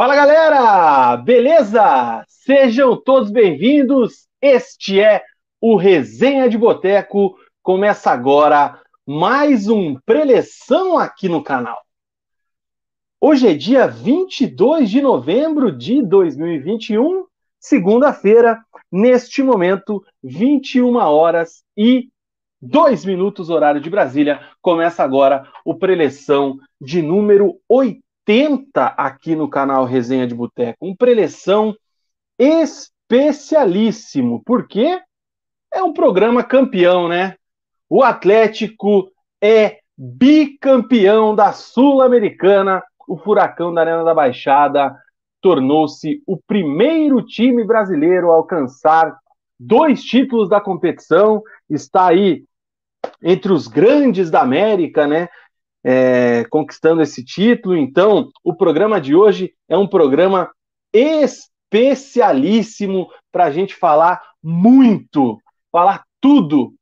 Fala galera, beleza? Sejam todos bem-vindos. Este é o Resenha de Boteco. Começa agora mais um preleção aqui no canal. Hoje é dia 22 de novembro de 2021, segunda-feira, neste momento, 21 horas e 2 minutos, horário de Brasília. Começa agora o preleção de número 80 aqui no canal Resenha de Boteco. Um preleção especialíssimo, porque é um programa campeão, né? O Atlético é bicampeão da Sul-Americana. O Furacão da Arena da Baixada tornou-se o primeiro time brasileiro a alcançar dois títulos da competição. Está aí entre os grandes da América, né? É, conquistando esse título. Então, o programa de hoje é um programa especialíssimo para a gente falar muito, falar tudo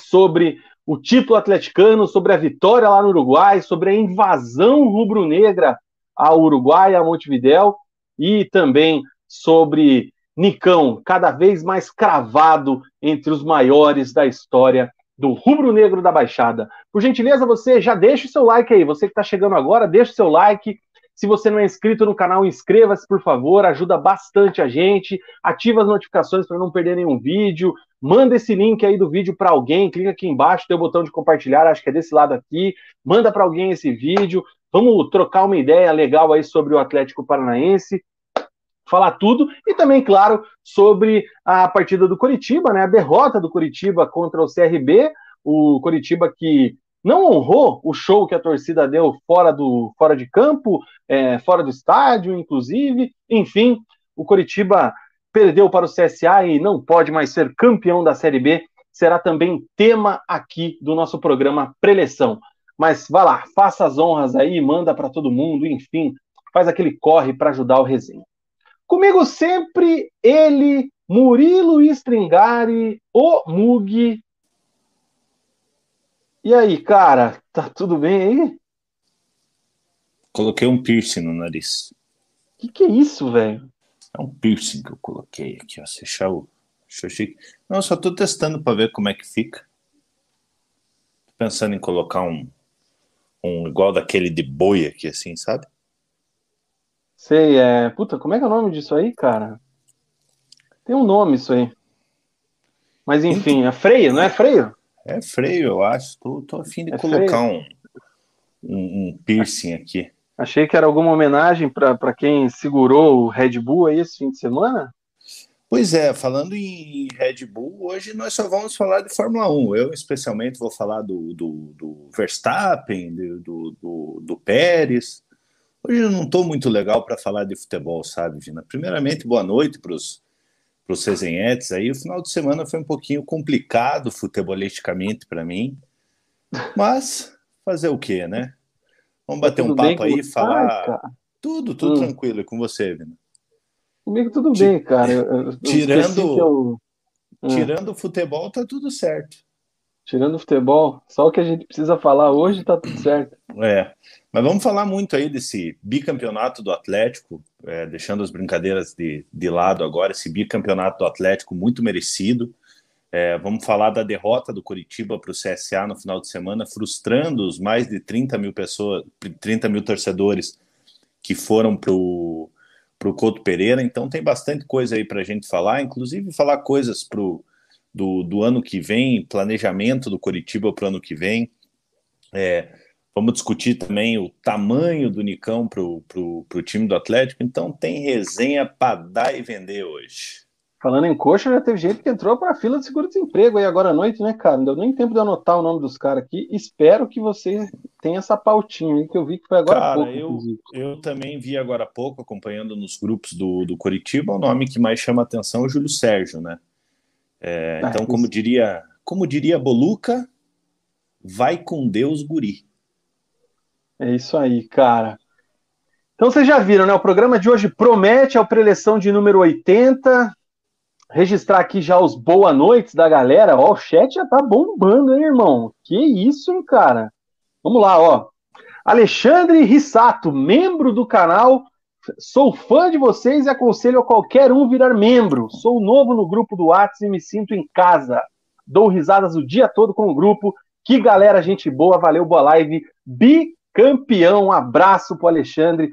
sobre o título atleticano, sobre a vitória lá no Uruguai, sobre a invasão rubro-negra ao Uruguai, a Montevidéu, e também sobre Nicão, cada vez mais cravado entre os maiores da história do Rubro Negro da Baixada. Por gentileza, você já deixa o seu like aí. Você que está chegando agora, deixa o seu like. Se você não é inscrito no canal, inscreva-se, por favor. Ajuda bastante a gente. Ativa as notificações para não perder nenhum vídeo. Manda esse link aí do vídeo para alguém. Clica aqui embaixo, tem o botão de compartilhar, acho que é desse lado aqui. Manda para alguém esse vídeo. Vamos trocar uma ideia legal aí sobre o Atlético Paranaense falar tudo e também, claro, sobre a partida do Coritiba, né? A derrota do Coritiba contra o CRB, o Coritiba que não honrou o show que a torcida deu fora do fora de campo, é, fora do estádio, inclusive. Enfim, o Coritiba perdeu para o CSA e não pode mais ser campeão da Série B. Será também tema aqui do nosso programa Preleção. Mas vá lá, faça as honras aí, manda para todo mundo, enfim, faz aquele corre para ajudar o resenha. Comigo sempre ele, Murilo Stringari, o Mug. E aí, cara, tá tudo bem aí? Coloquei um piercing no nariz. Que que é isso, velho? É um piercing que eu coloquei aqui, ó. Você achou, achou chique? Não, só tô testando para ver como é que fica. Tô pensando em colocar um, um igual daquele de boi aqui, assim, sabe? Sei, é. Puta, como é que é o nome disso aí, cara? Tem um nome isso aí. Mas enfim, é freio, não é freio? É freio, eu acho. Tô, tô afim de é colocar um, um, um, piercing aqui. Achei que era alguma homenagem para quem segurou o Red Bull aí esse fim de semana. Pois é, falando em Red Bull, hoje nós só vamos falar de Fórmula 1. Eu, especialmente, vou falar do, do, do Verstappen, do, do, do Pérez, Hoje eu não estou muito legal para falar de futebol, sabe, Vina? Primeiramente, boa noite para os resenhetes aí. O final de semana foi um pouquinho complicado futebolisticamente para mim, mas fazer o quê, né? Vamos bater um papo aí, falar. Ai, tudo, tudo hum. tranquilo. Com você, Vina? Comigo tudo bem, cara. Eu, eu tirando, eu... Hum. tirando o futebol, tá tudo certo. Tirando o futebol, só o que a gente precisa falar hoje tá tudo certo. É. Mas vamos falar muito aí desse bicampeonato do Atlético, é, deixando as brincadeiras de, de lado agora, esse bicampeonato do Atlético muito merecido. É, vamos falar da derrota do Curitiba para o CSA no final de semana, frustrando os mais de 30 mil pessoas, 30 mil torcedores que foram para o Couto Pereira. Então tem bastante coisa aí para a gente falar, inclusive falar coisas pro, do, do ano que vem, planejamento do Curitiba para o ano que vem. É, Vamos discutir também o tamanho do Nicão para o time do Atlético. Então tem resenha para dar e vender hoje. Falando em coxa, já teve gente que entrou para a fila de seguro-desemprego aí agora à noite, né, cara? Não deu nem tempo de anotar o nome dos caras aqui. Espero que você tenha essa pautinha aí que eu vi que foi agora cara, há pouco. Eu, eu também vi agora há pouco, acompanhando nos grupos do, do Curitiba, o nome que mais chama atenção é o Júlio Sérgio, né? É, ah, então, como diria, como diria Boluca, vai com Deus, guri. É isso aí, cara. Então vocês já viram, né? O programa de hoje promete a preleção de número 80. Registrar aqui já os boa noites da galera. Ó, o chat já tá bombando, hein, irmão? Que isso, hein, cara? Vamos lá, ó. Alexandre Rissato, membro do canal, Sou fã de vocês e aconselho a qualquer um virar membro. Sou novo no grupo do WhatsApp e me sinto em casa. Dou risadas o dia todo com o grupo. Que galera, gente boa. Valeu, boa live. Bicampeão. Um abraço pro Alexandre.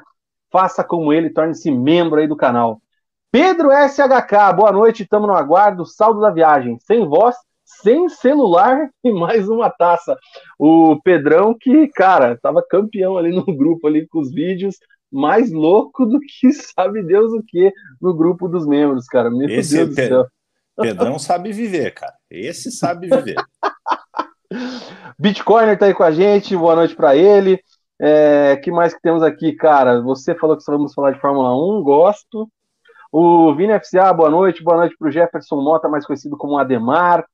Faça como ele, torne-se membro aí do canal. Pedro SHK, boa noite, estamos no aguardo. Saldo da viagem. Sem voz, sem celular e mais uma taça. O Pedrão, que, cara, tava campeão ali no grupo, ali com os vídeos mais louco do que sabe Deus o que no grupo dos membros, cara. Meu Esse Deus do céu. Pedrão sabe viver, cara. Esse sabe viver. Bitcoiner tá aí com a gente, boa noite para ele. É, que mais que temos aqui, cara? Você falou que só vamos falar de Fórmula 1, gosto. O Vini FCA, boa noite. Boa noite para o Jefferson Mota, mais conhecido como Ademar.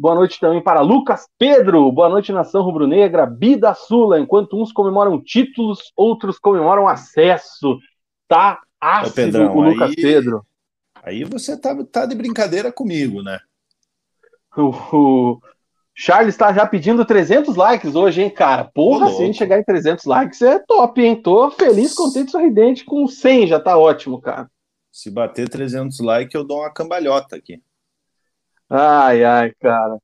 Boa noite também para Lucas Pedro. Boa noite, nação rubro-negra. Bida Sula. Enquanto uns comemoram títulos, outros comemoram acesso. Tá ácido Ô, Pedrão, o Lucas aí, Pedro. Aí você tá, tá de brincadeira comigo, né? O, o Charles está já pedindo 300 likes hoje, hein, cara? Porra, Ô, se a gente chegar em 300 likes é top, hein? Tô feliz, contente, sorridente. Com 100 já tá ótimo, cara. Se bater 300 likes, eu dou uma cambalhota aqui. Ai, ai, cara.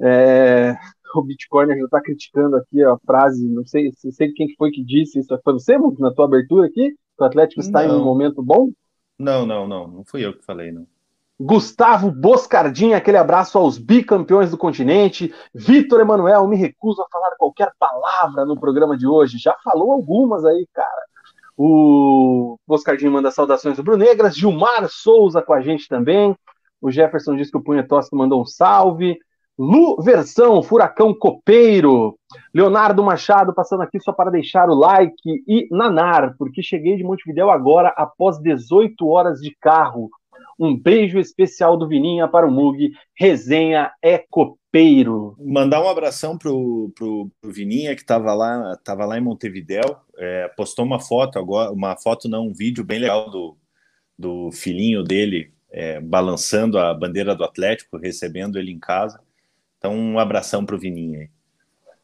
É... O Bitcoin já está criticando aqui a frase, não sei, não sei quem foi que disse isso. Foi você, na tua abertura aqui? Que o Atlético está não. em um momento bom? Não, não, não. Não fui eu que falei, não. Gustavo Boscardinha, aquele abraço aos bicampeões do continente. Vitor Emanuel, me recuso a falar qualquer palavra no programa de hoje. Já falou algumas aí, cara. O Boscardinho manda saudações rubro-negras. Gilmar Souza com a gente também. O Jefferson diz que o Punha Tosco mandou um salve. Lu Versão, Furacão Copeiro. Leonardo Machado passando aqui só para deixar o like. E Nanar, porque cheguei de Montevidéu agora após 18 horas de carro. Um beijo especial do Vininha para o Mug. Resenha é copeiro. Mandar um abração pro, pro, Vininha que estava lá, tava lá em Montevidéu. É, postou uma foto agora, uma foto não, um vídeo bem legal do, do filhinho dele é, balançando a bandeira do Atlético, recebendo ele em casa. Então, um abração para o Vininha aí.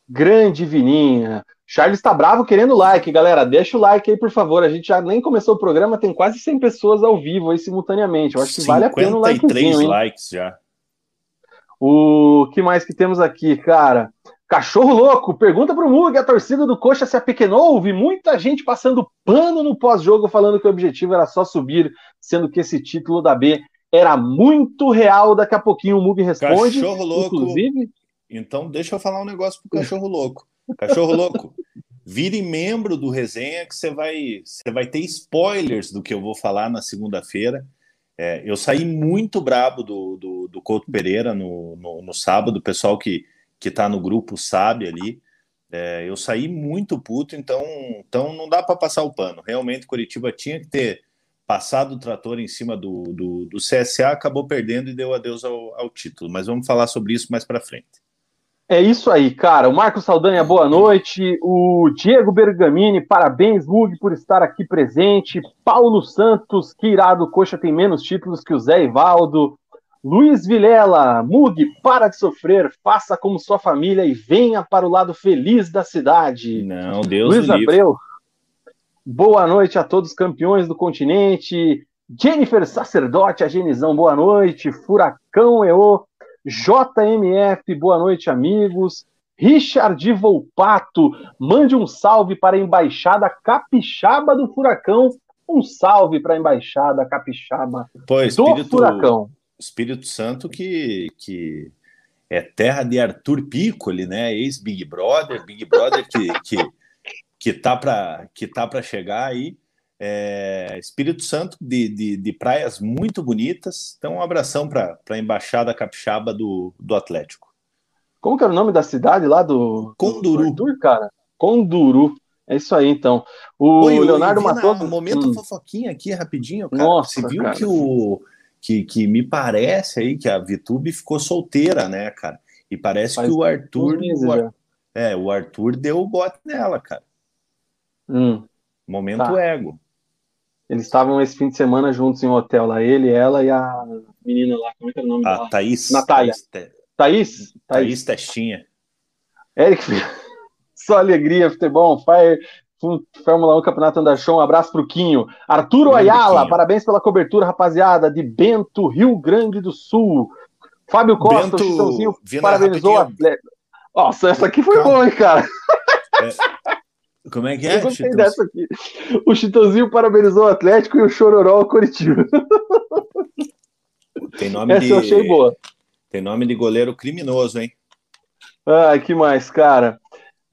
Grande Vininha. Charles está bravo querendo like, galera. Deixa o like aí, por favor. A gente já nem começou o programa, tem quase 100 pessoas ao vivo aí simultaneamente. Eu acho que vale a pena o like. 53 likes já. O que mais que temos aqui, cara? Cachorro louco, pergunta pro Mug, a torcida do Coxa se apequenou, vi muita gente passando pano no pós-jogo falando que o objetivo era só subir, sendo que esse título da B era muito real. Daqui a pouquinho o Mug responde. Cachorro louco. Inclusive. Então deixa eu falar um negócio pro cachorro louco. Cachorro louco, vire membro do resenha que você vai, você vai ter spoilers do que eu vou falar na segunda-feira. É, eu saí muito brabo do, do, do Couto Pereira no, no, no sábado, o pessoal que que está no grupo sabe ali. É, eu saí muito puto, então, então não dá para passar o pano. Realmente, Curitiba tinha que ter passado o trator em cima do, do, do CSA, acabou perdendo e deu adeus ao, ao título. Mas vamos falar sobre isso mais para frente. É isso aí, cara. O Marcos Saldanha, boa noite. O Diego Bergamini, parabéns, Rug, por estar aqui presente. Paulo Santos, que irado, Coxa tem menos títulos que o Zé Ivaldo. Luiz Vilela, Mug, para de sofrer, faça como sua família e venha para o lado feliz da cidade. Não, Deus Luiz Abreu, boa noite a todos os campeões do continente. Jennifer Sacerdote, a Genizão, boa noite. Furacão EO, JMF, boa noite, amigos. Richard Volpato, mande um salve para a Embaixada Capixaba do Furacão. Um salve para a Embaixada Capixaba pois, do Furacão. Espírito Santo que, que é terra de Arthur Piccoli, né? Ex-Big Brother, Big Brother que, que, que tá para que tá para chegar aí. É, Espírito Santo de, de, de, praias muito bonitas. Então, um abração para a Embaixada Capixaba do, do Atlético. Como que era o nome da cidade lá do. Conduru. Do Arthur, cara? Conduru. É isso aí, então. O Oi, Leonardo Matoso. Um momento hum. fofoquinha aqui, rapidinho, cara. Nossa, Você viu cara. que o que, que me parece aí que a Vitube ficou solteira, né, cara? E parece Faz que o Arthur. O Ar... É, o Arthur deu o bote nela, cara. Hum, Momento tá. ego. Eles estavam esse fim de semana juntos em um hotel lá, ele, ela e a menina lá, como é que era o nome a dela? Thaís. Natália. Thaís, Thaís? Thaís, Thaís Testinha. Eric, só alegria, futebol, fire. Fórmula 1 Campeonato Andachão. Um abraço pro Quinho. Arturo Ayala, Quinho. parabéns pela cobertura, rapaziada, de Bento, Rio Grande do Sul. Fábio Costa, Bento, o Chitãozinho, parabenizou a Nossa, essa aqui foi boa, hein, cara? É. Como é que é? Eu gostei dessa aqui. O Chitãozinho parabenizou o Atlético e o Chororó o Curitiba. Tem nome Essa de... eu achei boa. Tem nome de goleiro criminoso, hein? Ai, que mais, cara?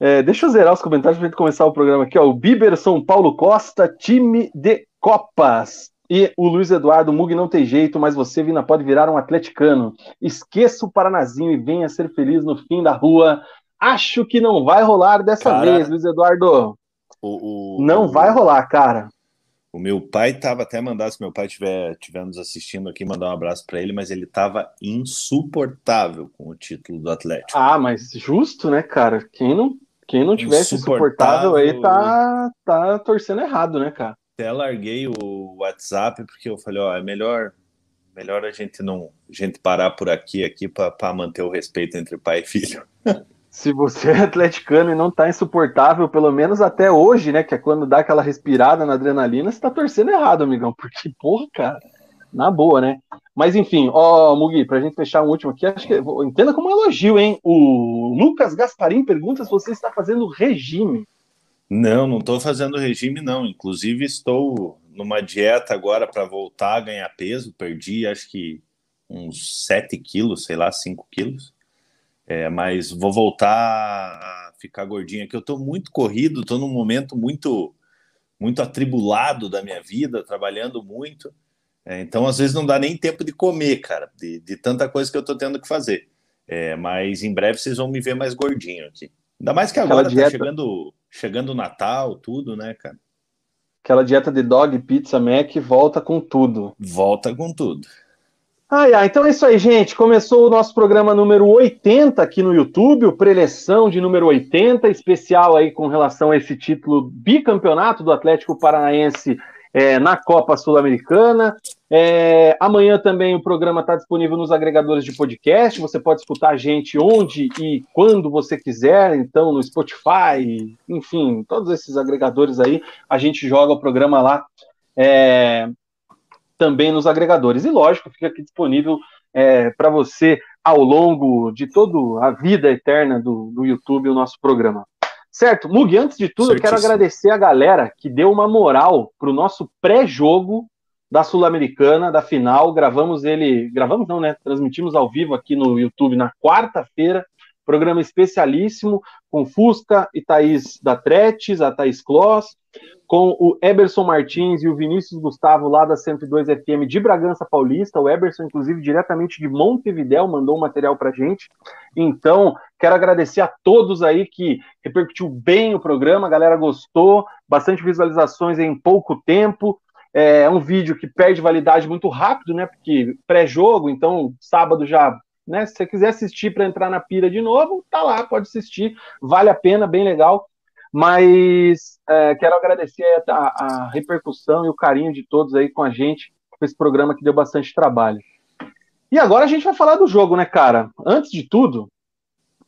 É, deixa eu zerar os comentários pra gente começar o programa aqui, ó. O Biber São Paulo Costa, time de Copas. E o Luiz Eduardo Mug não tem jeito, mas você, Vina, pode virar um atleticano. Esqueça o Paranazinho e venha ser feliz no fim da rua. Acho que não vai rolar dessa cara, vez, Luiz Eduardo. O, o, não o, vai rolar, cara. O meu pai estava até mandar, se meu pai estiver tiver nos assistindo aqui, mandar um abraço para ele, mas ele estava insuportável com o título do Atlético. Ah, mas justo, né, cara? Quem não, quem não tivesse insuportável, aí tá, tá torcendo errado, né, cara? Até larguei o WhatsApp porque eu falei, ó, é melhor melhor a gente não a gente parar por aqui aqui para manter o respeito entre pai e filho. se você é atleticano e não tá insuportável, pelo menos até hoje, né? Que é quando dá aquela respirada na adrenalina, você tá torcendo errado, amigão. Porque, porra, cara, na boa, né? Mas enfim, ó, Mugi, pra gente fechar um último aqui, acho que entenda como um elogio, hein? O Lucas Gasparim pergunta se você está fazendo regime. Não, não estou fazendo regime, não. Inclusive, estou numa dieta agora para voltar a ganhar peso. Perdi, acho que uns 7 quilos, sei lá, 5 quilos. É, mas vou voltar a ficar gordinho aqui. Eu estou muito corrido, estou num momento muito muito atribulado da minha vida, trabalhando muito. É, então, às vezes, não dá nem tempo de comer, cara, de, de tanta coisa que eu estou tendo que fazer. É, mas em breve vocês vão me ver mais gordinho aqui. Ainda mais que agora está chegando, chegando o Natal, tudo, né, cara? Aquela dieta de dog, pizza, Mac, volta com tudo. Volta com tudo. Ah, yeah. então é isso aí, gente. Começou o nosso programa número 80 aqui no YouTube, o preleção de número 80, especial aí com relação a esse título bicampeonato do Atlético Paranaense é, na Copa Sul-Americana. É, amanhã também o programa está disponível nos agregadores de podcast. Você pode escutar a gente onde e quando você quiser, então no Spotify, enfim, todos esses agregadores aí, a gente joga o programa lá. É, também nos agregadores. E lógico, fica aqui disponível é, para você ao longo de toda a vida eterna do, do YouTube o nosso programa. Certo, Mug, antes de tudo, Certíssimo. eu quero agradecer a galera que deu uma moral para o nosso pré-jogo da Sul-Americana, da final. Gravamos ele, gravamos não, né? Transmitimos ao vivo aqui no YouTube na quarta-feira. Programa especialíssimo com Fusca e Thaís da Tretes, a Thaís Kloss, com o Eberson Martins e o Vinícius Gustavo lá da 102 FM de Bragança Paulista. O Eberson, inclusive, diretamente de Montevidéu, mandou um material para gente. Então, quero agradecer a todos aí que repercutiu bem o programa, a galera gostou, bastante visualizações em pouco tempo. É um vídeo que perde validade muito rápido, né? Porque pré-jogo, então sábado já né? Se você quiser assistir para entrar na pira de novo, tá lá, pode assistir, vale a pena, bem legal. Mas é, quero agradecer a, a, repercussão e o carinho de todos aí com a gente, com esse programa que deu bastante trabalho. E agora a gente vai falar do jogo, né, cara? Antes de tudo,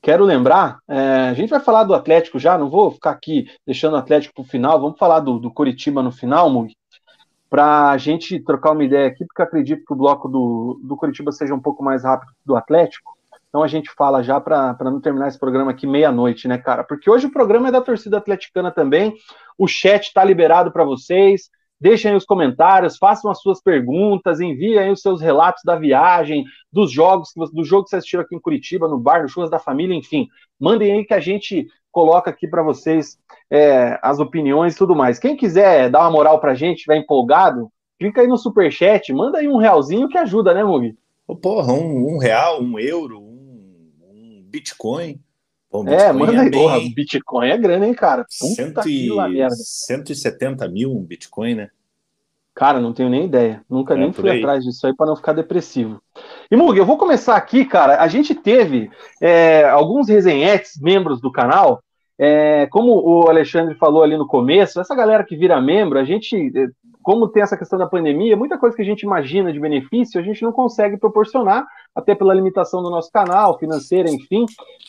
quero lembrar, é, a gente vai falar do Atlético já, não vou ficar aqui deixando o Atlético para o final, vamos falar do, do Curitiba no final, Mug, para a gente trocar uma ideia aqui, porque acredito que o bloco do, do Curitiba seja um pouco mais rápido do Atlético. Então a gente fala já para não terminar esse programa aqui meia-noite, né, cara? Porque hoje o programa é da torcida atleticana também. O chat está liberado para vocês. Deixem aí os comentários, façam as suas perguntas, enviem aí os seus relatos da viagem, dos jogos, do jogo que vocês assistiram aqui em Curitiba, no bar, no Churras da Família, enfim. Mandem aí que a gente coloca aqui para vocês é, as opiniões e tudo mais. Quem quiser dar uma moral para a gente, estiver empolgado, clica aí no superchat, manda aí um realzinho que ajuda, né, Mugi? Porra, um, um real, um euro, Bitcoin. Bom, Bitcoin é, manda aí. É Porra, Bitcoin é grana, hein, cara? Puta Cento e... merda. 170 mil um Bitcoin, né? Cara, não tenho nem ideia. Nunca é, nem fui aí. atrás disso aí para não ficar depressivo. E Mug, eu vou começar aqui, cara. A gente teve é, alguns resenhetes, membros do canal. É, como o Alexandre falou ali no começo, essa galera que vira membro, a gente é, como tem essa questão da pandemia, muita coisa que a gente imagina de benefício, a gente não consegue proporcionar, até pela limitação do nosso canal, financeira, enfim.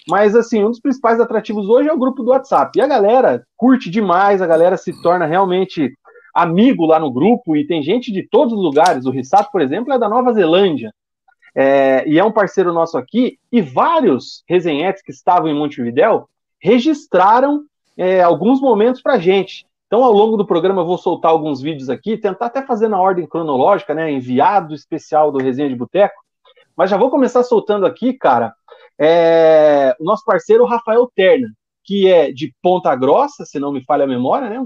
Mas, assim, um dos principais atrativos hoje é o grupo do WhatsApp. E a galera curte demais, a galera se torna realmente amigo lá no grupo, e tem gente de todos os lugares. O Rissato, por exemplo, é da Nova Zelândia. É, e é um parceiro nosso aqui, e vários resenhetes que estavam em Montevidéu registraram é, alguns momentos para gente. Então, ao longo do programa, eu vou soltar alguns vídeos aqui, tentar até fazer na ordem cronológica, né? Enviado especial do Resenha de Boteco. Mas já vou começar soltando aqui, cara, é, o nosso parceiro Rafael Terna, que é de Ponta Grossa, se não me falha a memória, né?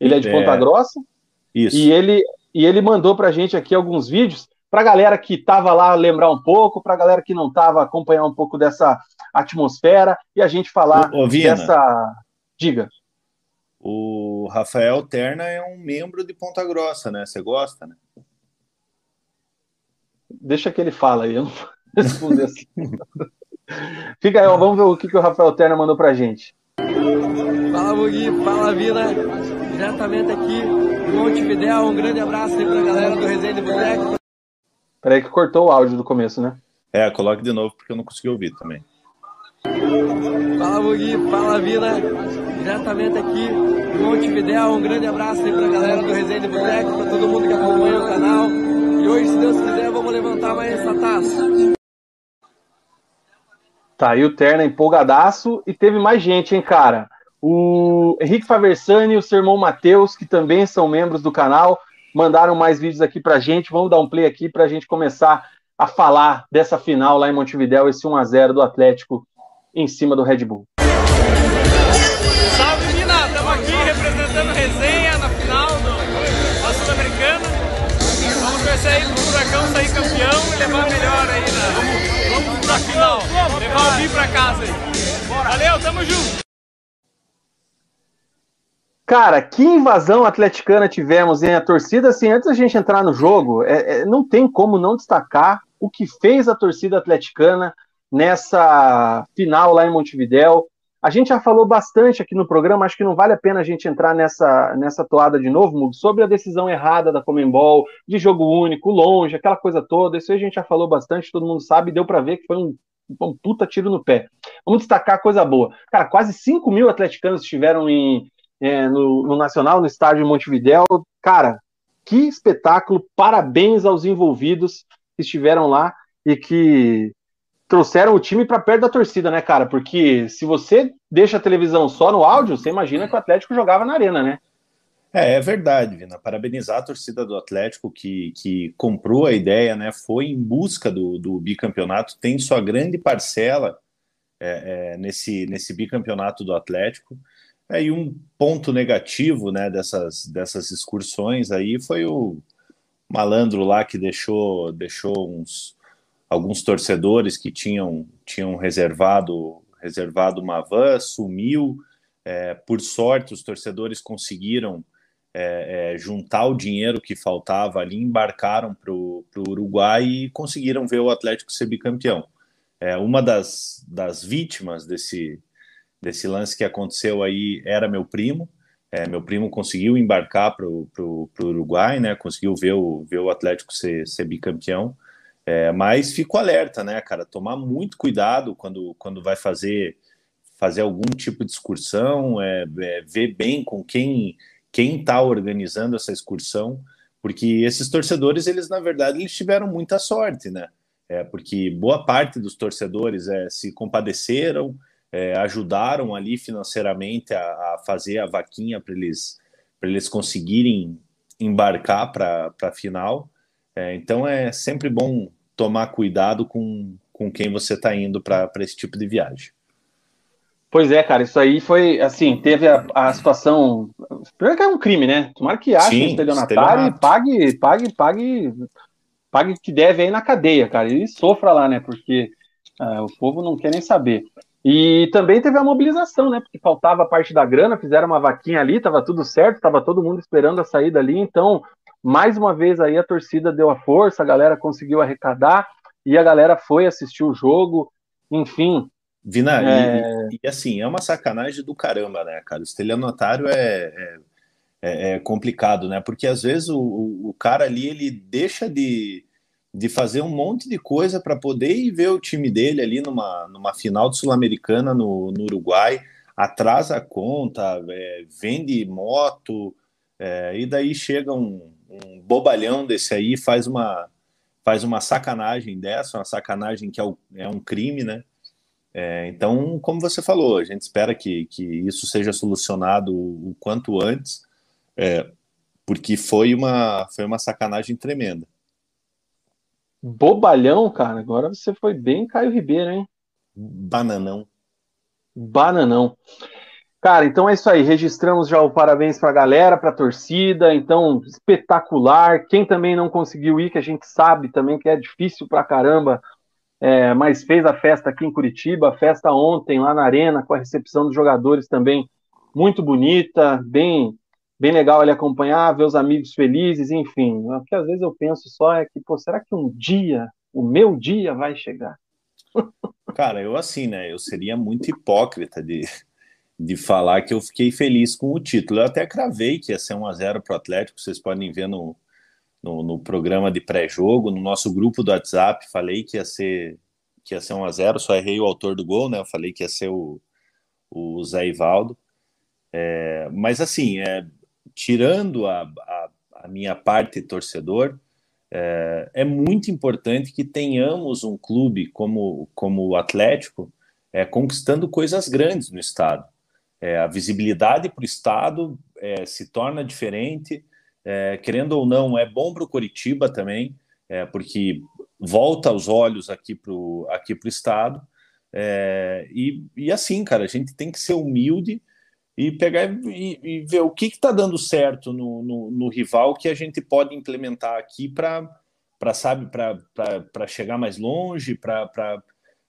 Ele é de é, Ponta Grossa. Isso. E ele, e ele mandou pra gente aqui alguns vídeos para a galera que estava lá lembrar um pouco, para a galera que não estava acompanhar um pouco dessa atmosfera e a gente falar ô, ô, dessa. Diga. O Rafael Terna é um membro de Ponta Grossa, né? Você gosta, né? Deixa que ele fala aí, eu não vou responder assim. Fica aí, ó, vamos ver o que, que o Rafael Terna mandou pra gente. Fala, Bugui, fala, Vila. Diretamente aqui em Montevidéu. Um grande abraço aí pra galera do Resenha de Boteco. Peraí que cortou o áudio do começo, né? É, coloque de novo porque eu não consegui ouvir também. Fala, Bugui, fala, Vila. Diretamente aqui em Montevidéu. Um grande abraço aí pra galera do Resenha de Boteco, pra todo mundo que acompanha o canal. E hoje, se Deus quiser, vamos levantar mais essa taça. Tá aí o Terna empolgadaço e teve mais gente, hein, cara? O Henrique Faversani e o seu irmão Matheus, que também são membros do canal, mandaram mais vídeos aqui pra gente. Vamos dar um play aqui pra gente começar a falar dessa final lá em Montevidéu, esse 1 a 0 do Atlético em cima do Red Bull. Salve, Mina! Estamos aqui representando resenha na final do, da Sul-Americana. Vamos torcer aí pro Furacão sair campeão e levar melhor aí na, vamos, vamos pra final. Levar o BI pra casa aí. Valeu, tamo junto! Cara, que invasão atleticana tivemos, hein? A torcida, assim, antes da gente entrar no jogo, é, é, não tem como não destacar o que fez a torcida atleticana nessa final lá em Montevidéu. A gente já falou bastante aqui no programa, acho que não vale a pena a gente entrar nessa, nessa toada de novo, sobre a decisão errada da Comembol, de jogo único, longe, aquela coisa toda. Isso a gente já falou bastante, todo mundo sabe, deu para ver que foi um, um puta tiro no pé. Vamos destacar a coisa boa. Cara, quase 5 mil atleticanos estiveram em, é, no, no, Nacional, no estádio de Montevidéu. Cara, que espetáculo! Parabéns aos envolvidos que estiveram lá e que trouxeram o time para perto da torcida, né, cara? Porque se você deixa a televisão só no áudio, você imagina que o Atlético jogava na arena, né? É, é verdade, Vina. Parabenizar a torcida do Atlético que, que comprou a ideia, né? Foi em busca do, do bicampeonato, tem sua grande parcela é, é, nesse, nesse bicampeonato do Atlético. É, e um ponto negativo né, dessas, dessas excursões aí foi o malandro lá que deixou, deixou uns, alguns torcedores que tinham, tinham reservado, reservado uma van, sumiu. É, por sorte, os torcedores conseguiram é, é, juntar o dinheiro que faltava ali, embarcaram para o Uruguai e conseguiram ver o Atlético ser bicampeão. É, uma das, das vítimas desse, desse lance que aconteceu aí era meu primo. É, meu primo conseguiu embarcar para o Uruguai, né? Conseguiu ver o, ver o Atlético ser, ser bicampeão. É, mas fico alerta, né, cara? Tomar muito cuidado quando, quando vai fazer fazer algum tipo de excursão, é, é ver bem com quem quem está organizando essa excursão, porque esses torcedores, eles na verdade, eles tiveram muita sorte, né? É, porque boa parte dos torcedores é, se compadeceram, é, ajudaram ali financeiramente a, a fazer a vaquinha para eles, eles conseguirem embarcar para a final. É, então é sempre bom tomar cuidado com, com quem você está indo para esse tipo de viagem. Pois é, cara, isso aí foi assim, teve a, a situação. Primeiro que é um crime, né? Tomara que ache o estelionatário e pague, pague, pague, pague o que deve aí na cadeia, cara. E sofra lá, né? Porque uh, o povo não quer nem saber. E também teve a mobilização, né? Porque faltava parte da grana, fizeram uma vaquinha ali, tava tudo certo, tava todo mundo esperando a saída ali. Então, mais uma vez aí a torcida deu a força, a galera conseguiu arrecadar e a galera foi assistir o jogo. Enfim. Vina, é... e, e, assim, é uma sacanagem do caramba, né, cara? O estelionatário é, é, é, é complicado, né? Porque às vezes o, o, cara ali ele deixa de, de fazer um monte de coisa para poder ir ver o time dele ali numa, numa final de Sul-Americana no, no Uruguai, atrasa a conta, é, vende moto, é, e daí chega um, um bobalhão desse aí, faz uma, faz uma sacanagem dessa, uma sacanagem que é, o, é um crime, né? É, então, como você falou, a gente espera que, que isso seja solucionado o, quanto antes, é, porque foi uma, foi uma sacanagem tremenda. Bobalhão, cara, agora você foi bem Caio Ribeiro, hein? Bananão. Bananão. Cara, então é isso aí. Registramos já o parabéns para a galera, para a torcida. Então, espetacular. Quem também não conseguiu ir, que a gente sabe também que é difícil pra caramba é, mas fez a festa aqui em Curitiba, a festa ontem lá na Arena, com a recepção dos jogadores também muito bonita, bem bem legal ali acompanhar, ver os amigos felizes, enfim. O que às vezes eu penso só é que, pô, será que um dia, o meu dia vai chegar? Cara, eu assim, né, eu seria muito hipócrita de, de falar que eu fiquei feliz com o título. Eu até cravei que ia ser 1 a 0 para o Atlético, vocês podem ver no, no, no programa de pré-jogo, no nosso grupo do WhatsApp, falei que ia ser que ia ser 1 a 0 só errei o autor do gol, né? Eu falei que ia ser o, o Zé Ivaldo. É, mas assim, é, tirando a, a, a, minha parte torcedor, é, é, muito importante que tenhamos um clube como, como o Atlético é, conquistando coisas grandes no estado. É, a visibilidade para o estado é, se torna diferente é, querendo ou não, é bom para o Curitiba também, é, porque volta os olhos aqui para o aqui pro estado. É, e, e assim, cara, a gente tem que ser humilde e pegar e, e ver o que está dando certo no, no, no, rival que a gente pode implementar aqui para sabe para chegar mais longe, para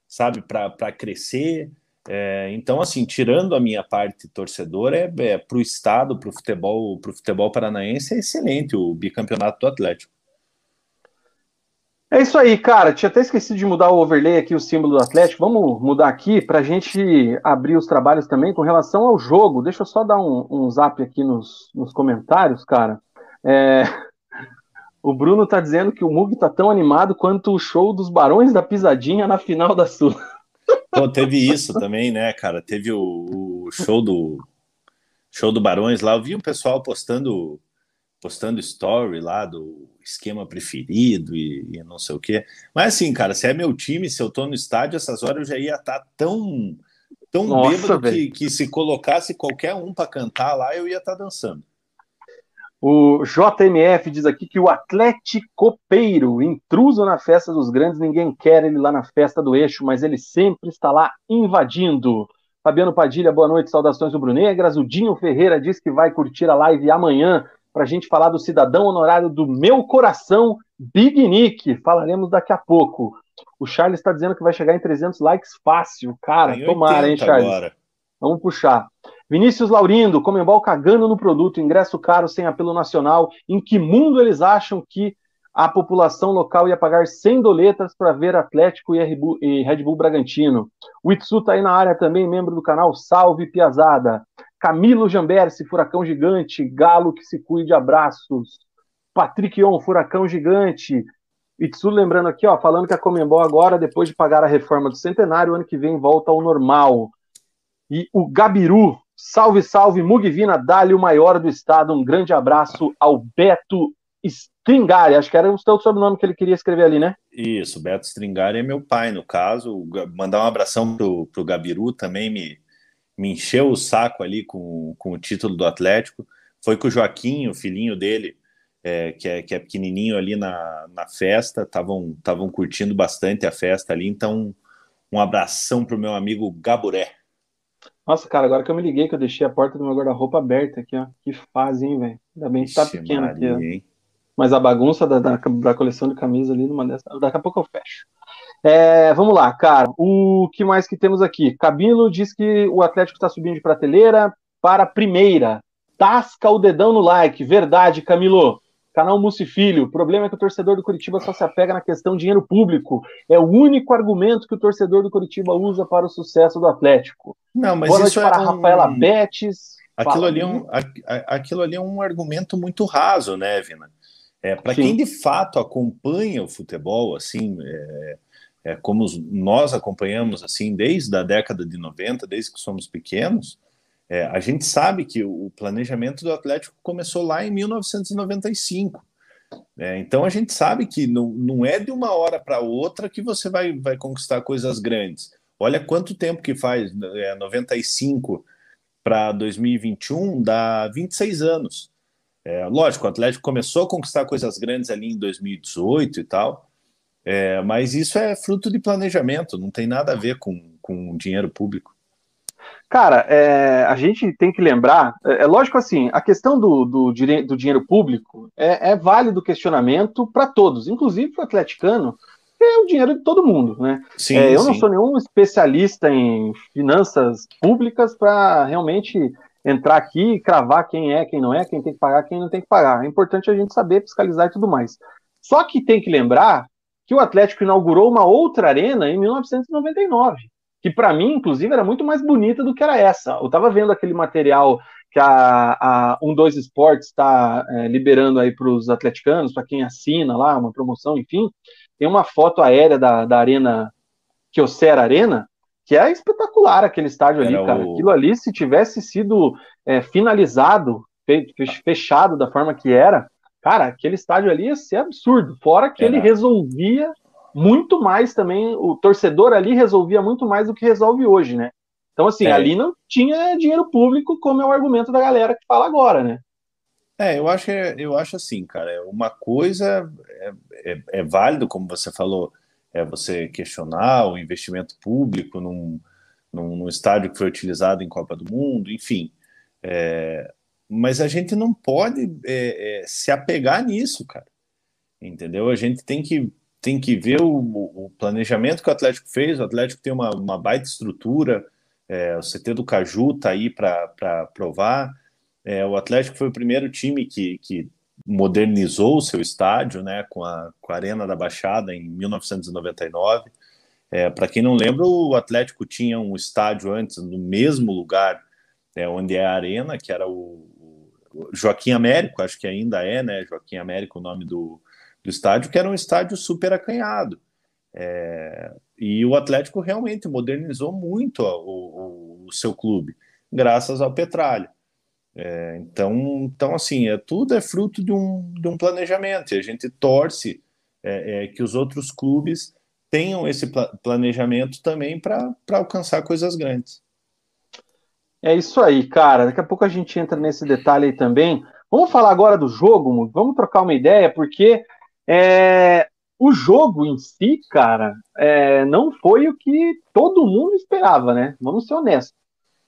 sabe para crescer. É, então, assim, tirando a minha parte torcedora, é, é para o estado, para o futebol, para o futebol paranaense é excelente o bicampeonato do Atlético. É isso aí, cara. Tinha até esquecido de mudar o overlay aqui, o símbolo do Atlético. Vamos mudar aqui para a gente abrir os trabalhos também com relação ao jogo. Deixa eu só dar um, um zap aqui nos, nos comentários, cara. É... O Bruno tá dizendo que o Mug tá tão animado quanto o show dos Barões da Pisadinha na final da Sul. Pô, teve isso também, né, cara? Teve o, o, show do show do Barões lá. Eu vi o pessoal postando postando story lá do esquema preferido e, e, não sei o quê. Mas assim, cara, se é meu time, se eu tô no estádio, essas horas eu já ia estar tá tão tão Nossa, bêbado que, que, se colocasse qualquer um para cantar lá, eu ia estar tá dançando. O JMF diz aqui que o Atlético Peiro, intruso na festa dos grandes, ninguém quer ele lá na festa do eixo, mas ele sempre está lá invadindo. Fabiano Padilha, boa noite, saudações rubro-negras. O Dinho Ferreira diz que vai curtir a live amanhã para a gente falar do cidadão honorário do meu coração, Big Nick. Falaremos daqui a pouco. O Charles está dizendo que vai chegar em 300 likes fácil. Cara, tomara, hein, Charles? Agora. Vamos puxar. Vinícius Laurindo, Comembol cagando no produto, ingresso caro sem apelo nacional. Em que mundo eles acham que a população local ia pagar 100 doletas para ver Atlético e Red Bull Bragantino? O Itsu tá aí na área também, membro do canal Salve Piazada. Camilo Jamberce, Furacão Gigante. Galo que se cuide, abraços. Patrick On, Furacão Gigante. Itsu lembrando aqui, ó, falando que a Comembol agora, depois de pagar a reforma do centenário, ano que vem volta ao normal. E o Gabiru, salve, salve, Mugvina, dá-lhe o maior do estado. Um grande abraço ao Beto Stringari. Acho que era o seu sobrenome que ele queria escrever ali, né? Isso, Beto Stringari é meu pai, no caso. Mandar um abração pro, pro Gabiru também, me, me encheu o saco ali com, com o título do Atlético. Foi com o Joaquim, o filhinho dele, é, que, é, que é pequenininho ali na, na festa, estavam curtindo bastante a festa ali. Então, um abração pro meu amigo Gaburé. Nossa, cara, agora que eu me liguei, que eu deixei a porta do meu guarda-roupa aberta aqui, ó. Que fase, hein, velho? Ainda bem que tá pequeno aqui, ó. Mas a bagunça da, da, da, coleção de camisa ali, numa dessa. Daqui a pouco eu fecho. É, vamos lá, cara. O que mais que temos aqui? Cabilo diz que o Atlético está subindo de prateleira para a primeira. Tasca o dedão no like. Verdade, Camilo. Canal Mussi Filho, o problema é que o torcedor do Curitiba só se apega na questão dinheiro público. É o único argumento que o torcedor do Curitiba usa para o sucesso do Atlético. Não, mas Boa isso é para um... Rafaela Betes. aquilo ali, é um, aquilo ali é um argumento muito raso, né, Vina? É, Para quem de fato acompanha o futebol, assim, é, é, como nós acompanhamos assim desde a década de 90, desde que somos pequenos, é, a gente sabe que o planejamento do Atlético começou lá em 1995. É, então a gente sabe que não, não é de uma hora para outra que você vai, vai conquistar coisas grandes. Olha quanto tempo que faz, é, 95 para 2021 dá 26 anos. É, lógico, o Atlético começou a conquistar coisas grandes ali em 2018 e tal, é, mas isso é fruto de planejamento, não tem nada a ver com, com dinheiro público. Cara, é, a gente tem que lembrar, é, é lógico assim, a questão do, do, do dinheiro público é, é válido questionamento para todos, inclusive para o atleticano, que é o dinheiro de todo mundo, né? Sim, é, eu sim. não sou nenhum especialista em finanças públicas para realmente entrar aqui e cravar quem é, quem não é, quem tem que pagar, quem não tem que pagar. É importante a gente saber fiscalizar e tudo mais. Só que tem que lembrar que o Atlético inaugurou uma outra arena em 1999, que para mim, inclusive, era muito mais bonita do que era essa. Eu estava vendo aquele material que a, a 12 Sports está é, liberando aí para os atleticanos, para quem assina lá, uma promoção, enfim. Tem uma foto aérea da, da Arena, Kyocera Arena, que é espetacular aquele estádio ali, Era cara. O... Aquilo ali, se tivesse sido é, finalizado, fechado da forma que era, cara, aquele estádio ali ia ser absurdo. Fora que Era. ele resolvia muito mais também, o torcedor ali resolvia muito mais do que resolve hoje, né? Então, assim, é. ali não tinha dinheiro público, como é o argumento da galera que fala agora, né? É, eu acho, eu acho assim, cara, uma coisa é, é, é válido, como você falou, é você questionar o investimento público num, num, num estádio que foi utilizado em Copa do Mundo, enfim. É, mas a gente não pode é, é, se apegar nisso, cara. Entendeu? A gente tem que, tem que ver o, o planejamento que o Atlético fez. O Atlético tem uma, uma baita estrutura, é, o CT do Caju está aí para provar. É, o Atlético foi o primeiro time que, que modernizou o seu estádio, né, com a, com a Arena da Baixada em 1999. É, Para quem não lembra, o Atlético tinha um estádio antes no mesmo lugar é, onde é a Arena, que era o, Joaquim Américo, acho que ainda é, né, Joaquim Américo, o nome do, do estádio, que era um estádio super acanhado. É, e o Atlético realmente modernizou muito o, o, o seu clube, graças ao Petralha. É, então, então, assim, é, tudo é fruto de um, de um planejamento, e a gente torce é, é, que os outros clubes tenham esse planejamento também para alcançar coisas grandes. É isso aí, cara. Daqui a pouco a gente entra nesse detalhe aí também. Vamos falar agora do jogo, vamos trocar uma ideia, porque é, o jogo em si, cara, é, não foi o que todo mundo esperava, né? Vamos ser honestos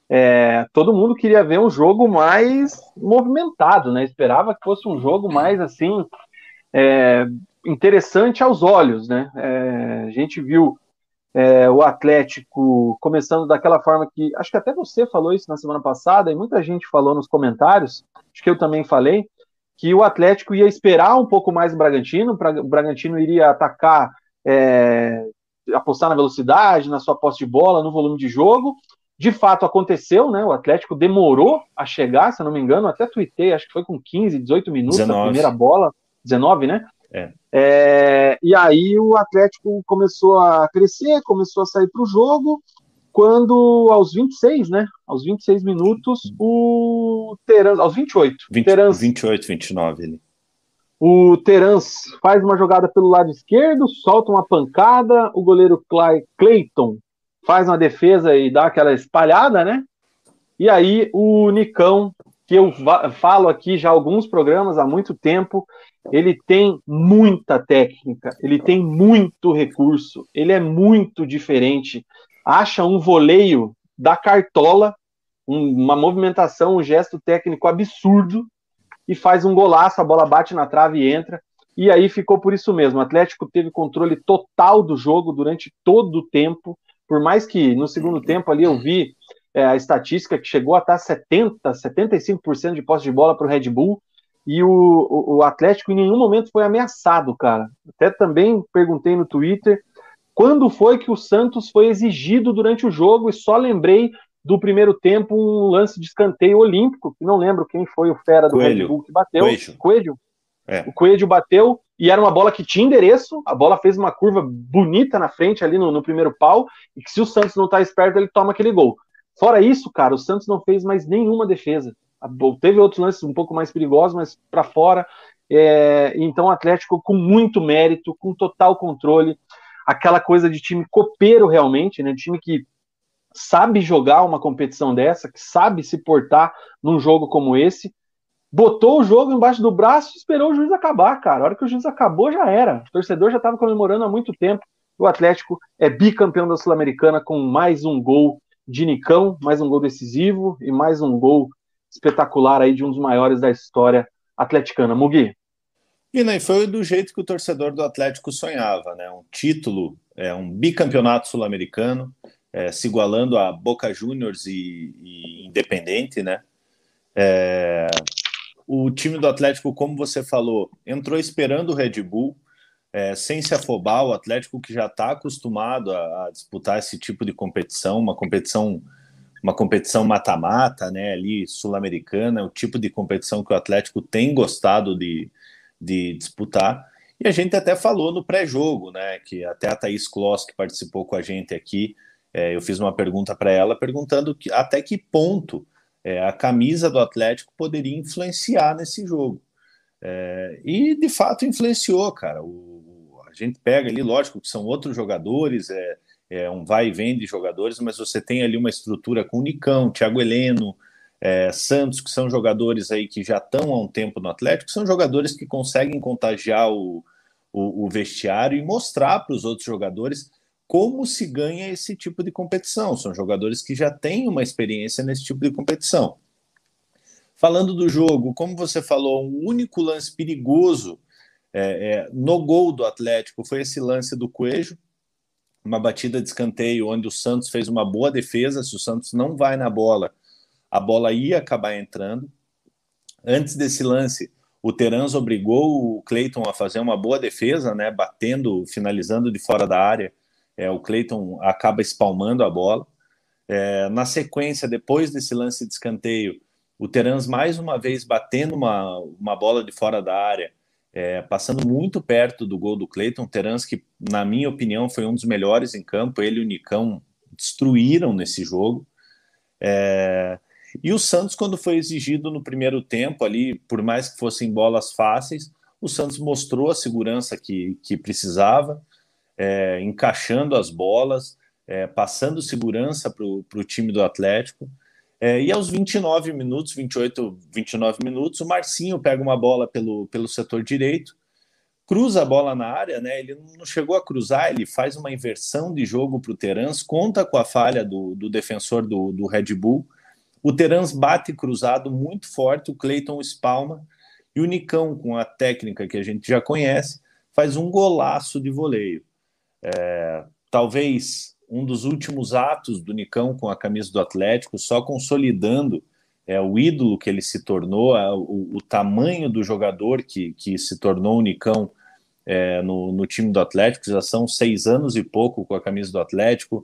é, todo mundo queria ver um jogo mais movimentado, né? Esperava que fosse um jogo mais assim é, interessante aos olhos, né? É, a gente viu é, o Atlético começando daquela forma que acho que até você falou isso na semana passada e muita gente falou nos comentários, acho que eu também falei que o Atlético ia esperar um pouco mais o Bragantino, o Bragantino iria atacar, é, apostar na velocidade, na sua posse de bola, no volume de jogo, de fato aconteceu, né? O Atlético demorou a chegar, se eu não me engano, até tuitei, acho que foi com 15, 18 minutos 19. a primeira bola, 19, né? É. É, e aí o Atlético começou a crescer, começou a sair para o jogo, quando aos 26, né? Aos 26 minutos, o Terans, aos 28. 20, Terans, 28, 29 ele. O Terans faz uma jogada pelo lado esquerdo, solta uma pancada, o goleiro Clay, Clayton faz uma defesa e dá aquela espalhada, né? E aí o Nicão, que eu falo aqui já alguns programas há muito tempo, ele tem muita técnica, ele tem muito recurso, ele é muito diferente. Acha um voleio da cartola, uma movimentação, um gesto técnico absurdo e faz um golaço, a bola bate na trave e entra. E aí ficou por isso mesmo. O Atlético teve controle total do jogo durante todo o tempo por mais que no segundo tempo ali eu vi é, a estatística que chegou a estar 70%, 75% de posse de bola para o Red Bull, e o, o, o, Atlético em nenhum momento foi ameaçado, cara. Até também perguntei no Twitter quando foi que o Santos foi exigido durante o jogo, e só lembrei do primeiro tempo um lance de escanteio olímpico, que não lembro quem foi o fera do Coelho. Red Bull que bateu. Coelho. Coelho. É. O Coelho bateu e era uma bola que tinha endereço, a bola fez uma curva bonita na frente ali no, no primeiro pau, e que se o Santos não tá esperto, ele toma aquele gol. Fora isso, cara, o Santos não fez mais nenhuma defesa. Teve outros lances um pouco mais perigosos, mas para fora. É, então o Atlético com muito mérito, com total controle, aquela coisa de time copeiro realmente, né? Time que sabe jogar uma competição dessa, que sabe se portar num jogo como esse, botou o jogo embaixo do braço e esperou o juiz acabar, cara. A hora que o juiz acabou, já era. O torcedor já estava comemorando há muito tempo. O Atlético é bicampeão da Sul-Americana com mais um gol de Nicão, mais um gol decisivo e mais um gol espetacular aí de um dos maiores da história atleticana. Mugi. E né, foi do jeito que o torcedor do Atlético sonhava, né? Um título, é, um bicampeonato sul-americano, é, se igualando a Boca Juniors e, e Independente, né? É, o time do Atlético, como você falou, entrou esperando o Red Bull, é, sem se afobar, o Atlético que já está acostumado a, a, disputar esse tipo de competição, uma competição uma competição mata-mata, né, ali sul-americana, o tipo de competição que o Atlético tem gostado de, de disputar. E a gente até falou no pré-jogo, né, que até a Thaís Kloss, que participou com a gente aqui, é, eu fiz uma pergunta para ela perguntando que, até que ponto é, a camisa do Atlético poderia influenciar nesse jogo. É, e de fato influenciou, cara. O, a gente pega ali, lógico que são outros jogadores, é, é, um vai e vem de jogadores, mas você tem ali uma estrutura com o Nicão, Thiago Heleno, é, Santos, que são jogadores aí que já estão há um tempo no Atlético, são jogadores que conseguem contagiar o, o, o vestiário e mostrar para os outros jogadores como se ganha esse tipo de competição. São jogadores que já têm uma experiência nesse tipo de competição. Falando do jogo, como você falou, um único lance perigoso é, é, no gol do Atlético foi esse lance do Coelho, uma batida de escanteio onde o Santos fez uma boa defesa. Se o Santos não vai na bola, a bola ia acabar entrando. Antes desse lance, o Terans obrigou o Cleiton a fazer uma boa defesa, né, batendo, finalizando de fora da área é, o Cleiton acaba espalmando a bola. É, na sequência, depois desse lance de escanteio, o Terans mais uma vez batendo uma, uma bola de fora da área, é, passando muito perto do gol do Cleiton. Terans, que, na minha opinião, foi um dos melhores em campo, ele e o Nicão destruíram nesse jogo. É, e o Santos, quando foi exigido no primeiro tempo, ali, por mais que fossem bolas fáceis, o Santos mostrou a segurança que, que precisava é, encaixando as bolas, é, passando segurança para o time do Atlético. É, e aos 29 minutos, 28, 29 minutos, o Marcinho pega uma bola pelo, pelo setor direito, cruza a bola na área, né? Ele não chegou a cruzar, ele faz uma inversão de jogo para o Terans, conta com a falha do, do defensor do, do Red Bull. O Terans bate cruzado muito forte, o Cleiton espalma, e o Nicão, com a técnica que a gente já conhece, faz um golaço de voleio. É, talvez um dos últimos atos do Nicão com a camisa do Atlético, só consolidando é, o ídolo que ele se tornou, o, o, tamanho do jogador que, que se tornou o Nicão é, no, no, time do Atlético, já são seis anos e pouco com a camisa do Atlético,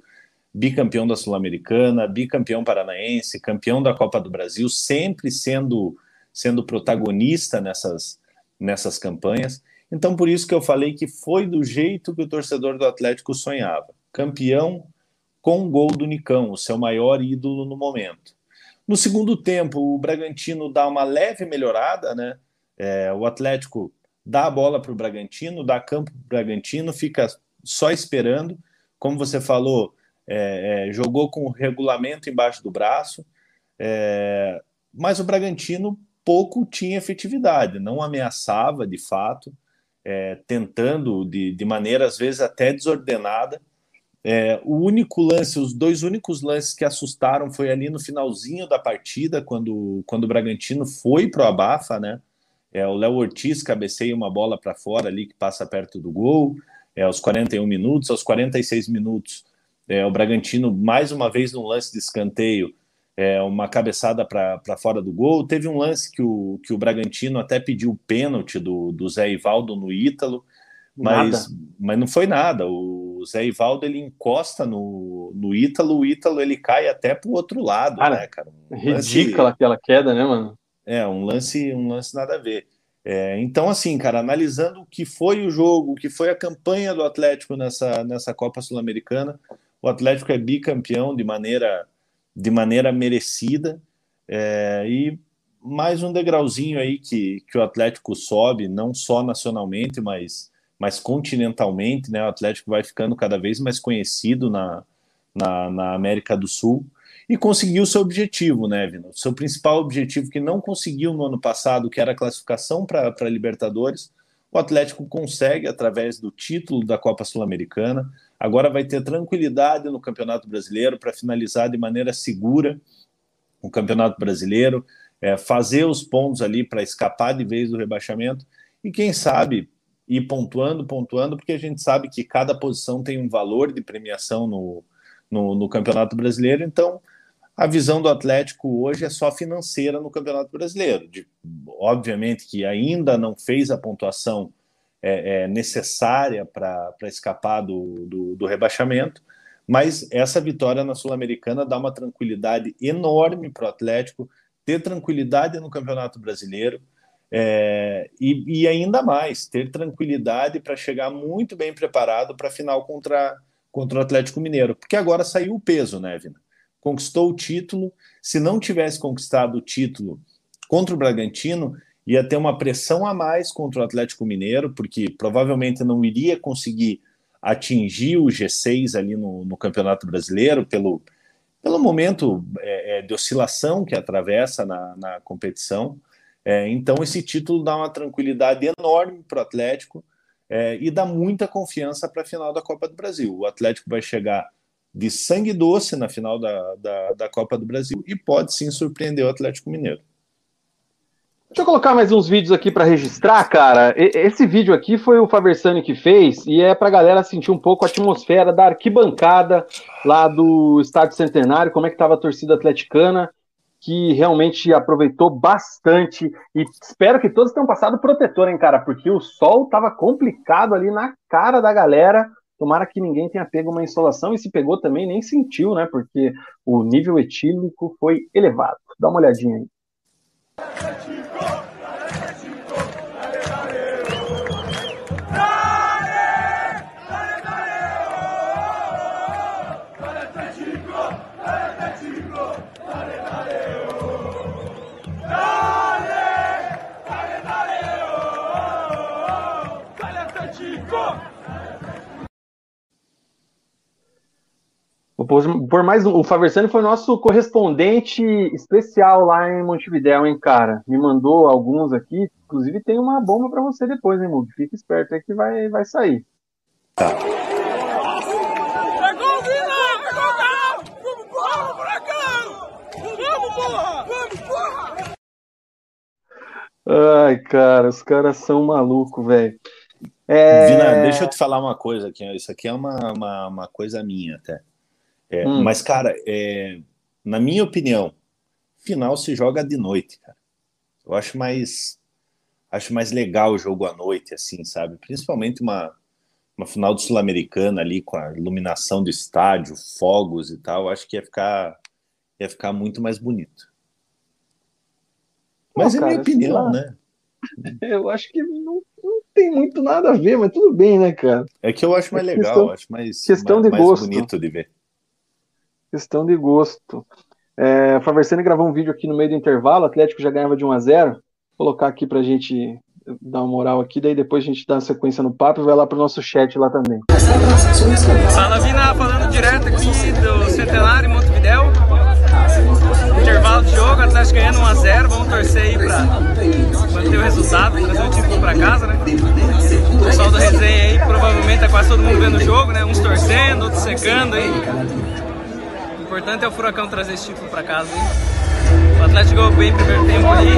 bicampeão da Sul-Americana, bicampeão paranaense, campeão da Copa do Brasil, sempre sendo, sendo protagonista nessas, nessas campanhas. Então, por isso que eu falei que foi do jeito que o torcedor do Atlético sonhava. Campeão com gol do Nicão, o seu maior ídolo no momento. No segundo tempo, o Bragantino dá uma leve melhorada, né? É, o Atlético dá a bola para o Bragantino, dá campo para o Bragantino, fica só esperando. Como você falou, é, é, jogou com o regulamento embaixo do braço, é, mas o Bragantino pouco tinha efetividade, não ameaçava de fato é, tentando de, de maneira às vezes até desordenada. É, o único lance, os dois únicos lances que assustaram foi ali no finalzinho da partida, quando, quando o Bragantino foi para o Abafa, né? É, o Léo Ortiz cabeceia uma bola para fora ali que passa perto do gol, é, aos 41 minutos, aos 46 minutos, é, o Bragantino mais uma vez num lance de escanteio é, uma cabeçada para fora do gol. Teve um lance que o, que o Bragantino até pediu o pênalti do, do Zé Ivaldo no Ítalo, mas, mas não foi nada. O o Zé Ivaldo ele encosta no, no Ítalo, o Ítalo ele cai até pro outro lado, cara, né, cara? Um ridícula lance, aquela queda, né, mano? É, um lance, um lance nada a ver. É, então, assim, cara, analisando o que foi o jogo, o que foi a campanha do Atlético nessa, nessa Copa Sul-Americana, o Atlético é bicampeão de maneira, de maneira merecida. É, e mais um degrauzinho aí que, que o Atlético sobe, não só nacionalmente, mas, mas continentalmente, né? O Atlético vai ficando cada vez mais conhecido na, na, na América do Sul e conseguiu seu objetivo, né, Vino? Seu principal objetivo que não conseguiu no ano passado, que era a classificação para Libertadores, o Atlético consegue através do título da Copa Sul-Americana. Agora vai ter tranquilidade no Campeonato Brasileiro para finalizar de maneira segura o Campeonato Brasileiro, é, fazer os pontos ali para escapar de vez do rebaixamento e quem sabe ir pontuando, pontuando, porque a gente sabe que cada posição tem um valor de premiação no, no, no Campeonato Brasileiro. Então, a visão do Atlético hoje é só financeira no Campeonato Brasileiro. De, obviamente que ainda não fez a pontuação é, é, necessária para escapar do, do, do, rebaixamento, mas essa vitória na Sul-Americana dá uma tranquilidade enorme para o Atlético ter tranquilidade no Campeonato Brasileiro é, e, e, ainda mais ter tranquilidade para chegar muito bem preparado para a final contra, contra o Atlético Mineiro, porque agora saiu o peso, né, Vina? conquistou o título. Se não tivesse conquistado o título contra o Bragantino, ia ter uma pressão a mais contra o Atlético Mineiro, porque provavelmente não iria conseguir atingir o G6 ali no, no Campeonato Brasileiro, pelo, pelo momento é, é de oscilação que atravessa na, na competição. É, então, esse título dá uma tranquilidade enorme para o Atlético é, e dá muita confiança para a final da Copa do Brasil. O Atlético vai chegar de sangue doce na final da, da, da Copa do Brasil e pode sim surpreender o Atlético Mineiro. Deixa eu colocar mais uns vídeos aqui para registrar, cara. Esse vídeo aqui foi o Faversani que fez e é para a galera sentir um pouco a atmosfera da arquibancada lá do Estádio Centenário, como é que estava a torcida atleticana, que realmente aproveitou bastante e espero que todos tenham passado protetor, hein, cara, porque o sol estava complicado ali na cara da galera. Tomara que ninguém tenha pego uma insolação e se pegou também nem sentiu, né? Porque o nível etílico foi elevado. Dá uma olhadinha aí. 一二三 Por mais o Faversani foi nosso correspondente especial lá em Montevidéu, hein, cara? Me mandou alguns aqui. Inclusive tem uma bomba para você depois, hein, Mug? Fica esperto aí que vai, vai sair. Tá. Ai, cara, os caras são malucos, velho. É... Vina, deixa eu te falar uma coisa aqui. Isso aqui é uma, uma, uma coisa minha até. É, hum. Mas, cara, é, na minha opinião, final se joga de noite, cara. Eu acho mais acho mais legal o jogo à noite, assim, sabe? Principalmente uma, uma final do Sul-Americana ali com a iluminação do estádio, fogos e tal. Acho que ia ficar ia ficar muito mais bonito. Mas Pô, é cara, minha opinião, né? Eu acho que não, não, tem muito nada a ver, mas tudo bem, né, cara? É que eu acho mais é legal, questão, acho mais, questão mais, de mais gosto. bonito de ver. Questão de gosto. É, Faversani gravou um vídeo aqui no meio do intervalo, o Atlético já ganhava de 1 a 0 Vou colocar aqui pra gente dar uma moral aqui, daí depois a gente dá sequência no papo e vai lá pro nosso chat lá também. Fala Vina, falando direto aqui do Centenário Montevidéu. Intervalo de jogo, Atlético ganhando 1 a 0 vamos torcer aí pra manter o resultado, trazer o título pra casa, né? O pessoal do resenha aí, provavelmente tá quase todo mundo vendo o jogo, né? Uns torcendo, outros secando aí importante é o Furacão trazer esse título para casa. Hein? O Atlético jogou bem primeiro tempo ali,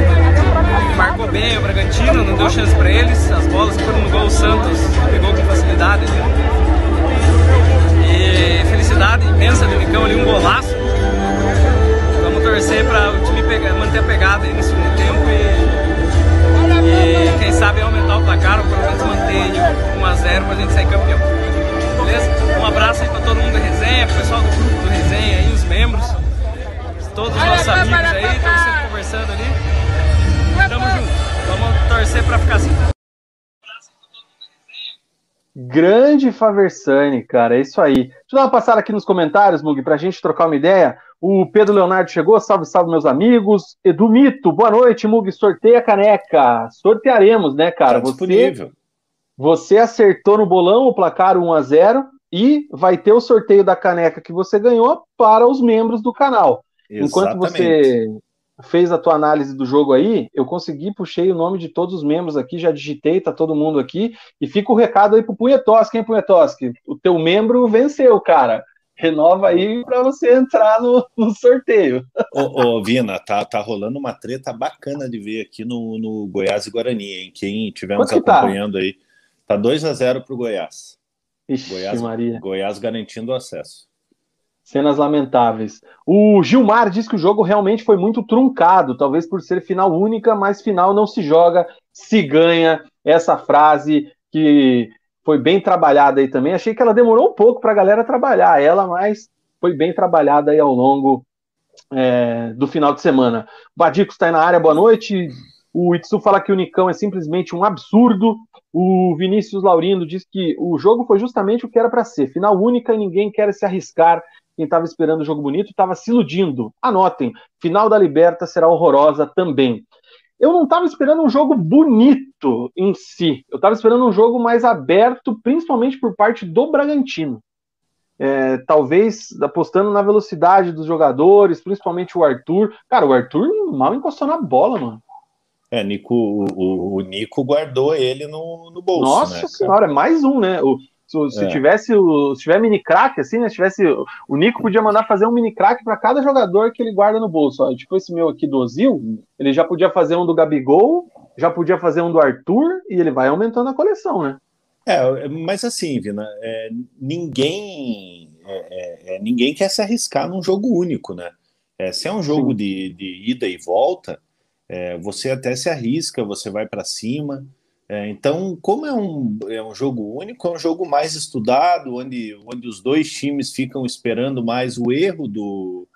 marcou bem o Bragantino, não deu chance para eles. As bolas foram no gol, o Santos pegou com facilidade. Ali. E felicidade imensa do Nicão ali, um golaço. Vamos torcer para o time pegar, manter a pegada aí no segundo tempo e, e quem sabe aumentar o placar ou pelo menos manter 1x0 para a gente sair campeão. Beleza? Um abraço aí para todo mundo da resenha, pro pessoal do grupo do resenha aí, os membros, todos os nossos amigos aí, estamos sempre conversando ali. Tamo junto, vamos torcer para ficar assim. Grande Faversani, cara, é isso aí. Deixa eu dar uma passada aqui nos comentários, Mug, pra gente trocar uma ideia. O Pedro Leonardo chegou, salve, salve, meus amigos. Edu Mito, boa noite, Mug, sorteia a caneca. Sortearemos, né, cara? Tá disponível. Você, você acertou no bolão o placar 1 a 0 e vai ter o sorteio da caneca que você ganhou para os membros do canal. Exatamente. Enquanto você fez a tua análise do jogo aí, eu consegui, puxei o nome de todos os membros aqui, já digitei, tá todo mundo aqui, e fica o recado aí pro Punhetoski, hein, Punhetoski? O teu membro venceu, cara. Renova aí para você entrar no, no sorteio. Ô, ô, Vina, tá, tá rolando uma treta bacana de ver aqui no, no Goiás e Guarani, hein? Quem estiver nos tá? acompanhando tá? aí, tá 2 a 0 pro Goiás. Ixi, Goiás, Maria. Goiás garantindo o acesso. Cenas lamentáveis. O Gilmar diz que o jogo realmente foi muito truncado, talvez por ser final única, mas final não se joga, se ganha. Essa frase que foi bem trabalhada aí também. Achei que ela demorou um pouco para a galera trabalhar ela, mas foi bem trabalhada aí ao longo é, do final de semana. O Badico está aí na área, boa noite. O Itsu fala que o Nicão é simplesmente um absurdo. O Vinícius Laurindo diz que o jogo foi justamente o que era para ser. Final única e ninguém quer se arriscar quem estava esperando o jogo bonito estava se iludindo. Anotem, final da Liberta será horrorosa também. Eu não estava esperando um jogo bonito em si. Eu estava esperando um jogo mais aberto, principalmente por parte do Bragantino. É, talvez apostando na velocidade dos jogadores, principalmente o Arthur. Cara, o Arthur mal encostou na bola, mano. É, Nico, o, o Nico guardou ele no, no bolso. Nossa né, senhora, é mais um, né? O, se, se é. tivesse o, se tiver mini crack, assim, né? Se tivesse. O Nico podia mandar fazer um mini crack para cada jogador que ele guarda no bolso. Ó, tipo esse meu aqui do Ozil, ele já podia fazer um do Gabigol, já podia fazer um do Arthur, e ele vai aumentando a coleção, né? É, mas assim, Vina, é, ninguém. É, é, é ninguém quer se arriscar num jogo único, né? É, se é um jogo de, de, ida e volta, você até se arrisca, você vai para cima. É, então, como é um, é um jogo único, é um jogo mais estudado, onde, onde os dois times ficam esperando mais o erro do,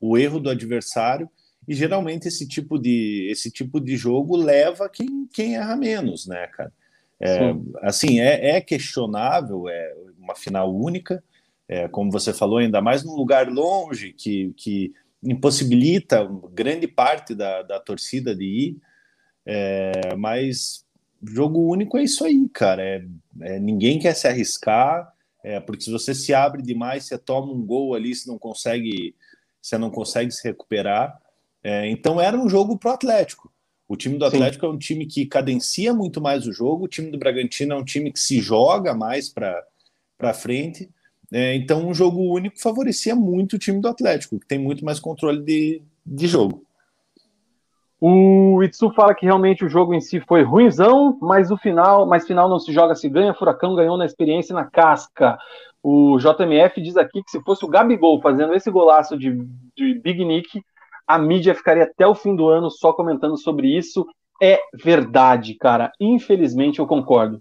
o erro do adversário, e geralmente esse tipo de, esse tipo de jogo leva quem, quem erra menos, né, cara? É, assim, é, é, questionável, é uma final única, é, como você falou, ainda mais num lugar longe que, que impossibilita grande parte da, da torcida de ir, é, mas jogo único é isso aí, cara. É, é, ninguém quer se arriscar, é, porque se você se abre demais, você toma um gol ali, você não consegue, você não consegue se recuperar. É, então era um jogo pro Atlético. O time do Atlético Sim. é um time que cadencia muito mais o jogo, o time do Bragantino é um time que se joga mais para frente. É, então, um jogo único favorecia muito o time do Atlético, que tem muito mais controle de, de jogo. O Itsu fala que realmente o jogo em si foi ruimzão, mas o final, mas final não se joga, se ganha. Furacão ganhou na experiência e na casca. O JMF diz aqui que se fosse o Gabigol fazendo esse golaço de, de Big Nick, a mídia ficaria até o fim do ano só comentando sobre isso. É verdade, cara. Infelizmente eu concordo.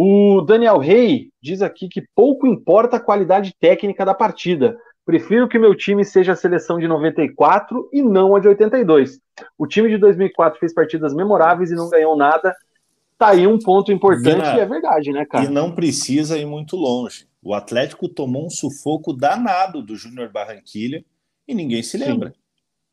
O Daniel Rey diz aqui que pouco importa a qualidade técnica da partida. Prefiro que meu time seja a seleção de 94 e não a de 82. O time de 2004 fez partidas memoráveis e não ganhou nada. Tá aí um ponto importante Vina, e é verdade, né, cara? E não precisa ir muito longe. O Atlético tomou um sufoco danado do Júnior Barranquilha e ninguém se lembra. Sim.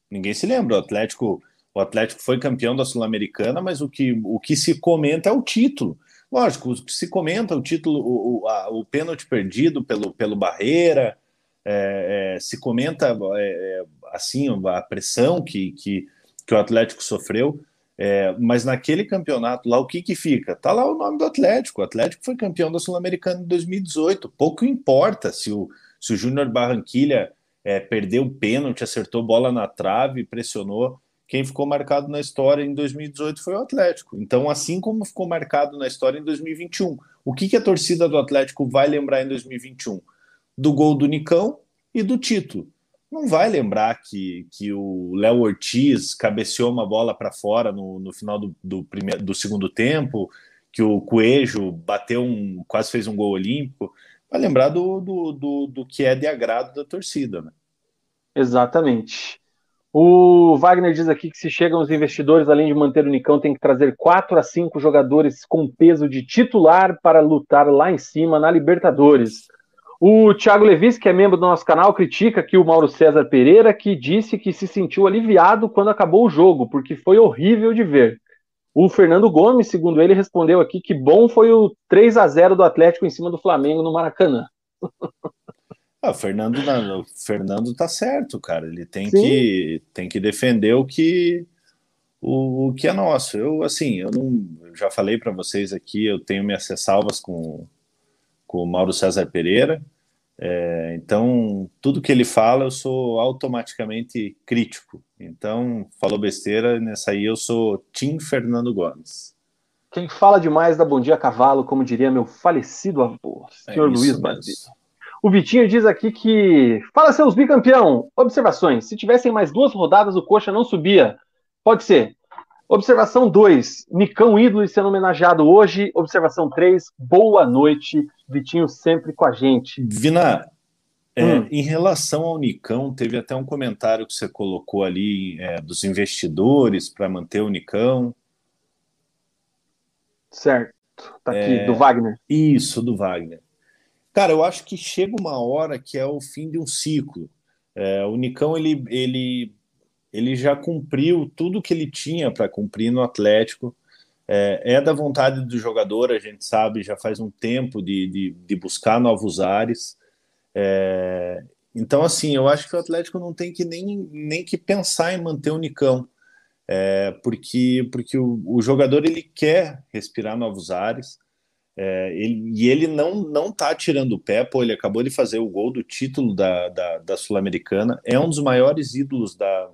Ninguém se lembra. O Atlético, o Atlético foi campeão da Sul-Americana, mas o que, o que se comenta é o título. Lógico, se comenta o título, o, o, a, o pênalti perdido pelo, pelo Barreira, é, é, se comenta é, é, assim a pressão que, que, que o Atlético sofreu, é, mas naquele campeonato lá, o que que fica? Tá lá o nome do Atlético. O Atlético foi campeão da Sul-Americana em 2018. Pouco importa se o, se o Júnior Barranquilha é, perdeu o pênalti, acertou bola na trave, pressionou. Quem ficou marcado na história em 2018 foi o Atlético. Então, assim como ficou marcado na história em 2021, o que, que a torcida do Atlético vai lembrar em 2021? do gol do Nicão e do título. Não vai lembrar que, que o Léo Ortiz cabeceou uma bola para fora no, no final do, do, primeiro, do segundo tempo, que o Coelho bateu um, quase fez um gol olímpico. Vai lembrar do, do, do, do que é de agrado da torcida, né? Exatamente. O Wagner diz aqui que se chegam os investidores, além de manter o Nicão, tem que trazer quatro a cinco jogadores com peso de titular para lutar lá em cima na Libertadores. O Thiago Levis, que é membro do nosso canal, critica aqui o Mauro César Pereira, que disse que se sentiu aliviado quando acabou o jogo, porque foi horrível de ver. O Fernando Gomes, segundo ele, respondeu aqui que bom foi o 3 a 0 do Atlético em cima do Flamengo no Maracanã. Ah, Fernando, o Fernando tá certo, cara. Ele tem que, tem que defender o que o, o, que é nosso. Eu assim, eu não já falei para vocês aqui, eu tenho minhas ressalvas com, com o Mauro César Pereira. É, então, tudo que ele fala, eu sou automaticamente crítico. Então, falou besteira, nessa aí eu sou Tim Fernando Gomes. Quem fala demais da Bom Dia Cavalo, como diria meu falecido avô, senhor é Luiz Basílio. O Vitinho diz aqui que. Fala, seus bicampeão. Observações. Se tivessem mais duas rodadas, o Coxa não subia. Pode ser. Observação 2. Nicão ídolo sendo homenageado hoje. Observação 3. Boa noite. Vitinho sempre com a gente. Vina, é, hum. em relação ao Nicão, teve até um comentário que você colocou ali é, dos investidores para manter o Nicão. Certo. Tá aqui, é, do Wagner. Isso, do Wagner. Cara, eu acho que chega uma hora que é o fim de um ciclo. É, o Nicão ele, ele, ele já cumpriu tudo que ele tinha para cumprir no Atlético. É, é, da vontade do jogador, a gente sabe, já faz um tempo de, de, de buscar novos ares. É, então, assim, eu acho que o Atlético não tem que nem, nem que pensar em manter o Nicão, é, porque, porque o, o, jogador ele quer respirar novos ares. É, ele, e ele não não tá tirando o pé, pô, ele acabou de fazer o gol do título da, da, da Sul-Americana, é um dos maiores ídolos da,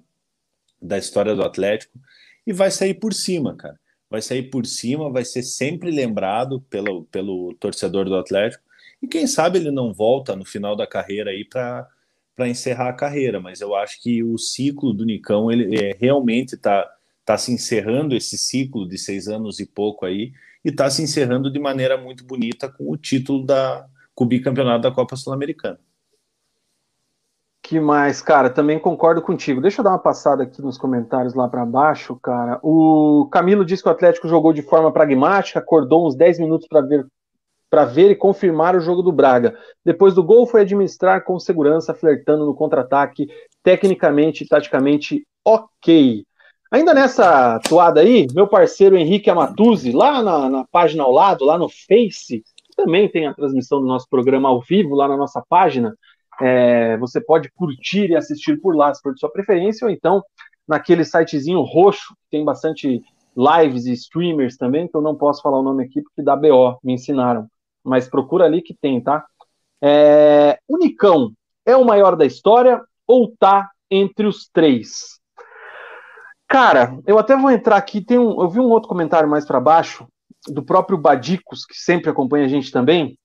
da história do Atlético e vai sair por cima, cara. Vai sair por cima, vai ser sempre lembrado pelo, pelo torcedor do Atlético. E quem sabe ele não volta no final da carreira aí para para encerrar a carreira, mas eu acho que o ciclo do Nicão ele é, realmente está tá se encerrando esse ciclo de seis anos e pouco aí e está se encerrando de maneira muito bonita com o título da com o bicampeonato da Copa Sul-Americana. Que mais, cara? Também concordo contigo. Deixa eu dar uma passada aqui nos comentários lá para baixo, cara. O Camilo disse que o Atlético jogou de forma pragmática, acordou uns 10 minutos para ver para ver e confirmar o jogo do Braga. Depois do gol foi administrar com segurança, flertando no contra-ataque, tecnicamente e taticamente ok. Ainda nessa toada aí, meu parceiro Henrique Amatuzzi, lá na, na, página ao lado, lá no Face, também tem a transmissão do nosso programa ao vivo lá na nossa página. É, você pode curtir e assistir por lá, se for de sua preferência, ou então naquele sitezinho roxo, que tem bastante lives e streamers também, que eu não posso falar o nome aqui porque dá BO, me ensinaram. Mas procura ali que tem, tá? É, Unicão é o maior da história ou tá entre os três? Cara, eu até vou entrar aqui. Tem um, eu vi um outro comentário mais para baixo do próprio Badicos, que sempre acompanha a gente também,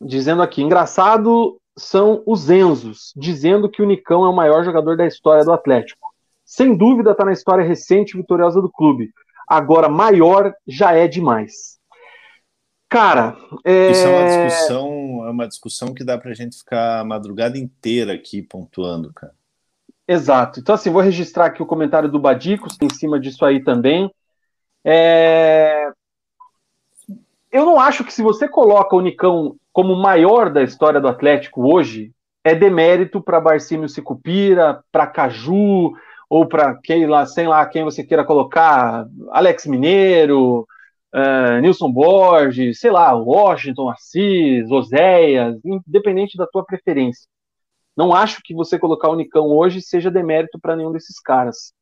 dizendo aqui: engraçado são os Enzos, dizendo que o Nicão é o maior jogador da história do Atlético. Sem dúvida está na história recente e vitoriosa do clube. Agora, maior já é demais. Cara, é... isso é uma discussão, é uma discussão que dá para gente ficar a madrugada inteira aqui pontuando, cara. Exato. Então, assim, vou registrar aqui o comentário do Badicos em cima disso aí também. É... Eu não acho que se você coloca o Nicão como maior da história do Atlético hoje, é demérito para Barcímio Sicupira, para Caju, ou para quem lá, sei lá, quem você queira colocar, Alex Mineiro, uh, Nilson Borges, sei lá, Washington, Assis, Oséias, independente da tua preferência. Não acho que você colocar o Nicão hoje seja demérito para nenhum desses caras.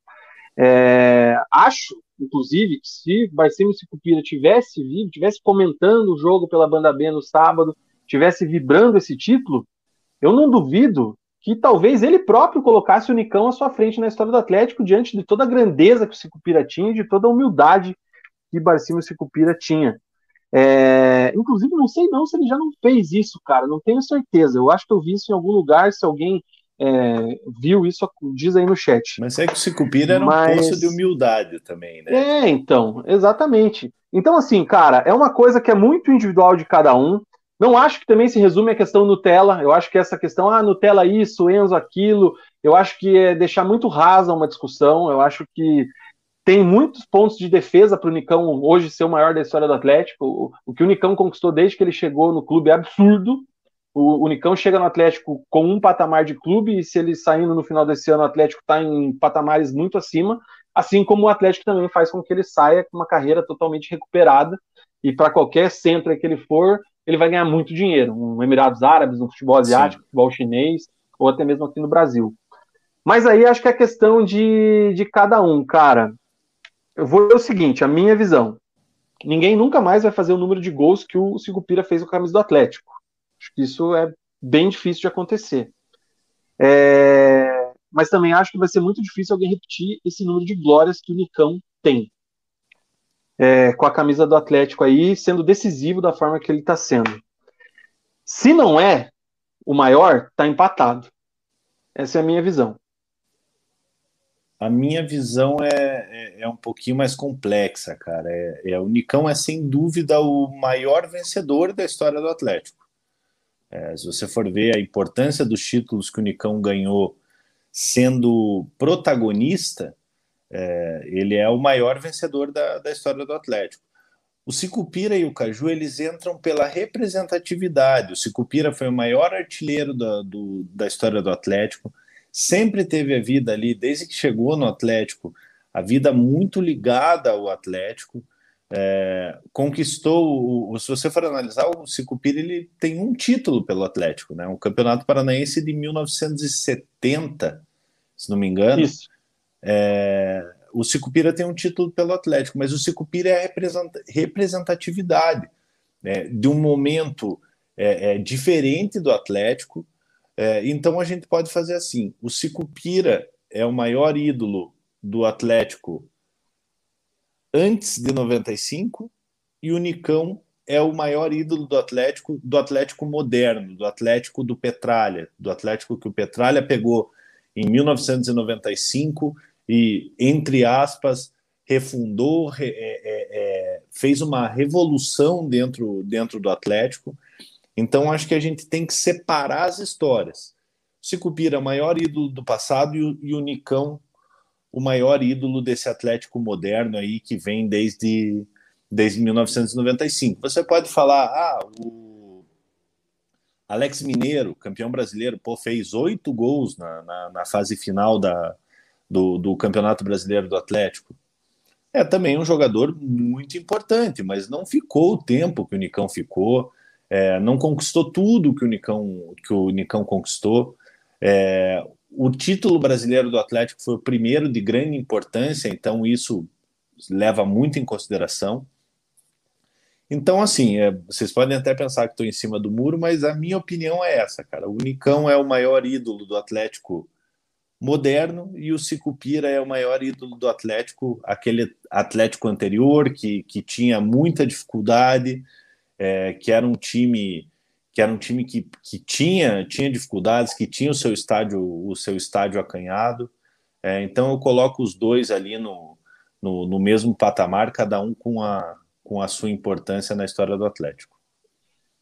É, acho, inclusive, que se Barcelo Cicupira tivesse vivo, tivesse comentando o jogo pela banda B no sábado, tivesse vibrando esse título, eu não duvido que talvez ele próprio colocasse o Nicão à sua frente na história do Atlético, diante de toda a grandeza que o Cicupira tinha de toda a humildade que Barcelo Cicupira tinha. É, inclusive, não sei não se ele já não fez isso, cara, não tenho certeza. Eu acho que eu vi isso em algum lugar, se alguém é, viu isso, diz aí no chat. Mas é que o Cicupira era Mas... um poço de humildade também, né? É, então, exatamente. Então, assim, cara, é uma coisa que é muito individual de cada um. Não acho que também se resume a questão Nutella. Eu acho que essa questão, ah, Nutella isso, Enzo aquilo, eu acho que é deixar muito rasa uma discussão. Eu acho que tem muitos pontos de defesa para o Nicão hoje ser o maior da história do Atlético. O, o, que o Nicão conquistou desde que ele chegou no clube é absurdo. O, o Nicão chega no Atlético com um patamar de clube, e se ele saindo no final desse ano, o Atlético está em patamares muito acima, assim como o Atlético também faz com que ele saia com uma carreira totalmente recuperada. E para qualquer centro que ele for, ele vai ganhar muito dinheiro, um Emirados Árabes, um futebol asiático, Sim. futebol chinês, ou até mesmo aqui no Brasil. Mas aí acho que é questão de, de cada um, cara. Eu vou ver o seguinte, a minha visão. Ninguém nunca mais vai fazer o número de gols que o Sigupira fez com a camisa do Atlético. Acho que isso é bem difícil de acontecer. É... Mas também acho que vai ser muito difícil alguém repetir esse número de glórias que o Nicão tem é, com a camisa do Atlético aí, sendo decisivo da forma que ele está sendo. Se não é o maior, está empatado. Essa é a minha visão. A minha visão é, é, é um pouquinho mais complexa, cara. É, é, o Nicão é sem dúvida o maior vencedor da história do Atlético. É, se você for ver a importância dos títulos que o Nicão ganhou sendo protagonista, é, ele é o maior vencedor da, da história do Atlético. O Sicupira e o Caju eles entram pela representatividade. O Sicupira foi o maior artilheiro da, do, da história do Atlético, sempre teve a vida ali, desde que chegou no Atlético, a vida muito ligada ao Atlético. É, conquistou, o, se você for analisar, o Sicupira ele tem um título pelo Atlético, né? um campeonato paranaense de 1970, se não me engano. Isso. É, o Sicupira tem um título pelo Atlético, mas o Sicupira é a representatividade né, de um momento é, é, diferente do Atlético. É, então a gente pode fazer assim: o Sicupira é o maior ídolo do Atlético antes de 95 e o Nicão é o maior ídolo do Atlético, do Atlético moderno, do Atlético do Petralha, do Atlético que o Petralha pegou em 1995 e, entre aspas, refundou, re, é, é, é, fez uma revolução dentro, dentro do Atlético. Então, acho que a gente tem que separar as histórias. Sicupira, maior ídolo do passado, e o, o Nicão, o maior ídolo desse Atlético moderno aí que vem desde, desde 1995. Você pode falar, ah, o Alex Mineiro, campeão brasileiro, pô, fez oito gols na, na, na fase final da, do, do Campeonato Brasileiro do Atlético. É também um jogador muito importante, mas não ficou o tempo que o Nicão ficou, é, não conquistou tudo que o Nicão, que o Nicão conquistou. É, o título brasileiro do Atlético foi o primeiro de grande importância, então isso leva muito em consideração. Então, assim, é, vocês podem até pensar que estou em cima do muro, mas a minha opinião é essa, cara. O Nicão é o maior ídolo do Atlético moderno e o Sicupira é o maior ídolo do Atlético, aquele Atlético anterior que, que tinha muita dificuldade, é, que era um time que era um time que, que tinha, tinha dificuldades, que tinha o seu estádio o seu estádio acanhado. É, então eu coloco os dois ali no, no, no mesmo patamar, cada um com a, com a sua importância na história do Atlético.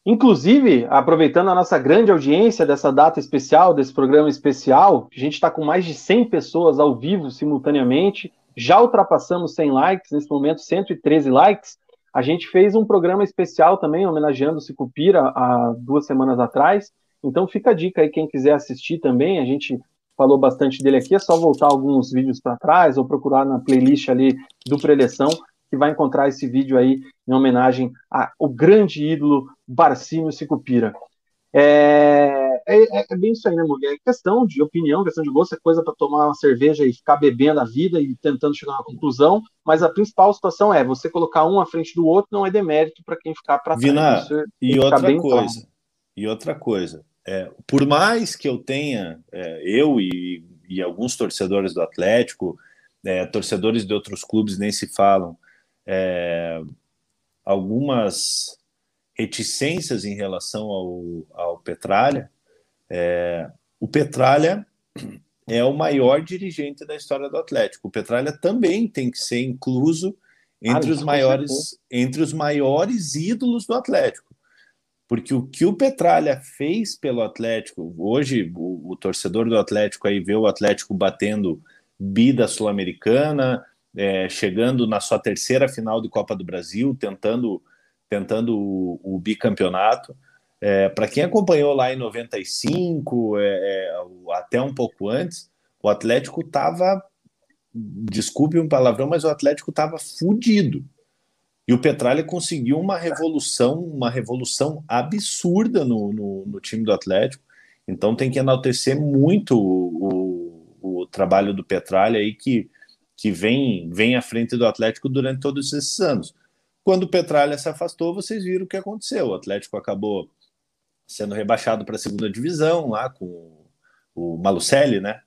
Inclusive, aproveitando a nossa grande audiência dessa data especial, desse programa especial, a gente está com mais de 100 pessoas ao vivo simultaneamente, já ultrapassamos 100 likes, nesse momento 113 likes. A gente fez um programa especial também, homenageando o Cicupira há duas semanas atrás. Então fica a dica aí, quem quiser assistir também, a gente falou bastante dele aqui, é só voltar alguns vídeos para trás ou procurar na playlist ali do Preleção que vai encontrar esse vídeo aí em homenagem ao grande ídolo Barcínio Sicupira. É, é, é, bem isso aí, né, mulher? É questão de opinião, questão de gosto, é coisa para tomar uma cerveja e ficar bebendo a vida e tentando chegar a uma conclusão, mas a principal situação é você colocar um à frente do outro não é demérito para quem ficar para trás. Vina, e outra coisa, claro. e outra coisa, é, por mais que eu tenha, é, eu e, e, alguns torcedores do Atlético, é, torcedores de outros clubes nem se falam, é, algumas reticências em relação ao, ao Petralha. É, o Petralha é o maior dirigente da história do Atlético. O Petralha também tem que ser incluso entre ah, os maiores entre os maiores ídolos do Atlético. porque o que o Petralha fez pelo Atlético, hoje o, o torcedor do Atlético aí vê o Atlético batendo bi da Sul-Americana, é, chegando na sua terceira final de Copa do Brasil, tentando, tentando o, o bicampeonato. É, Para quem acompanhou lá em 95, é, é, até um pouco antes, o Atlético estava, desculpe um palavrão, mas o Atlético estava fudido. E o Petralha conseguiu uma revolução, uma revolução absurda no, no, no time do Atlético. Então tem que enaltecer muito o, o, o trabalho do Petralha aí, que, que vem, vem à frente do Atlético durante todos esses anos. Quando o Petralha se afastou, vocês viram o que aconteceu. O Atlético acabou sendo rebaixado para a segunda divisão lá com o Malucelli, né?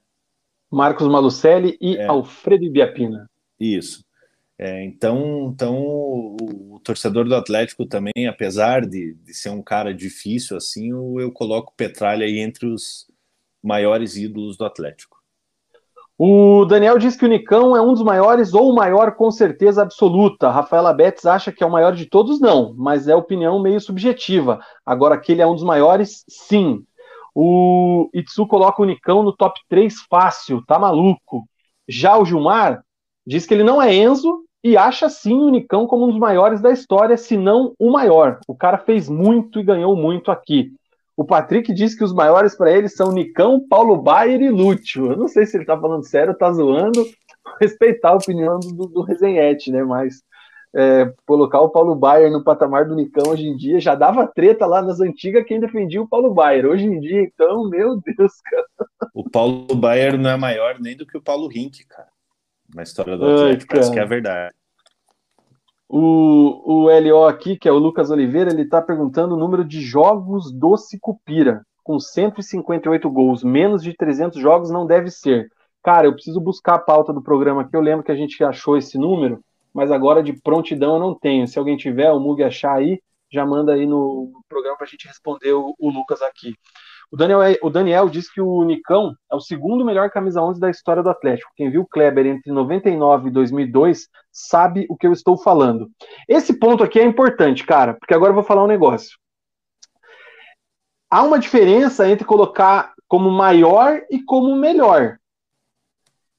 Marcos Malucelli e é. Alfredo Ibiapina. Isso. É, então, então o, o, torcedor do Atlético também, apesar de, de ser um cara difícil assim, eu, eu coloco o Petralha aí entre os maiores ídolos do Atlético. O Daniel diz que o Nicão é um dos maiores ou o maior com certeza absoluta. Rafaela Betts acha que é o maior de todos, não, mas é opinião meio subjetiva. Agora que ele é um dos maiores, sim. O Itsu coloca o Nicão no top 3 fácil, tá maluco. Já o Gilmar diz que ele não é Enzo e acha sim o Nicão como um dos maiores da história, se não o maior. O cara fez muito e ganhou muito aqui. O Patrick diz que os maiores para ele são Nicão, Paulo Baier e Lúcio. Eu não sei se ele tá falando sério tá zoando. Respeitar a opinião do, do Resenhete, né? Mas é, colocar o Paulo Baier no patamar do Nicão hoje em dia já dava treta lá nas antigas quem defendia o Paulo Baier. Hoje em dia, então, meu Deus, cara. O Paulo Baier não é maior nem do que o Paulo Rink, cara. Na história do Atlético, parece que é a verdade. O, o LO aqui, que é o Lucas Oliveira, ele está perguntando o número de jogos do Cicupira, com 158 gols, menos de 300 jogos não deve ser. Cara, eu preciso buscar a pauta do programa aqui, eu lembro que a gente achou esse número, mas agora de prontidão eu não tenho. Se alguém tiver, o Mug achar aí, já manda aí no programa para a gente responder o, o Lucas aqui. O Daniel, é, o Daniel diz que o Nicão é o segundo melhor camisa 11 da história do Atlético. Quem viu o Kleber entre 99 e 2002 sabe o que eu estou falando. Esse ponto aqui é importante, cara, porque agora eu vou falar um negócio. Há uma diferença entre colocar como maior e como melhor.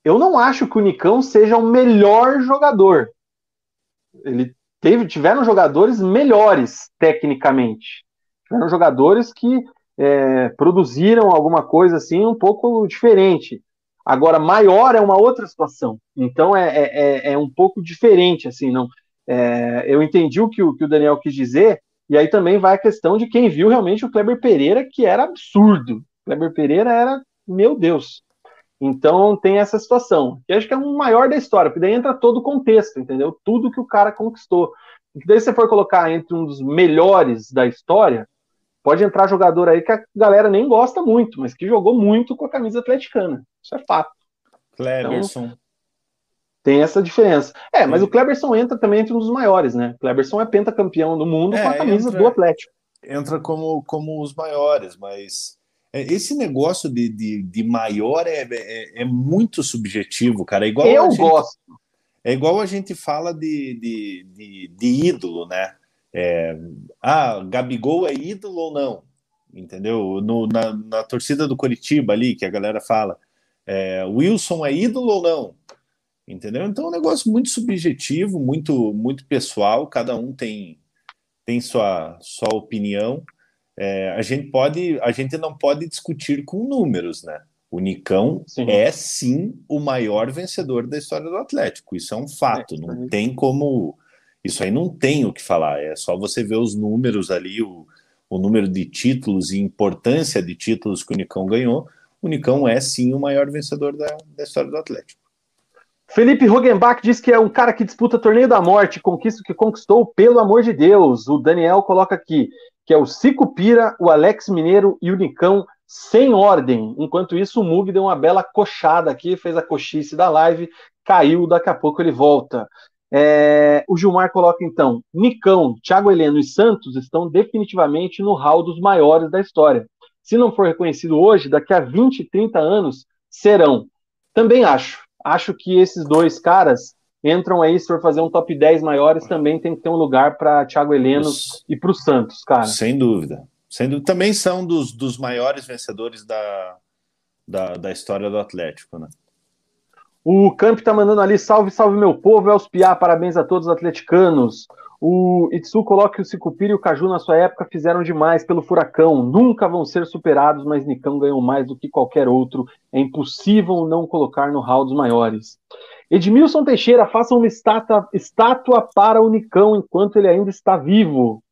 Eu não acho que o Nicão seja o melhor jogador. Ele teve, tiveram jogadores melhores tecnicamente. Tiveram jogadores que é, produziram alguma coisa assim um pouco diferente. Agora, maior é uma outra situação. Então é, é, é, é um pouco diferente, assim, não. É, eu entendi o que, o que o Daniel quis dizer, e aí também vai a questão de quem viu realmente o Kleber Pereira, que era absurdo. O Kleber Pereira era, meu Deus. Então tem essa situação, que acho que é um maior da história, porque daí entra todo o contexto, entendeu? Tudo que o cara conquistou. E daí você for colocar entre um dos melhores da história, Pode entrar jogador aí que a galera nem gosta muito, mas que jogou muito com a camisa atleticana. Isso é fato. Cleberson. Então, tem essa diferença. É, mas o Cleberson entra também entre um dos maiores, né? Cleberson é pentacampeão do mundo é, com a camisa entra, do Atlético. Entra como, como os maiores, mas é, esse negócio de, de, de maior é, é, é, muito subjetivo, cara. É igual Eu gente, gosto. É igual a gente fala de, de, de, de ídolo, né? É, ah, Gabigol é ídolo ou não? Entendeu? No, na, na, torcida do Coritiba ali, que a galera fala, é, Wilson é ídolo ou não? Entendeu? Então é um negócio muito subjetivo, muito, muito pessoal, cada um tem, tem sua, sua opinião. É, a gente pode, a gente não pode discutir com números, né? O Nicão sim. é sim o maior vencedor da história do Atlético. Isso é um fato, é, não tem como isso aí não tem o que falar, é só você ver os números ali, o, o número de títulos e importância de títulos que o Nicão ganhou. O Nicão é sim o maior vencedor da, da história do Atlético. Felipe Rogenbach diz que é um cara que disputa torneio da morte, conquista que conquistou pelo amor de Deus. O Daniel coloca aqui que é o Cico Pira, o Alex Mineiro e o Nicão sem ordem. Enquanto isso, o Mug deu uma bela coxada aqui, fez a coxice da live, caiu, daqui a pouco ele volta. É, o Gilmar coloca então: Nicão, Thiago Heleno e Santos estão definitivamente no hall dos maiores da história. Se não for reconhecido hoje, daqui a 20, 30 anos serão. Também acho. Acho que esses dois caras entram aí, se for fazer um top 10 maiores, também tem que ter um lugar para Thiago Heleno Os... e para o Santos, cara. Sem dúvida. Sem dúvida. Também são dos, dos maiores vencedores da, da, da história do Atlético, né? O Camp tá mandando ali, salve, salve meu povo, Elcio Piá, parabéns a todos os atleticanos. O Itsu coloca que o Sicupira e o Caju na sua época fizeram demais pelo Furacão, nunca vão ser superados, mas Nicão ganhou mais do que qualquer outro, é impossível não colocar no hall dos maiores. Edmilson Teixeira, faça uma estátua, estátua para o Nicão enquanto ele ainda está vivo.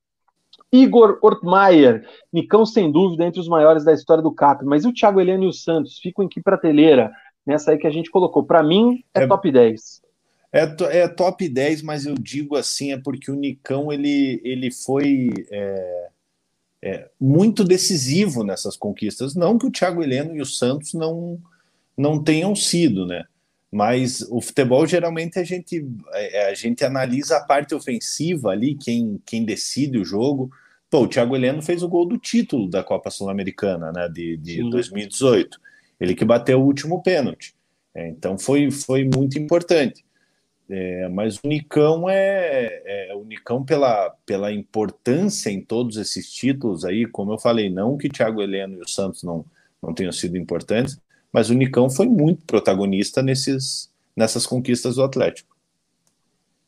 Igor Ortmaier, Nicão sem dúvida entre os maiores da história do CAP, mas e o Thiago Heleno e o Santos ficam em que prateleira? Nessa aí que a gente colocou. Para mim, é, é, top 10. É, é top 10, mas eu digo assim, é porque o Nicão ele, ele foi é, é, muito decisivo nessas conquistas. Não que o Thiago Heleno e o Santos não, não tenham sido, né? Mas o futebol geralmente a gente, é, a gente analisa a parte ofensiva ali, quem, quem decide o jogo. Pô, o Thiago Heleno fez o gol do título da Copa Sul-Americana, né, de, de 2018. Ele que bateu o último pênalti. É, então foi, foi muito importante. É, mas o Nicão é, é, o Nicão pela, pela importância em todos esses títulos aí, como eu falei, não que Thiago Heleno e o Santos não, não tenham sido importantes, mas o Nicão foi muito protagonista nesses, nessas conquistas do Atlético.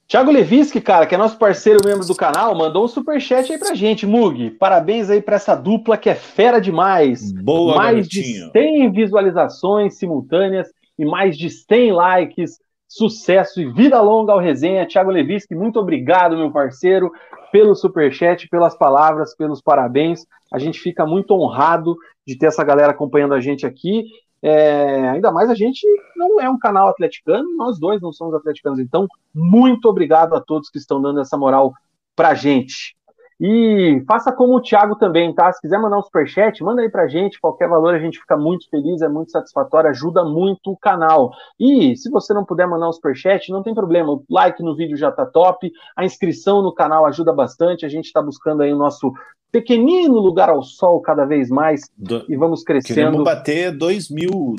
Thiago Leviski, cara, que é nosso parceiro membro do canal, mandou um superchat aí pra gente. Mug, parabéns aí pra essa dupla que é fera demais. Boa, Mais garotinho. de 100 visualizações simultâneas e mais de 100 likes. Sucesso e vida longa ao resenha. Thiago Leviski, muito obrigado, meu parceiro, pelo superchat, pelas palavras, pelos parabéns. A gente fica muito honrado de ter essa galera acompanhando a gente aqui é, ainda mais a gente não é um canal atleticano, nós dois não somos atleticanos. Então, muito obrigado a todos que estão dando essa moral pra gente. E faça como o Thiago também, tá? Se quiser mandar um superchat, manda aí pra gente. Qualquer valor a gente fica muito feliz, é muito satisfatório, ajuda muito o canal. E se você não puder mandar um superchat, não tem problema. O like no vídeo já tá top. A inscrição no canal ajuda bastante. A gente está buscando aí o nosso pequenino lugar ao sol cada vez mais Do, e vamos crescendo. Queremos bater 2 mil,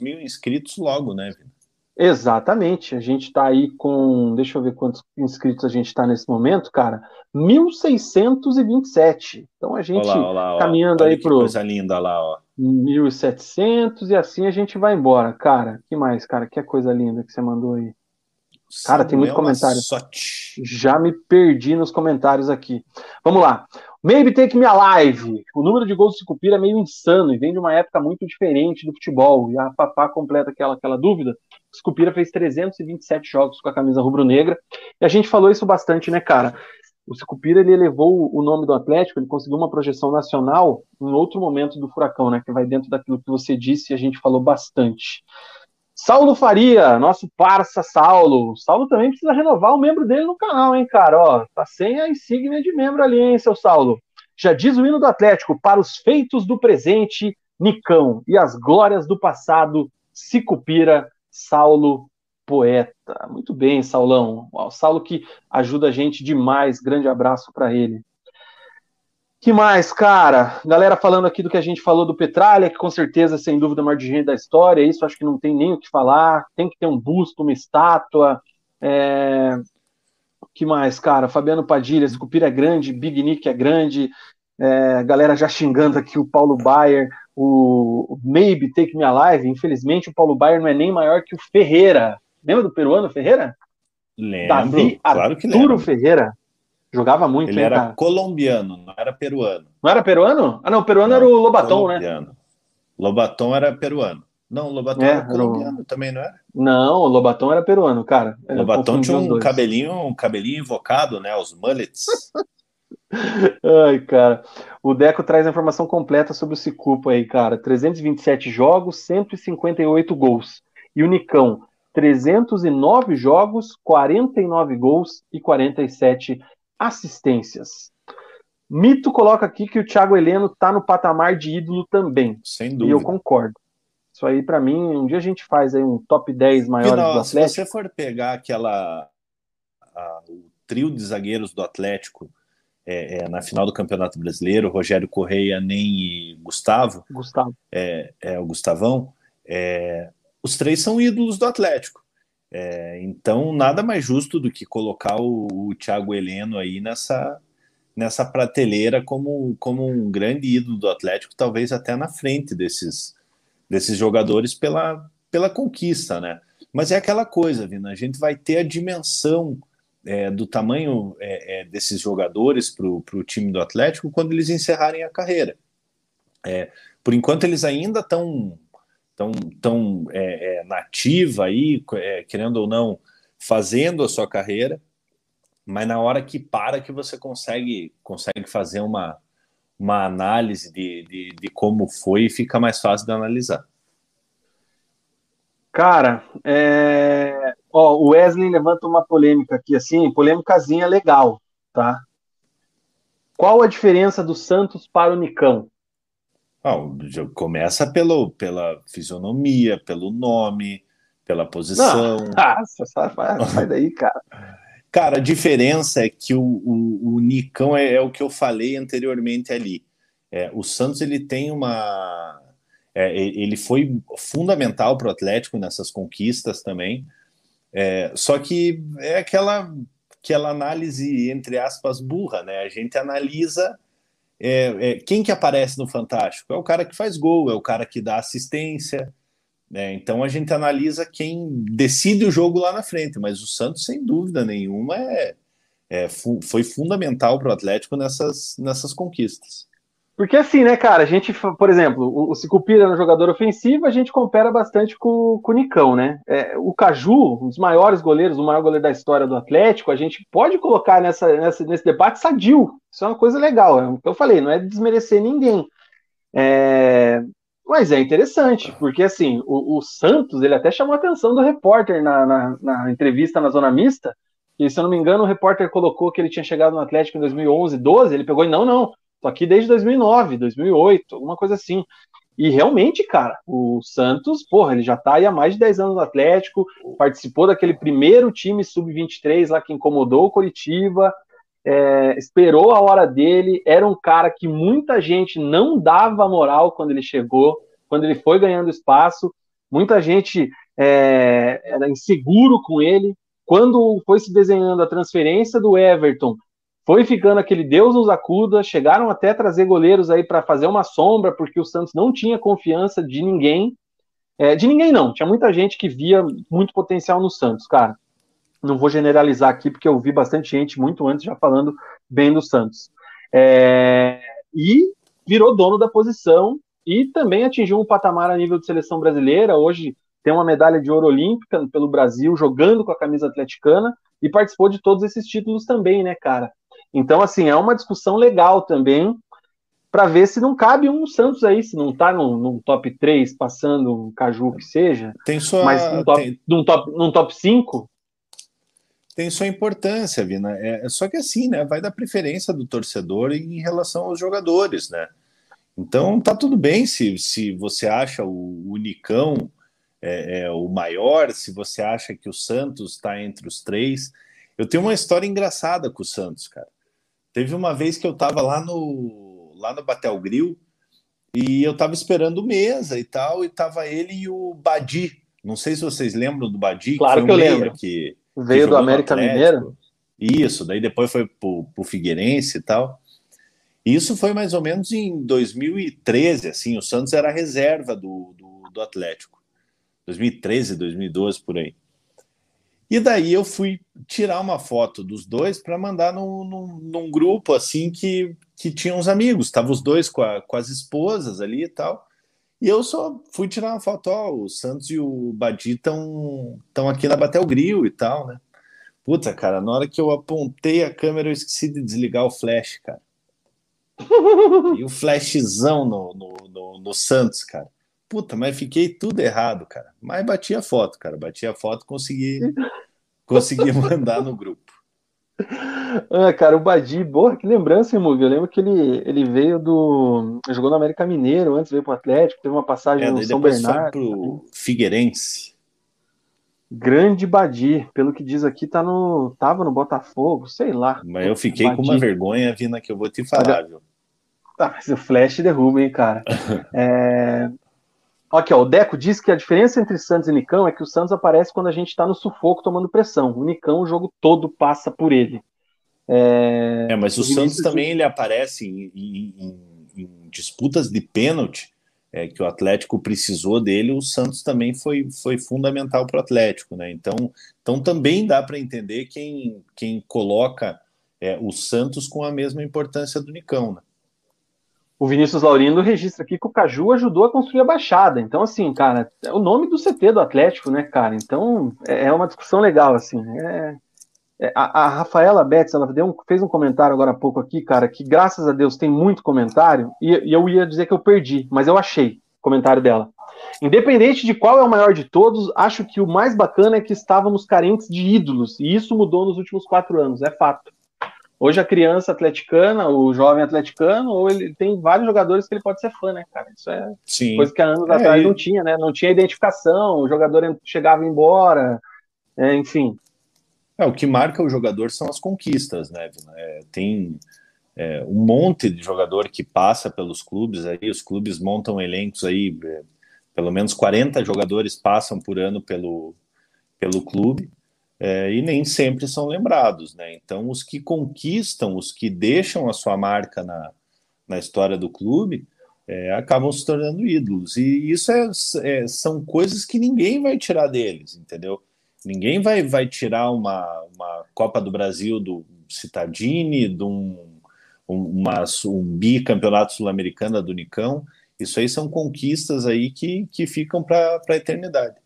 mil inscritos logo, né? Exatamente. A gente está aí com. Deixa eu ver quantos inscritos a gente está nesse momento, cara. 1.627. Então a gente olá, olá, caminhando aí para. Coisa linda lá, ó. 1.700 e assim a gente vai embora. Cara, que mais, cara? Que coisa linda que você mandou aí. Cara, tem muito comentário. Já me perdi nos comentários aqui. Vamos lá. Maybe Take Me Alive. O número de gols de Cupira é meio insano e vem de uma época muito diferente do futebol. E a Papá completa aquela, aquela dúvida. Scupira fez 327 jogos com a camisa rubro-negra. E a gente falou isso bastante, né, cara? O Scupira ele elevou o nome do Atlético, ele conseguiu uma projeção nacional em outro momento do Furacão, né? Que vai dentro daquilo que você disse e a gente falou bastante. Saulo Faria, nosso parça Saulo. Saulo também precisa renovar o membro dele no canal, hein, cara? Ó, tá sem a insígnia de membro ali, hein, seu Saulo? Já diz o hino do Atlético: para os feitos do presente, Nicão, e as glórias do passado, Sicupira, Saulo Poeta. Muito bem, Saulão. O Saulo que ajuda a gente demais. Grande abraço para ele que mais, cara? Galera falando aqui do que a gente falou do Petralha, que com certeza, sem dúvida, é o maior dirigente da história. Isso acho que não tem nem o que falar. Tem que ter um busto, uma estátua. É... que mais, cara? Fabiano Padilha, Escupira é grande, Big Nick é grande. É... Galera já xingando aqui o Paulo Baier, o Maybe Take Me Alive. Infelizmente, o Paulo Baier não é nem maior que o Ferreira. Lembra do peruano Ferreira? Lembro, Davi claro que lembro. Ferreira. Jogava muito, Ele hein, era cara? colombiano, não era peruano. Não era peruano? Ah, não, o peruano não, era o Lobaton, né? colombiano. né? Lobaton era peruano. Não, o Lobaton é, era colombiano o... também, não era? Não, o Lobaton era peruano, cara. O Lobaton tinha um cabelinho, um cabelinho invocado, né? Os mullets. Ai, cara. O Deco traz a informação completa sobre o Cicupa aí, cara. 327 jogos, 158 gols. E o Nicão, 309 jogos, 49 gols e 47 assistências. Mito coloca aqui que o Thiago Heleno tá no patamar de ídolo também. Sem dúvida. E eu concordo. Isso aí, para mim, um dia a gente faz aí um top 10 maiores Final, do Atlético. Se você for pegar aquela. A, o trio de zagueiros do Atlético é, é, na final do Campeonato Brasileiro, Rogério Correia, nem Gustavo. Gustavo. É, é o Gustavão. É, os três são ídolos do Atlético. É, então, nada mais justo do que colocar o, o Thiago Heleno aí nessa, nessa prateleira como, como um grande ídolo do Atlético, talvez até na frente desses, desses jogadores pela, pela conquista, né? Mas é aquela coisa, Vina, a gente vai ter a dimensão é, do tamanho é, é, desses jogadores para o time do Atlético quando eles encerrarem a carreira. É, por enquanto, eles ainda estão tão, tão, é, é, nativa aí, querendo ou não, fazendo a sua carreira, mas na hora que para que você consegue, consegue fazer uma, uma análise de, de, de como foi fica mais fácil de analisar. Cara, é... Ó, o Wesley levanta uma polêmica aqui, assim, polêmicazinha legal, tá? Qual a diferença do Santos para o Nicão? Ah, começa pelo, pela fisionomia, pelo nome, pela posição. Nossa, sai, sai daí, cara. Cara, a diferença é que o, o, o Nicão é, é, o que eu falei anteriormente ali. É, o Santos ele tem uma. É, ele foi fundamental para o Atlético nessas conquistas também. É, só que é aquela, aquela análise, entre aspas, burra, né? A gente analisa é, é, quem que aparece no Fantástico? É o cara que faz gol, é o cara que dá assistência. Né? Então a gente analisa quem decide o jogo lá na frente, mas o Santos, sem dúvida nenhuma, é, é foi fundamental para o Atlético nessas, nessas conquistas. Porque assim, né, cara, a gente, por exemplo, o, o Cicupira no jogador ofensivo, a gente compara bastante com, com o Nicão, né? É, o Caju, um dos maiores goleiros, o maior goleiro da história do Atlético, a gente pode colocar nessa, nessa, nesse debate sadio. Isso é uma coisa legal. É que eu falei, não é desmerecer ninguém. É, mas é interessante, porque assim, o, o, Santos, ele até chamou a atenção do repórter na, na, na, entrevista na Zona Mista, e se eu não me engano, o repórter colocou que ele tinha chegado no Atlético em 2011, 12, ele pegou e não, não, Tô aqui desde 2009, 2008, alguma coisa assim. E realmente, cara, o Santos, porra, ele já tá aí há mais de 10 anos no Atlético, participou daquele primeiro time sub-23 lá que incomodou o Coritiba, é, esperou a hora dele, era um cara que muita gente não dava moral quando ele chegou, quando ele foi ganhando espaço, muita gente é, era inseguro com ele. Quando foi se desenhando a transferência do Everton, foi ficando aquele Deus nos acuda, chegaram até trazer goleiros aí para fazer uma sombra, porque o Santos não tinha confiança de ninguém. É, de ninguém não, tinha muita gente que via muito potencial no Santos, cara. Não vou generalizar aqui, porque eu vi bastante gente muito antes já falando bem do Santos. É, e virou dono da posição e também atingiu um patamar a nível de seleção brasileira. Hoje tem uma medalha de ouro olímpica pelo Brasil, jogando com a camisa atleticana, e participou de todos esses títulos também, né, cara? Então, assim, é uma discussão legal também para ver se não cabe um Santos aí, se não está num, num, top 3, passando um Caju que seja, tem sua, mas num top, tem, num top, num top 5. Tem sua importância, Vina. É, é, só que assim, né? Vai da preferência do torcedor em relação aos jogadores, né? Então tá tudo bem se, se você acha o, o Nicão é, é, o maior, se você acha que o Santos está entre os três. Eu tenho uma história engraçada com o Santos, cara. Teve uma vez que eu tava lá no lá no Batel Grill e eu tava esperando mesa e tal, e tava ele e o Badi. Não sei se vocês lembram do Badi. Claro que, que eu lembro. Que, Veio que do América Mineiro. Isso, daí depois foi pro, pro Figueirense e tal. Isso foi mais ou menos em 2013, assim, o Santos era a reserva do, do, do Atlético. 2013, 2012, por aí. E daí eu fui tirar uma foto dos dois para mandar num, num, num, grupo assim que, que tinha uns amigos. Estavam os dois com, a, com as esposas ali e tal. E eu só fui tirar uma foto, ó, o Santos e o Badi estão aqui na Batel Grill e tal, né? Puta, cara, na hora que eu apontei a câmera, eu esqueci de desligar o flash, cara. E o flashzão no, no, no, no Santos, cara. Puta, mas fiquei tudo errado, cara. Mas bati a foto, cara. Bati a foto, consegui, consegui mandar no grupo. Ah, cara, o Badi, boa, que lembrança, hein, Mug? Eu lembro que ele, ele veio do. Jogou no América Mineiro, antes veio pro Atlético, teve uma passagem é, no São Bernardo. Foi pro Figueirense. Grande Badi, pelo que diz aqui, tá no, tava no Botafogo, sei lá. Mas eu fiquei Badi. com uma vergonha, Vina, que eu vou te falar, viu? Ah, mas o Flash derruba, hein, cara. é, Aqui, ó, o Deco diz que a diferença entre Santos e Nicão é que o Santos aparece quando a gente está no sufoco tomando pressão. O Nicão, o jogo todo passa por ele. É, é mas o, Santos também ele aparece em, em, em, em disputas de pênalti é, que o Atlético precisou dele, o Santos também foi, foi fundamental para o Atlético, né? Então, então também dá para entender quem, quem coloca é, o Santos com a mesma importância do Nicão, né? O Vinícius Laurindo registra aqui que o Caju ajudou a construir a Baixada. Então, assim, cara, é o nome do CT do Atlético, né, cara? Então, é, é uma discussão legal, assim. É, é, a, a, Rafaela Betts, ela um, fez um comentário agora há pouco aqui, cara, que graças a Deus tem muito comentário, e, e eu ia dizer que eu perdi, mas eu achei o comentário dela. Independente de qual é o maior de todos, acho que o mais bacana é que estávamos carentes de ídolos, e isso mudou nos últimos quatro anos, é fato. Hoje a criança atleticana, o jovem atleticano, ou ele tem vários jogadores que ele pode ser fã, né, cara? Isso é Sim. coisa que há anos é, atrás e... não tinha, né? Não tinha identificação, o jogador chegava embora, é, enfim. É, o que marca o jogador são as conquistas, né? É, tem é, um monte de jogador que passa pelos clubes aí, os clubes montam elencos aí, é, pelo menos 40 jogadores passam por ano pelo, pelo clube é, e nem sempre são lembrados, né? Então, os que conquistam, os que deixam a sua marca na, na história do clube, é, acabam se tornando ídolos. E isso é, é, são coisas que ninguém vai tirar deles, entendeu? Ninguém vai, vai tirar uma, uma Copa do Brasil do Citadini, de um, uma, um bicampeonato sul-americano do Nicão. Isso aí são conquistas aí que, que ficam para a eternidade.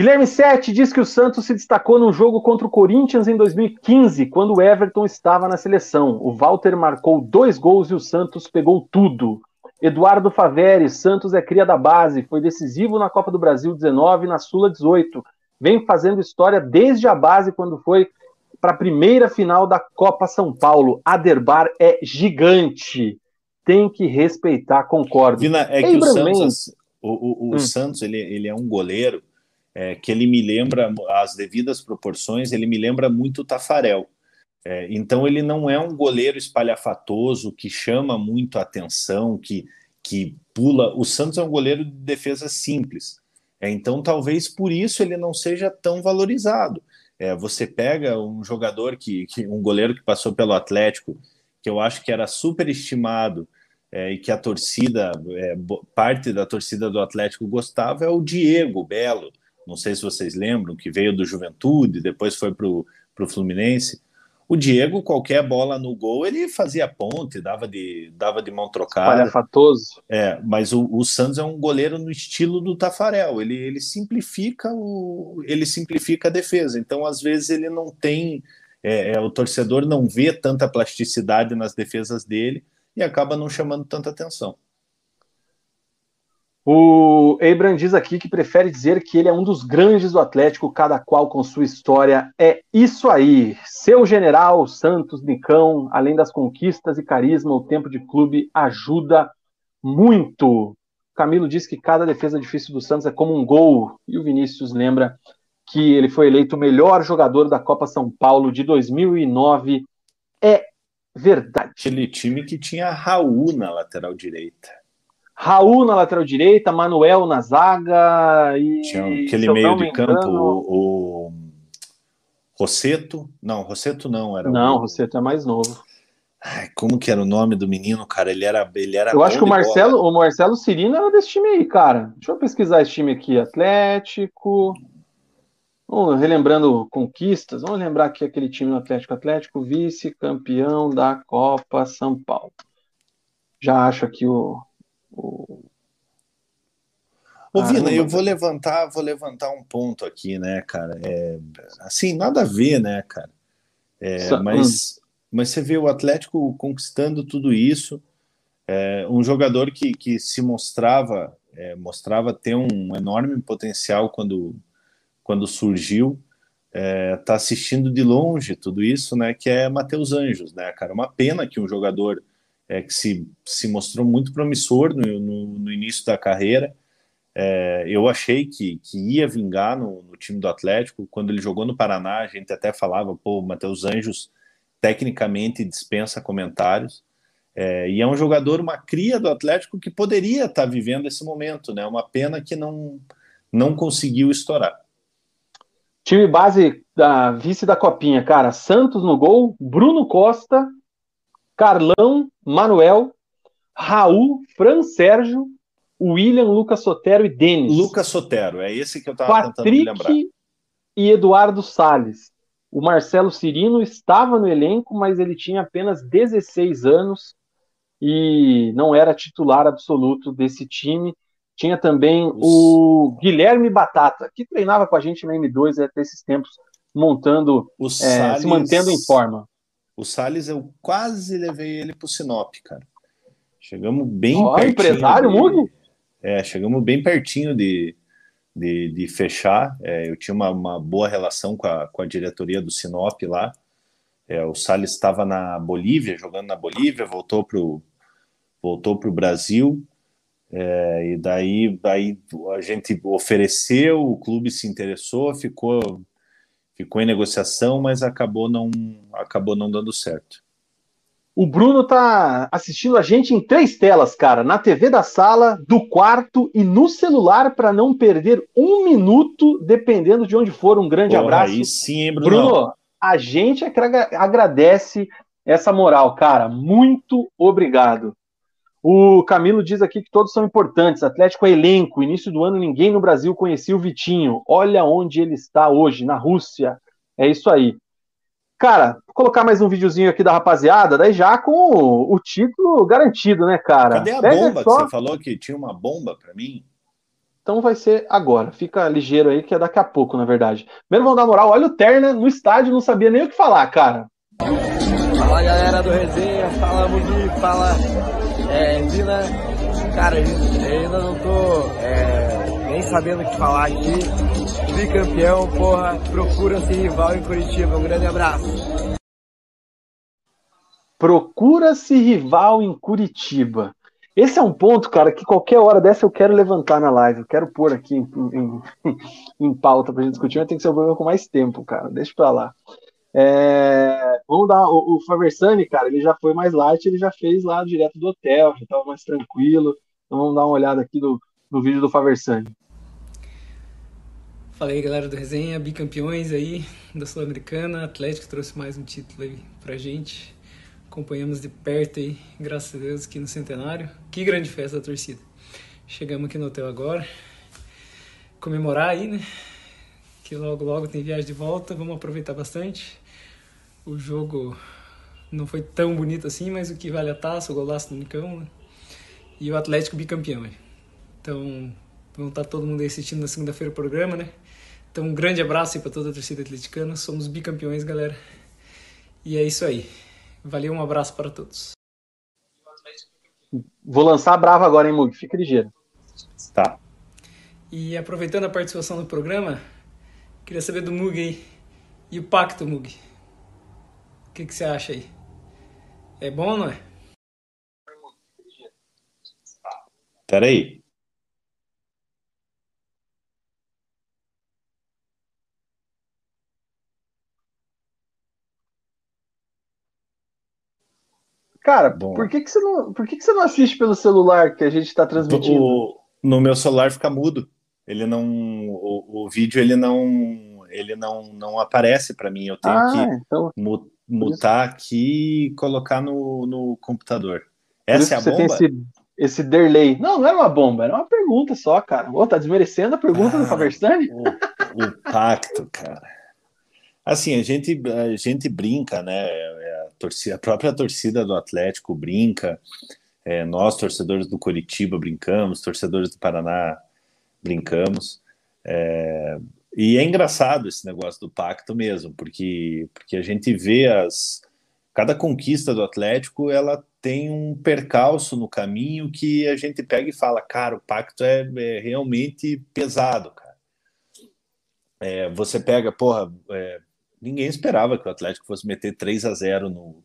Guilherme Sete diz que o Santos se destacou no jogo contra o Corinthians em 2015, quando o Everton estava na seleção. O Walter marcou dois gols e o Santos pegou tudo. Eduardo Faveri, Santos é cria da base, foi decisivo na Copa do Brasil 19 e na Sula 18. Vem fazendo história desde a base, quando foi para a primeira final da Copa São Paulo. Aderbar é gigante. Tem que respeitar, concordo. Vina, é que o Santos, o, o, o hum. Santos ele, ele é um goleiro é, que ele me lembra, as devidas proporções, ele me lembra muito o Tafarel. É, então ele não é um goleiro espalhafatoso que chama muito a atenção, que, que pula. O Santos é um goleiro de defesa simples. É, então talvez por isso ele não seja tão valorizado. É, você pega um jogador que, que, um goleiro que passou pelo Atlético, que eu acho que era super estimado é, e que a torcida, é, parte da torcida do Atlético gostava, é o Diego Belo não sei se vocês lembram, que veio do Juventude, depois foi para o Fluminense. O Diego, qualquer bola no gol, ele fazia ponte, dava de, dava de mão trocada. Palhafatoso. É, mas o, o Santos é um goleiro no estilo do Tafarel. Ele, ele simplifica o, ele simplifica a defesa. Então, às vezes, ele não tem. É, é, o torcedor não vê tanta plasticidade nas defesas dele e acaba não chamando tanta atenção. O Abram diz aqui que prefere dizer que ele é um dos grandes do Atlético, cada qual com sua história. É isso aí. Seu general, Santos, Nicão, além das conquistas e carisma, o tempo de clube ajuda muito. Camilo diz que cada defesa difícil do Santos é como um gol. E o Vinícius lembra que ele foi eleito o melhor jogador da Copa São Paulo de 2009. É verdade. Aquele time que tinha Raul na lateral direita. Raul na lateral direita, Manuel na zaga e. Tinha aquele meio de campo, engano... o, o Rosseto. Não, Rosseto não, era Não, o... Rosseto é mais novo. Ai, como que era o nome do menino, cara? Ele era. Ele era eu acho que o Marcelo, bola. o Marcelo Cirino era desse time aí, cara. Deixa eu pesquisar esse time aqui. Atlético. Vamos relembrando conquistas. Vamos lembrar aqui aquele time do Atlético. Atlético, vice-campeão da Copa São Paulo. Já acho aqui o, Ô, Vina, eu vou levantar, vou levantar um ponto aqui, né, cara? É, assim, nada a ver, né, cara? É, mas, mas você vê o Atlético conquistando tudo isso, é, um jogador que, que se mostrava é, mostrava ter um enorme potencial quando, quando surgiu, está é, assistindo de longe tudo isso, né? Que é Matheus Anjos, né, cara? Uma pena que um jogador é, que se, se mostrou muito promissor no, no, no início da carreira. É, eu achei que, que ia vingar no, no, time do Atlético. Quando ele jogou no Paraná, a gente até falava, pô, Matheus Anjos tecnicamente dispensa comentários. É, e é um jogador, uma cria do Atlético que poderia estar tá vivendo esse momento, né? Uma pena que não, não conseguiu estourar. Time base da vice da Copinha, cara. Santos no gol, Bruno Costa, Carlão, Manuel, Raul, Fran Sérgio, William, Lucas Sotero e Denis. Lucas Sotero, é esse que eu estava tentando lembrar. e Eduardo Salles. O Marcelo Cirino estava no elenco, mas ele tinha apenas 16 anos e não era titular absoluto desse time. Tinha também o Guilherme Batata, que treinava com a gente na M2 até esses tempos, montando, é, Salles, se mantendo em forma. O Salles, eu quase levei ele para o Sinop, cara. Chegamos bem oh, pertinho. empresário, Mugi? É, chegamos bem pertinho de, de, de fechar. É, eu tinha uma, uma, boa relação com a, com a diretoria do Sinop lá. É, o Salles estava na Bolívia, jogando na Bolívia, voltou para o voltou pro Brasil. É, e daí, daí a gente ofereceu, o clube se interessou, ficou ficou em negociação, mas acabou não acabou não dando certo. O Bruno tá assistindo a gente em três telas, cara, na TV da sala, do quarto e no celular para não perder um minuto, dependendo de onde for. Um grande Porra, abraço. Aí sim, Bruno. Bruno, a gente é agradece essa moral, cara. Muito obrigado. O Camilo diz aqui que todos são importantes. Atlético é elenco. Início do ano ninguém no Brasil conhecia o Vitinho. Olha onde ele está hoje, na Rússia. É isso aí. Cara, vou colocar mais um videozinho aqui da rapaziada, daí já com o, o título garantido, né, cara? Cadê a Pega bomba só... que você falou que tinha uma bomba para mim? Então vai ser agora. Fica ligeiro aí, que é daqui a pouco, na verdade. Primeiro vamos dar moral. Olha o Terna no estádio, não sabia nem o que falar, cara. Fala galera do Resenha, fala Mugi, fala é, Vina, cara, ainda não tô é, nem sabendo o que falar aqui. Bicampeão, porra, procura-se rival em Curitiba. Um grande abraço. Procura-se rival em Curitiba. Esse é um ponto, cara, que qualquer hora dessa eu quero levantar na live. Eu quero pôr aqui em, em, em pauta pra gente discutir, mas tem que ser um problema com mais tempo, cara. Deixa pra lá. É, vamos dar o, o Faversani, cara, ele já foi mais light, ele já fez lá direto do hotel, já estava mais tranquilo. Então vamos dar uma olhada aqui no, no vídeo do Faversani. Fala aí, galera do Resenha, bicampeões aí da Sul-Americana. Atlético trouxe mais um título aí pra gente. Acompanhamos de perto aí, graças a Deus, aqui no Centenário. Que grande festa da torcida. Chegamos aqui no hotel agora. Comemorar aí, né? Que logo, logo tem viagem de volta. Vamos aproveitar bastante. O jogo não foi tão bonito assim, mas o que vale a taça, o golaço do Nicão, né? E o Atlético bicampeão, né? Então, vamos estar todo mundo aí assistindo na segunda-feira o programa, né? Então, um grande abraço aí para toda a torcida atleticana. Somos bicampeões, galera. E é isso aí. Valeu, um abraço para todos. Vou lançar a brava agora, hein, Mug? Fica ligeiro. Tá. E aproveitando a participação no programa, queria saber do Mug aí. E o pacto, Mug? O que, que você acha aí? É bom ou não é? Peraí. Cara, Bom. por que, que, você não, por que, que você não assiste pelo celular que a gente está transmitindo? O, no meu celular fica mudo. Ele não. O, o vídeo ele não. Ele não, não aparece para mim. Eu tenho ah, que então, mutar aqui e colocar no, no computador. Essa é a bomba? Esse, esse delay. Não, não era uma bomba, era uma pergunta só, cara. Ô, tá desmerecendo a pergunta ah, do Faverstani? O, o pacto, cara. Assim, a gente, a gente brinca, né? É, a, torcida, a própria torcida do Atlético brinca, é, nós, torcedores do Coritiba, brincamos, torcedores do Paraná brincamos. É, e é engraçado esse negócio do pacto mesmo, porque, porque a gente vê as. Cada conquista do Atlético ela tem um percalço no caminho que a gente pega e fala, cara, o pacto é, é realmente pesado, cara. É, você pega, porra, é, ninguém esperava que o Atlético fosse meter 3 a 0 no,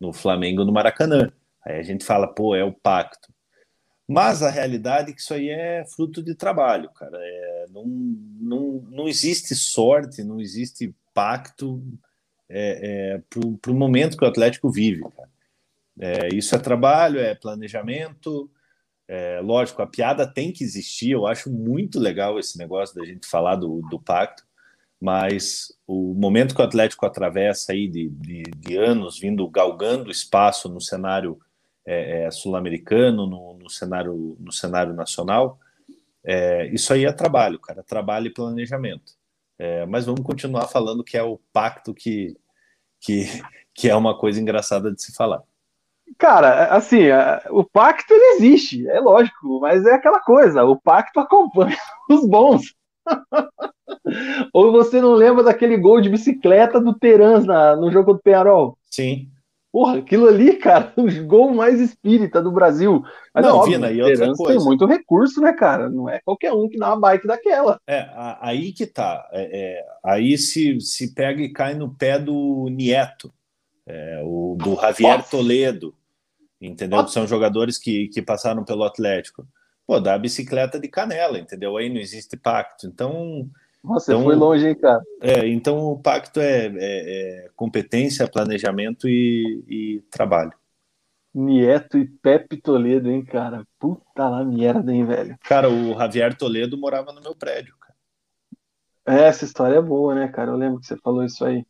no Flamengo no Maracanã. Aí a gente fala, pô, é o pacto. Mas a realidade é que isso aí é fruto de trabalho, cara. É, não, não, não existe sorte, não existe pacto é, é, para o momento que o Atlético vive. É, isso é trabalho, é planejamento. É, lógico, a piada tem que existir. Eu acho muito legal esse negócio da gente falar do, do pacto, mas o momento que o Atlético atravessa aí de, de, de anos vindo galgando espaço no cenário é, é, sul-americano, no, no, cenário, no cenário nacional, é, isso aí é trabalho, cara, trabalho e planejamento. É, mas vamos continuar falando que é o pacto que, que, que é uma coisa engraçada de se falar. Cara, assim, o pacto ele existe, é lógico, mas é aquela coisa, o pacto acompanha os bons. Ou você não lembra daquele gol de bicicleta do Terans na, no jogo do Penarol? Sim. Porra, aquilo ali, cara, o gol mais espírita do Brasil. Mas não, é óbvio, Vina, e outra coisa. tem muito recurso, né, cara? Não é qualquer um que dá uma bike daquela. É, aí que tá. É, é, aí se, se pega e cai no pé do Nieto, é, o, do Javier Nossa. Toledo, entendeu? Nossa. São jogadores que, que passaram pelo Atlético. Pô, dá a bicicleta de canela, entendeu? Aí não existe pacto. Então, nossa, então, foi longe, hein, cara? É, então o pacto é, é, é competência, planejamento e, e, trabalho. Nieto e Pepe Toledo, hein, cara? Puta lá merda, hein, velho? Cara, o Javier Toledo morava no meu prédio, cara. É, essa história é boa, né, cara? Eu lembro que você falou isso aí.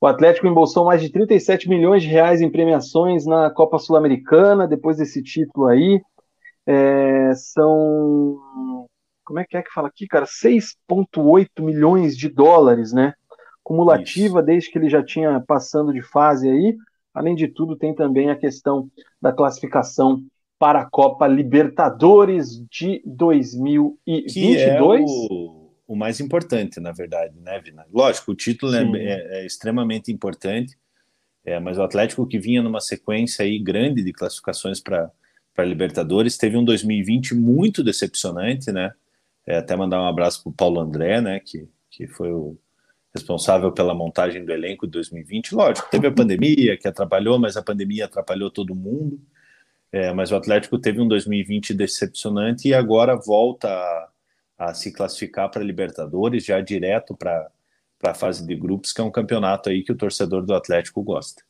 O Atlético embolsou mais de 37 milhões de reais em premiações na Copa Sul-Americana, depois desse título aí. É, são como é que é que fala aqui, cara? 6,8 milhões de dólares, né? Cumulativa Isso. desde que ele já tinha passando de fase aí. Além de tudo, tem também a questão da classificação para a Copa Libertadores de 2022. Que é o, o mais importante, na verdade, né, Vina? Lógico, o título é, é, é, extremamente importante, é, mas o Atlético que vinha numa sequência aí grande de classificações para Libertadores teve um 2020 muito decepcionante, né? É, até mandar um abraço para o Paulo André, né, que, que foi o responsável pela montagem do elenco de 2020. Lógico, teve a pandemia que atrapalhou, mas a pandemia atrapalhou todo mundo. É, mas o Atlético teve um 2020 decepcionante e agora volta a, a se classificar para Libertadores, já direto para a fase de grupos, que é um campeonato aí que o torcedor do Atlético gosta.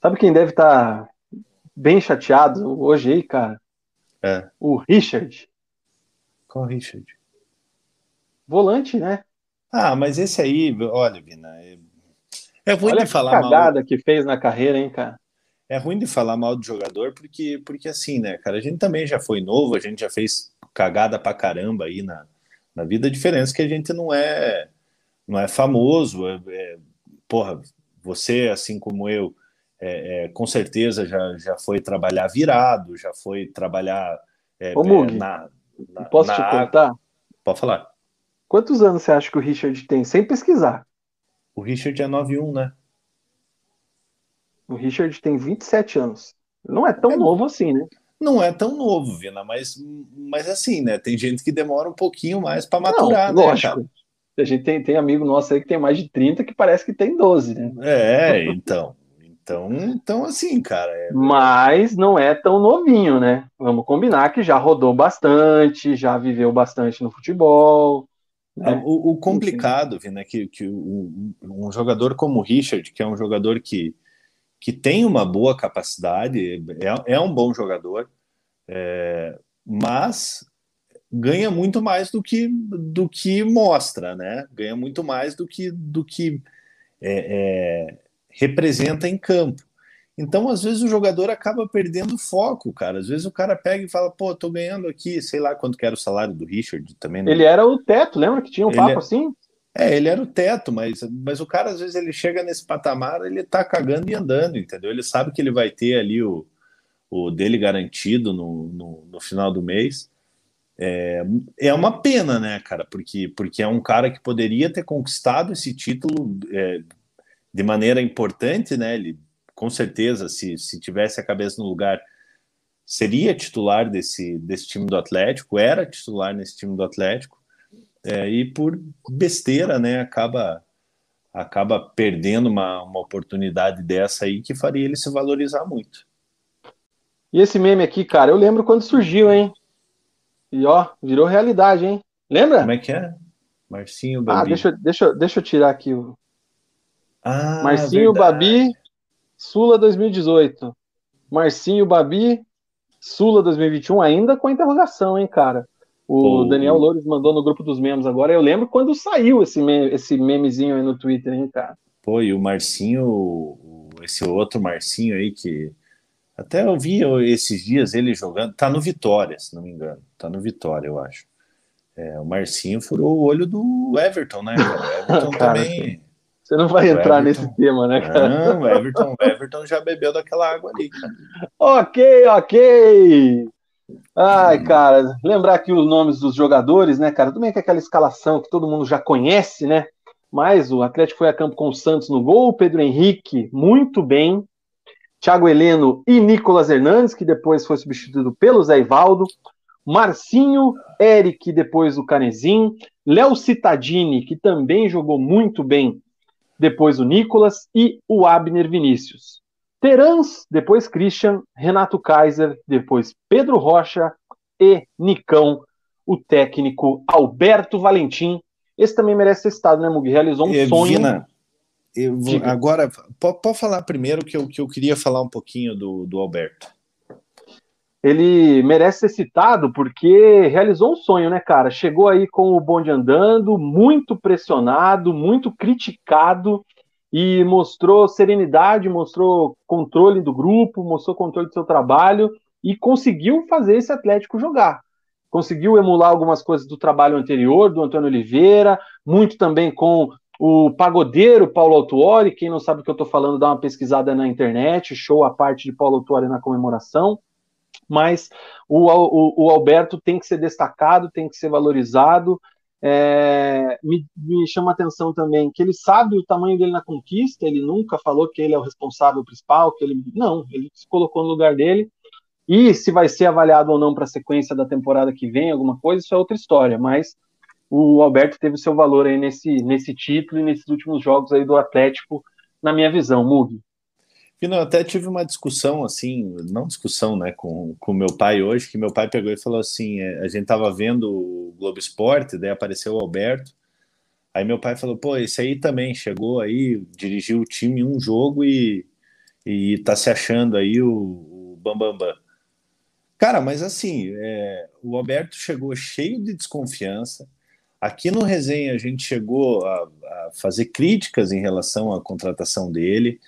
Sabe quem deve estar tá bem chateado hoje aí, cara? É. O Richard. Qual Richard? Volante, né? Ah, mas esse aí, olha, Vina, é, é ruim olha de falar mal. cagada que fez na carreira, hein, cara? É ruim de falar mal do jogador, porque, porque assim, né, cara, a gente também já foi novo, a gente já fez cagada pra caramba aí na, na vida. A diferença é que a gente não é, não é famoso. É, é, porra, você, assim como eu, é, é, com certeza já, já foi trabalhar virado, já foi trabalhar é, Ô, na, na, Posso na te contar? Pode falar. Quantos anos você acha que o Richard tem? Sem pesquisar. O Richard é 91, né? O Richard tem 27 anos. Não é tão é, novo assim, né? Não é tão novo, Vina, mas, mas assim, né? Tem gente que demora um pouquinho mais para maturar, Não, né? Lógico. Cara? A gente tem, tem amigo nosso aí que tem mais de 30 que parece que tem 12, né? É, então. Então, então assim, cara. É... Mas não é tão novinho, né? Vamos combinar que já rodou bastante, já viveu bastante no futebol. Né? O, o, complicado, Vina, é que, que um, um jogador como o Richard, que é um jogador que, que tem uma boa capacidade, é, é um bom jogador, é, mas ganha muito mais do que, do que mostra, né? Ganha muito mais do que, do que é, é representa em campo. Então, às vezes, o jogador acaba perdendo foco, cara. Às vezes o cara pega e fala, pô, tô ganhando aqui, sei lá quanto que era o salário do Richard também. Ele era o teto, lembra que tinha um ele papo é... assim? É, ele era o teto, mas, mas o cara, às vezes, ele chega nesse patamar, ele tá cagando e andando, entendeu? Ele sabe que ele vai ter ali o, o dele garantido no, no, no final do mês. É, é uma pena, né, cara? Porque, porque é um cara que poderia ter conquistado esse título é, de maneira importante, né? Ele com certeza, se, se tivesse a cabeça no lugar, seria titular desse, desse time do Atlético, era titular nesse time do Atlético, é, e por besteira, né, acaba acaba perdendo uma, uma oportunidade dessa aí que faria ele se valorizar muito. E esse meme aqui, cara, eu lembro quando surgiu, hein? E ó, virou realidade, hein? Lembra? Como é que é? Marcinho Babi. Ah, deixa, deixa, deixa eu tirar aqui o. Ah, Marcinho verdade. Babi, Sula 2018. Marcinho, Babi, Sula 2021, ainda com a interrogação, hein, cara? O Daniel Loures mandou no grupo dos membros agora. Eu lembro quando saiu esse, meme, esse memezinho aí no Twitter, hein, cara? Pô, e o Marcinho, esse outro Marcinho aí que. Até eu vi esses dias ele jogando. Tá no Vitória, se não me engano. Tá no Vitória, eu acho. É, o Marcinho furou o olho do Everton, né? O Everton também. Você não vai entrar Everton... nesse tema, né, cara? Não, o Everton, Everton já bebeu daquela água ali, cara. ok, ok. Ai, cara, lembrar aqui os nomes dos jogadores, né, cara? Tudo bem que é aquela escalação que todo mundo já conhece, né? Mas o Atlético foi a campo com o Santos no gol, Pedro Henrique muito bem, Thiago Heleno e Nicolas Hernandes, que depois foi substituído pelo Zé Ivaldo, Marcinho, Eric, depois o Canezin, Léo Cittadini, que também jogou muito bem, depois o Nicolas, e o Abner Vinícius. Terans, depois Christian, Renato Kaiser, depois Pedro Rocha e Nicão, o técnico Alberto Valentim. Esse também merece ser citado, né, Mugi? Realizou um e, sonho. Vina, eu vou, agora, pode, pode, falar primeiro que eu, que eu queria falar um pouquinho do, do Alberto. Ele merece ser citado porque realizou um sonho, né, cara? Chegou aí com o bonde andando, muito pressionado, muito criticado e mostrou serenidade, mostrou controle do grupo, mostrou controle do seu trabalho e conseguiu fazer esse Atlético jogar. Conseguiu emular algumas coisas do trabalho anterior, do Antônio Oliveira, muito também com o pagodeiro Paulo Autuori. Quem não sabe o que eu estou falando, dá uma pesquisada na internet, show a parte de Paulo Autuori na comemoração. Mas o, o, o Alberto tem que ser destacado, tem que ser valorizado. É, me, me, chama a atenção também que ele sabe o tamanho dele na conquista, ele nunca falou que ele é o responsável principal, que ele não, ele se colocou no lugar dele. E se vai ser avaliado ou não para a sequência da temporada que vem, alguma coisa, isso é outra história, mas o Alberto teve seu valor aí nesse, nesse título e nesses últimos jogos aí do Atlético, na minha visão, Mug. Eu até tive uma discussão, assim, não discussão, né, com o meu pai hoje, que meu pai pegou e falou assim, é, a gente tava vendo o Globo Esporte, daí apareceu o Alberto, aí meu pai falou, pô, esse aí também chegou aí, dirigiu o time um jogo e, e tá se achando aí o, o Bambambam. Bam, Bam. Cara, mas assim, é, o Alberto chegou cheio de desconfiança, Aqui no Resenha a gente chegou a, a, fazer críticas em relação à contratação dele.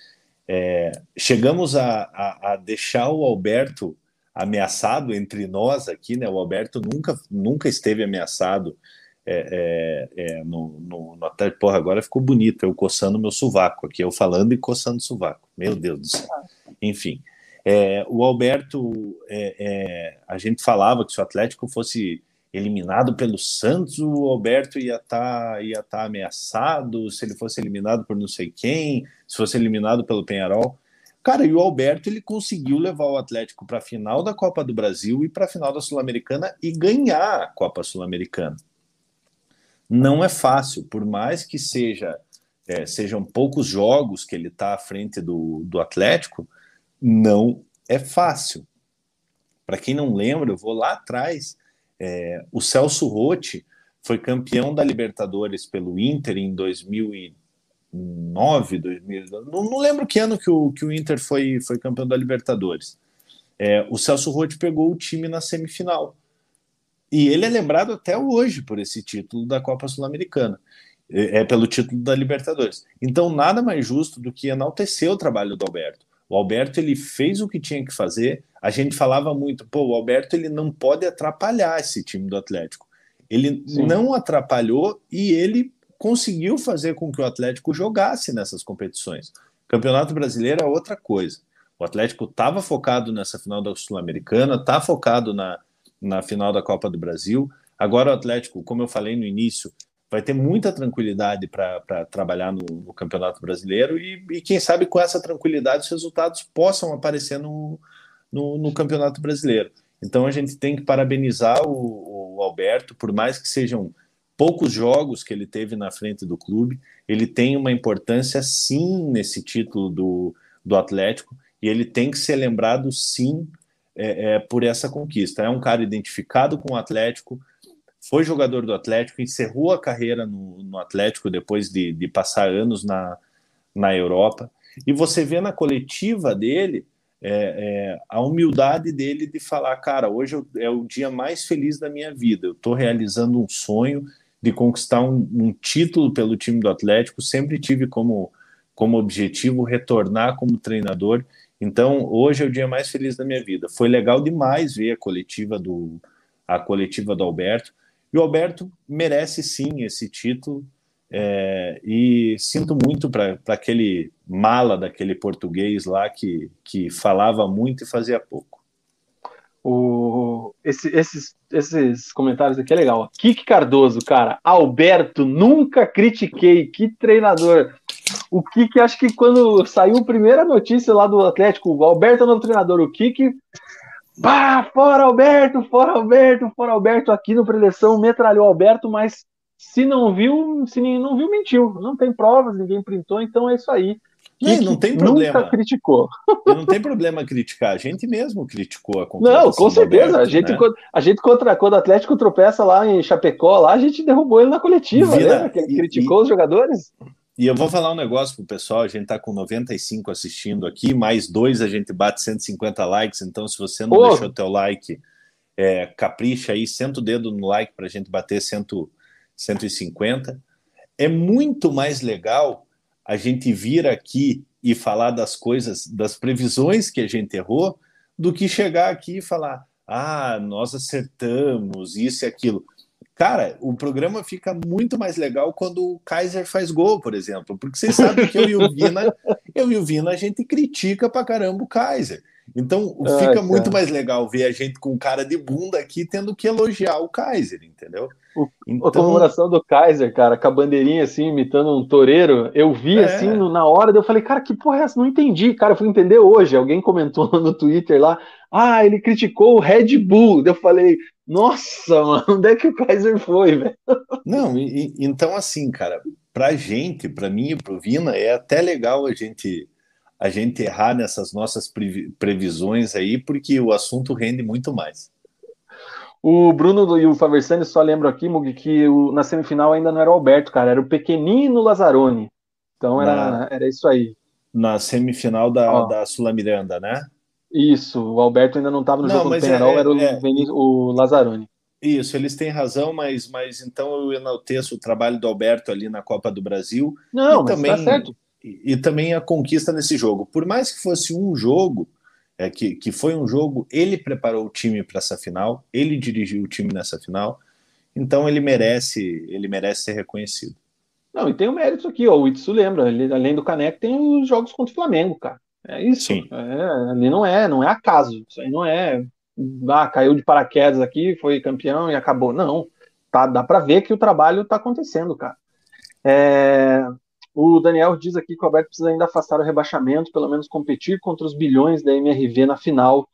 É, chegamos a, a, a, deixar o Alberto ameaçado entre nós aqui, né? O Alberto nunca, nunca esteve ameaçado é, é, é no, no, no Porra, agora ficou bonito, eu coçando meu sovaco aqui, eu falando e coçando o sovaco. Meu Deus do céu. Enfim, é, o Alberto, é, a gente falava que se o Atlético fosse eliminado pelo Santos, o Alberto ia estar tá, ia tá ameaçado, se ele fosse eliminado por não sei quem, se fosse eliminado pelo Penharol. Cara, e o Alberto ele conseguiu levar o Atlético para a final da Copa do Brasil e para a final da Sul-Americana e ganhar a Copa Sul-Americana. Não é fácil, por mais que seja é, sejam poucos jogos que ele está à frente do, do Atlético, não é fácil. Para quem não lembra, eu vou lá atrás é, o Celso Rotti foi campeão da Libertadores pelo Inter em 2009, 2000, não, não lembro que ano que o, que o Inter foi, foi campeão da Libertadores. É, o Celso Rotti pegou o time na semifinal. E ele é lembrado até hoje por esse título da Copa Sul-Americana. É, é pelo título da Libertadores. Então, nada mais justo do que enaltecer o trabalho do Alberto. O Alberto ele fez o que tinha que fazer. A gente falava muito, pô, o Alberto ele não pode atrapalhar esse time do Atlético. Ele Sim. não atrapalhou e ele conseguiu fazer com que o Atlético jogasse nessas competições. Campeonato Brasileiro é outra coisa. O Atlético estava focado nessa final da Sul-Americana, está focado na, na final da Copa do Brasil. Agora o Atlético, como eu falei no início, vai ter muita tranquilidade para trabalhar no, no, Campeonato Brasileiro e, e, quem sabe com essa tranquilidade os resultados possam aparecer no, no, no Campeonato Brasileiro. Então a gente tem que parabenizar o, o, Alberto, por mais que sejam poucos jogos que ele teve na frente do clube, ele tem uma importância sim nesse título do, do Atlético e ele tem que ser lembrado sim é, é, por essa conquista. É um cara identificado com o Atlético, foi jogador do Atlético, encerrou a carreira no, no Atlético depois de, de, passar anos na, na Europa. E você vê na coletiva dele é, é, a humildade dele de falar, cara, hoje é o dia mais feliz da minha vida. Eu estou realizando um sonho de conquistar um, um, título pelo time do Atlético. Sempre tive como, como objetivo retornar como treinador. Então, hoje é o dia mais feliz da minha vida. Foi legal demais ver a coletiva do a coletiva do Alberto. E o Alberto merece sim esse título. É, e sinto muito para aquele mala daquele português lá que, que falava muito e fazia pouco. O, esse, esses, esses comentários aqui é legal. Kiki Cardoso, cara. Alberto, nunca critiquei. Que treinador. O Kiki, acho que quando saiu a primeira notícia lá do Atlético, o Alberto é o novo treinador. O Kiki. Bah, fora Alberto, fora Alberto, fora Alberto. Aqui no Preleção metralhou Alberto, mas se não viu, se não viu, mentiu. Não tem provas, ninguém printou, então é isso aí. E não tem problema. Nunca criticou. não tem problema criticar. A gente mesmo criticou a Não, com certeza. A, gente, né? a gente contra quando o Atlético tropeça lá em Chapecó, lá a gente derrubou ele na coletiva, Vira, né? Que ele e, criticou e, os jogadores. E eu vou falar um negócio pro pessoal. A gente tá com 95 assistindo aqui, mais dois a gente bate 150 likes. Então, se você não Ô. deixou teu like, é, capricha aí, senta o dedo no like para a gente bater 100 150. É muito mais legal a gente vir aqui e falar das coisas, das previsões que a gente errou, do que chegar aqui e falar: ah, nós acertamos isso e aquilo. Cara, o programa fica muito mais legal quando o Kaiser faz gol, por exemplo, porque vocês sabem que eu e o Vina, eu e o Vina, a gente critica pra caramba o Kaiser. Então fica Ai, muito mais legal ver a gente com cara de bunda aqui tendo que elogiar o Kaiser, entendeu? O, então... A comemoração do Kaiser, cara, com a bandeirinha assim, imitando um toureiro, eu vi é. assim na hora, eu falei, cara, que porra é essa? Não entendi. Cara, eu fui entender hoje. Alguém comentou no Twitter lá, ah, ele criticou o Red Bull. Eu falei, nossa, mano, onde é que o Kaiser foi, velho? Não, e, então assim, cara, pra gente, pra mim e pro Vina, é até legal a gente a gente errar nessas nossas previsões aí, porque o assunto rende muito mais. O Bruno e o Faversani só lembram aqui, Mug, que o, na semifinal ainda não era o Alberto, cara, era o pequenino Lazzaroni. Então era, na, era isso aí. Na semifinal da, da Sula Miranda, né? Isso, o Alberto ainda não estava no não, jogo do Penarol, é, era o, é, o Lazzaroni. Isso, eles têm razão, mas, mas então eu enalteço o trabalho do Alberto ali na Copa do Brasil. Não, e tá também, tá certo e, e, também a conquista nesse jogo. Por mais que fosse um jogo, é, que, que foi um jogo, ele preparou o time para essa final, ele dirigiu o time nessa final, então ele merece, ele merece ser reconhecido. Não, e tem o mérito aqui, ó, o Itsu lembra, ele, além do Caneco, tem os jogos contra o Flamengo, cara. É isso. Sim. É, ali não é, não é acaso. Isso aí não é. Ah, caiu de paraquedas aqui, foi campeão e acabou. Não. Tá, dá para ver que o trabalho tá acontecendo, cara. É, o Daniel diz aqui que o Alberto precisa ainda afastar o rebaixamento, pelo menos competir contra os bilhões da MRV na final.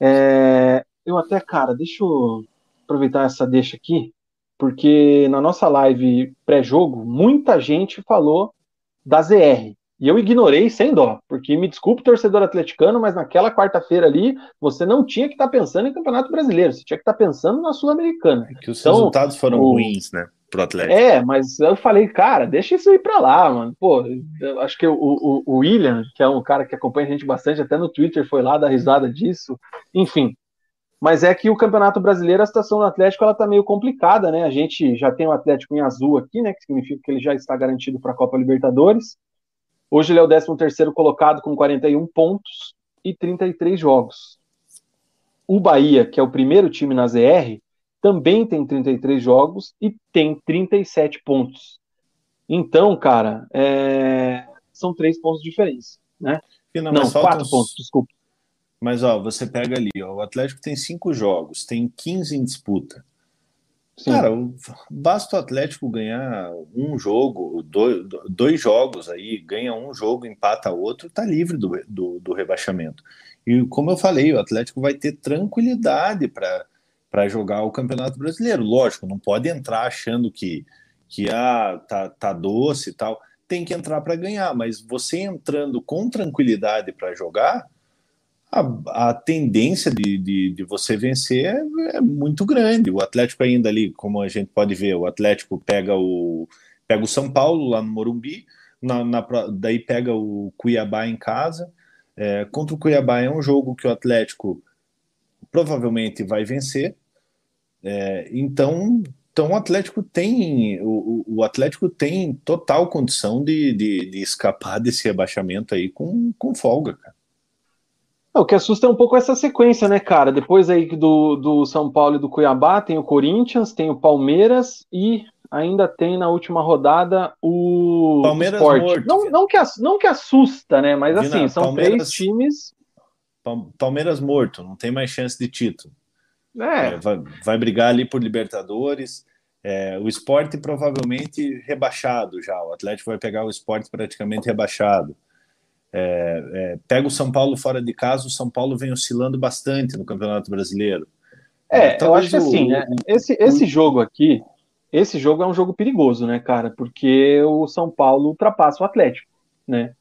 É, eu até, cara, deixa eu aproveitar essa deixa aqui, porque na nossa live pré-jogo, muita gente falou da ZR. E eu ignorei sem dó, porque me desculpe, torcedor atleticano, mas naquela quarta-feira ali, você não tinha que estar tá pensando em Campeonato Brasileiro, você tinha que estar tá pensando na Sul-Americana. É que os então, resultados foram o... ruins, né? Pro Atlético. É, mas eu falei, cara, deixa isso ir para lá, mano. Pô, acho que o, o, o, William, que é um cara que acompanha a gente bastante, até no Twitter foi lá dar risada disso. Enfim. Mas é que o Campeonato Brasileiro, a situação do Atlético, ela tá meio complicada, né? A gente já tem o Atlético em azul aqui, né? Que significa que ele já está garantido para a Copa Libertadores. Hoje ele é o 13 terceiro colocado com 41 pontos e 33 jogos. O Bahia, que é o primeiro time na ZR, também tem 33 jogos e tem 37 pontos. Então, cara, é... são três pontos de diferença, né? Não, não quatro uns... pontos, desculpa. Mas, ó, você pega ali, ó, o Atlético tem cinco jogos, tem 15 em disputa. Sim. Cara, basta o Atlético ganhar um jogo, dois, dois jogos aí, ganha um jogo, empata outro, tá livre do, do, do rebaixamento. E como eu falei, o Atlético vai ter tranquilidade para para jogar o Campeonato Brasileiro. Lógico, não pode entrar achando que, que ah, tá, tá doce e tal. Tem que entrar para ganhar, mas você entrando com tranquilidade para jogar, a, a tendência de, de, de, você vencer é, é, muito grande. O Atlético ainda ali, como a gente pode ver, o Atlético pega o, pega o São Paulo lá no Morumbi, na, na, daí pega o Cuiabá em casa, É, contra o Cuiabá é um jogo que o Atlético provavelmente vai vencer. É, então, então o Atlético tem o, o Atlético tem total condição de, de, de, escapar desse rebaixamento aí com, com folga, cara. O que assusta é um pouco essa sequência, né, cara? Depois aí do, do São Paulo e do Cuiabá, tem o Corinthians, tem o Palmeiras e ainda tem na última rodada o Palmeiras Sport. morto. Não, não, que, não que assusta, né? Mas Vina, assim, são Palmeiras, três times. Palmeiras morto, não tem mais chance de título. É. é vai, vai, brigar ali por Libertadores. É, o esporte provavelmente rebaixado já. O Atlético vai pegar o esporte praticamente rebaixado. É, é, pega o São Paulo fora de casa, o São Paulo vem oscilando bastante no Campeonato Brasileiro. É, eu acho que assim, né, esse, esse jogo aqui, esse jogo é um jogo perigoso, né, cara? Porque o São Paulo ultrapassa o Atlético, né?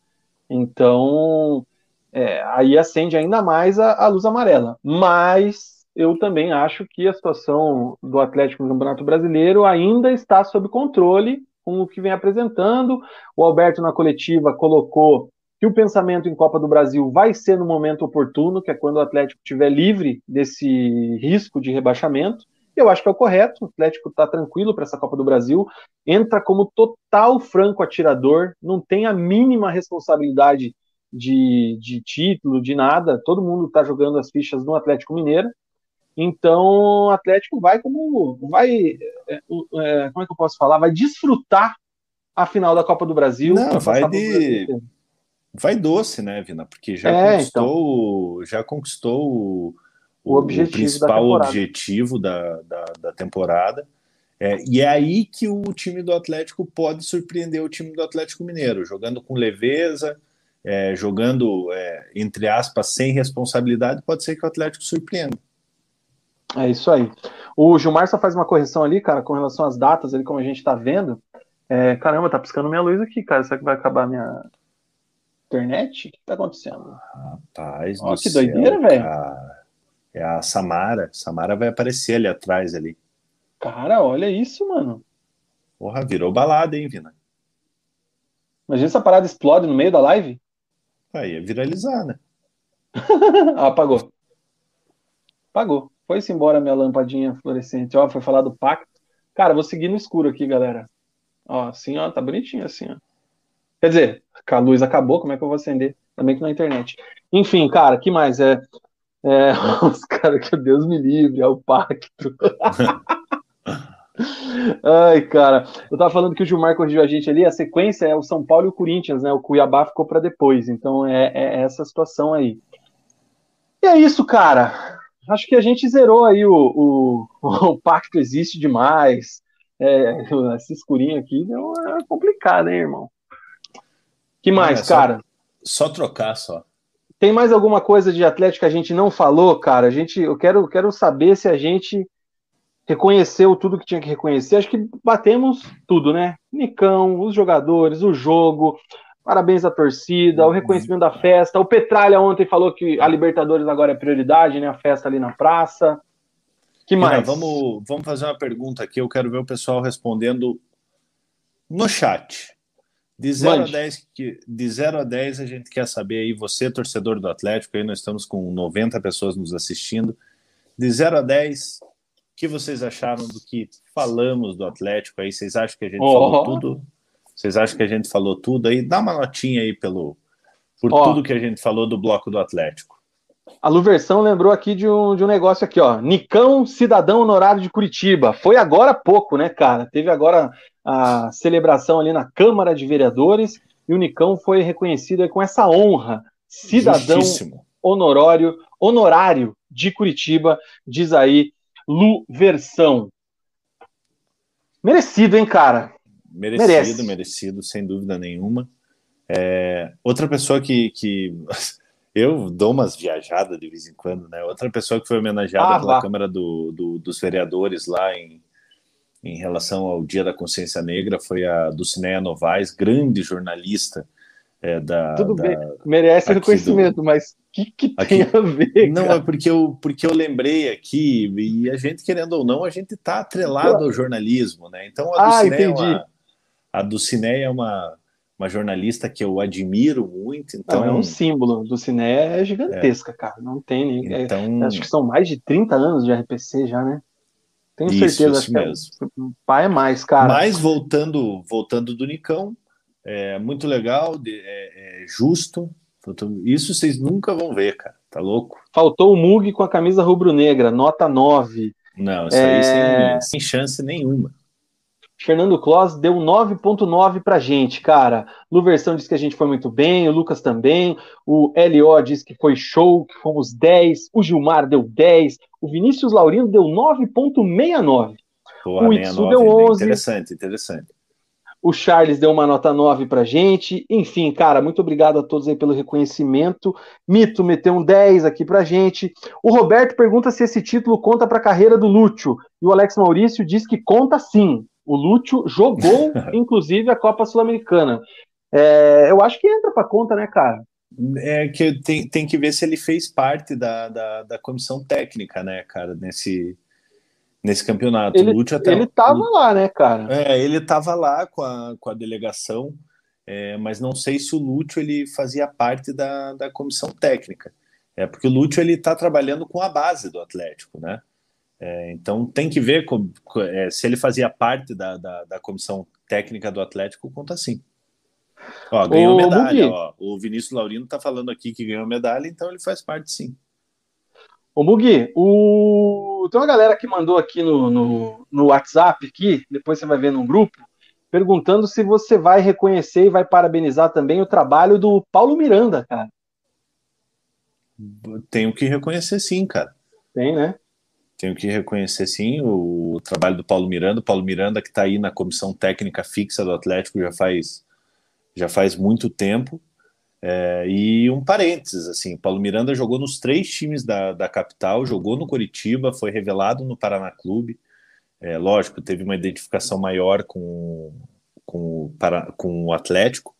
Então, é, aí acende ainda mais a, a, luz amarela. Mas eu também acho que a situação do Atlético no Campeonato Brasileiro ainda está sob controle com o que vem apresentando. O Alberto, na coletiva, colocou que o pensamento em Copa do Brasil vai ser no momento oportuno, que é quando o Atlético estiver livre desse risco de rebaixamento. Eu acho que é o correto. O Atlético está tranquilo para essa Copa do Brasil, entra como total franco atirador, não tem a mínima responsabilidade de, de título, de nada. Todo mundo está jogando as fichas no Atlético Mineiro. Então, o Atlético vai como vai, é, é, como é que eu posso falar? Vai desfrutar a final da Copa do Brasil. Não, vai de vai doce, né, Vina? Porque já é, conquistou, então... já conquistou o, o, objetivo o principal da objetivo da, da, da temporada. É, e é aí que o time do Atlético pode surpreender o time do Atlético Mineiro, jogando com leveza, é, jogando, é, entre aspas, sem responsabilidade, pode ser que o Atlético surpreenda. É isso aí. O Gilmar só faz uma correção ali, cara, com relação às datas, ali, como a gente tá vendo. É, caramba, tá piscando minha luz aqui, cara. Será que vai acabar minha, internet? O que tá acontecendo? Rapaz, Ó, que doideira, velho. É a Samara. Samara vai aparecer ali atrás ali. Cara, olha isso, mano. Porra, virou balada, hein, Vina? Imagina essa parada explode no meio da live. Aí é viralizar, né? ah, apagou. Apagou. Foi-se embora minha lampadinha fluorescente. Ó, foi falar do pacto. Cara, vou seguir no escuro aqui, galera. Ó, assim, ó, tá bonitinho assim, ó. Quer dizer, a luz acabou, como é que eu vou acender? Também que na internet. Enfim, cara, que mais? É, é os caras que Deus me livre, é o pacto. Ai, cara, eu tava falando que o Gilmar corrigiu a gente ali, a sequência é o São Paulo e o Corinthians, né? O Cuiabá ficou para depois, então é, é, essa situação aí. E é isso, cara. Acho que a gente zerou aí o, o, o pacto existe demais. É, esse escurinho aqui deu, é complicado, hein, irmão? Que mais, é, só, cara? Só trocar, só. Tem mais alguma coisa de Atlético que a gente não falou, cara? A gente, eu quero, quero saber se a gente reconheceu tudo que tinha que reconhecer. Acho que batemos tudo, né? Nicão, os jogadores, o jogo. Parabéns à torcida, o reconhecimento da festa. O Petralha ontem falou que a Libertadores agora é prioridade, né? A festa ali na praça. Que mais? vamos, vamos fazer uma pergunta aqui. Eu quero ver o pessoal respondendo no chat. De 0 a 10, que, de 0 a 10 a gente quer saber aí, você, torcedor do Atlético, aí nós estamos com 90 pessoas nos assistindo. De 0 a 10, o que vocês acharam do que falamos do Atlético aí? Vocês acham que a gente oh. falou tudo? Vocês acham que a gente falou tudo aí? Dá uma notinha aí pelo por oh. tudo que a gente falou do bloco do Atlético. A Luversão lembrou aqui de um, de um negócio aqui, ó. Nicão, cidadão honorário de Curitiba. Foi agora há pouco, né, cara? Teve agora a celebração ali na Câmara de Vereadores e o Nicão foi reconhecido com essa honra, cidadão honorário, honorário de Curitiba, diz aí Lu Versão. Merecido, hein, cara? Merecido, Merece. merecido, sem dúvida nenhuma. É, outra pessoa que, que eu dou umas viajadas de vez em quando, né? Outra pessoa que foi homenageada ah, pela Câmara do, do, dos Vereadores lá em, em relação ao Dia da Consciência Negra foi a Dulcineia Novaes, grande jornalista é, da. Tudo da, bem, merece reconhecimento, do, mas o que, que tem a ver? Não, cara? é porque eu, porque eu lembrei aqui, e a gente, querendo ou não, a gente está atrelado ao jornalismo, né? Então a Dulcineia, ah, é uma, a Dulcineia é uma, uma jornalista que eu admiro muito. Então, não, é um símbolo do Ciné é gigantesca, é. cara. Não tem nem. É, então, é, acho que são mais de 30 anos de RPC já, né? Tenho isso, certeza. Isso mesmo. Que o pai é mais, cara. Mas voltando, voltando do Nicão, é muito legal, é, é justo. Isso vocês nunca vão ver, cara. Tá louco? Faltou o Mug com a camisa rubro-negra, nota 9. Não, isso aí sem, é. sem chance nenhuma. Fernando Kloss deu 9.9 pra gente, cara. Luversão disse que a gente foi muito bem, o Lucas também, o LO disse que foi show, que fomos 10, o Gilmar deu 10, o Vinícius Laurino deu 9.69. O Itsu deu 11. Interessante, interessante. O Charles deu uma nota 9 pra gente. Enfim, cara, muito obrigado a todos aí pelo reconhecimento. Mito meteu um 10 aqui pra gente. O Roberto pergunta se esse título conta pra carreira do Lúcio. E o Alex Maurício diz que conta sim. O Lúcio jogou, inclusive, a Copa Sul-Americana. É, eu acho que entra para conta, né, cara? É que tem, tem que ver se ele fez parte da, da, da comissão técnica, né, cara, nesse, nesse campeonato. Ele, até, ele tava lá, né, cara? É, ele tava lá com a, com a delegação, é, mas não sei se o Lúcio ele fazia parte da, da comissão técnica. É porque o Lúcio ele tá trabalhando com a base do Atlético, né? É, então tem que ver com, é, se ele fazia parte da, da, da, comissão técnica do Atlético, conta sim. Ó, ganhou Ô, medalha. Ó, o Vinícius Laurino está falando aqui que ganhou medalha, então ele faz parte sim. Ô Mugi, o... tem uma galera que mandou aqui no, no, no WhatsApp, aqui, depois você vai ver num grupo, perguntando se você vai reconhecer e vai parabenizar também o trabalho do Paulo Miranda, cara. Tenho que reconhecer sim, cara. Tem, né? tenho que reconhecer sim o, trabalho do Paulo Miranda. O Paulo Miranda que está aí na comissão técnica fixa do Atlético já faz já faz muito tempo. É, e um parênteses, assim, Paulo Miranda jogou nos três times da, da capital, jogou no Coritiba, foi revelado no Paraná Clube. É, lógico, teve uma identificação maior com, com, para, com o Atlético.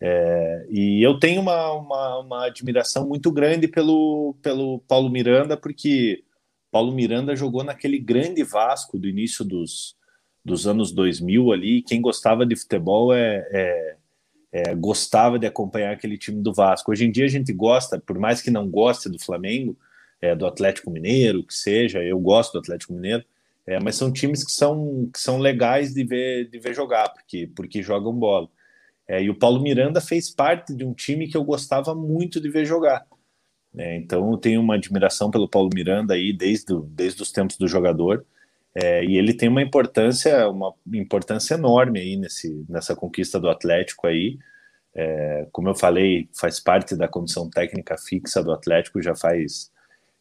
É, e eu tenho uma, uma, uma admiração muito grande pelo, pelo Paulo Miranda, porque Paulo Miranda jogou naquele grande Vasco do início dos, dos anos 2000 ali. Quem gostava de futebol é, é, gostava de acompanhar aquele time do Vasco. Hoje em dia a gente gosta, por mais que não goste do Flamengo, é, do Atlético Mineiro, que seja, eu gosto do Atlético Mineiro, é, mas são times que são, que são legais de ver, de ver jogar, porque, porque jogam bola. É, e o Paulo Miranda fez parte de um time que eu gostava muito de ver jogar. É, então eu tenho uma admiração pelo Paulo Miranda aí desde, desde os tempos do jogador. É, e ele tem uma importância, uma importância enorme aí nesse, nessa conquista do Atlético aí. É, como eu falei, faz parte da comissão técnica fixa do Atlético já faz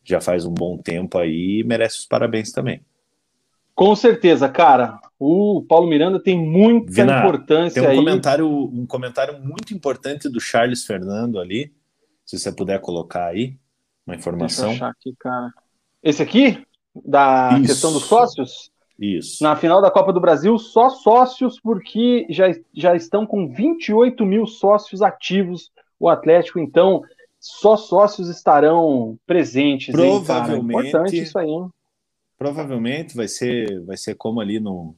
já faz um bom tempo aí e merece os parabéns também. Com certeza, cara. O Paulo Miranda tem muita Vina, importância tem um aí. Comentário, um comentário muito importante do Charles Fernando ali se você puder colocar aí uma informação. Deixa eu achar aqui, cara. Esse aqui? Da Isso. questão dos sócios? Isso. Na final da Copa do Brasil, só sócios, porque já, já estão com 28 mil sócios ativos o Atlético, então só sócios estarão presentes. Provavelmente. Hein, Importante isso aí, hein? Provavelmente vai ser, vai ser como ali no,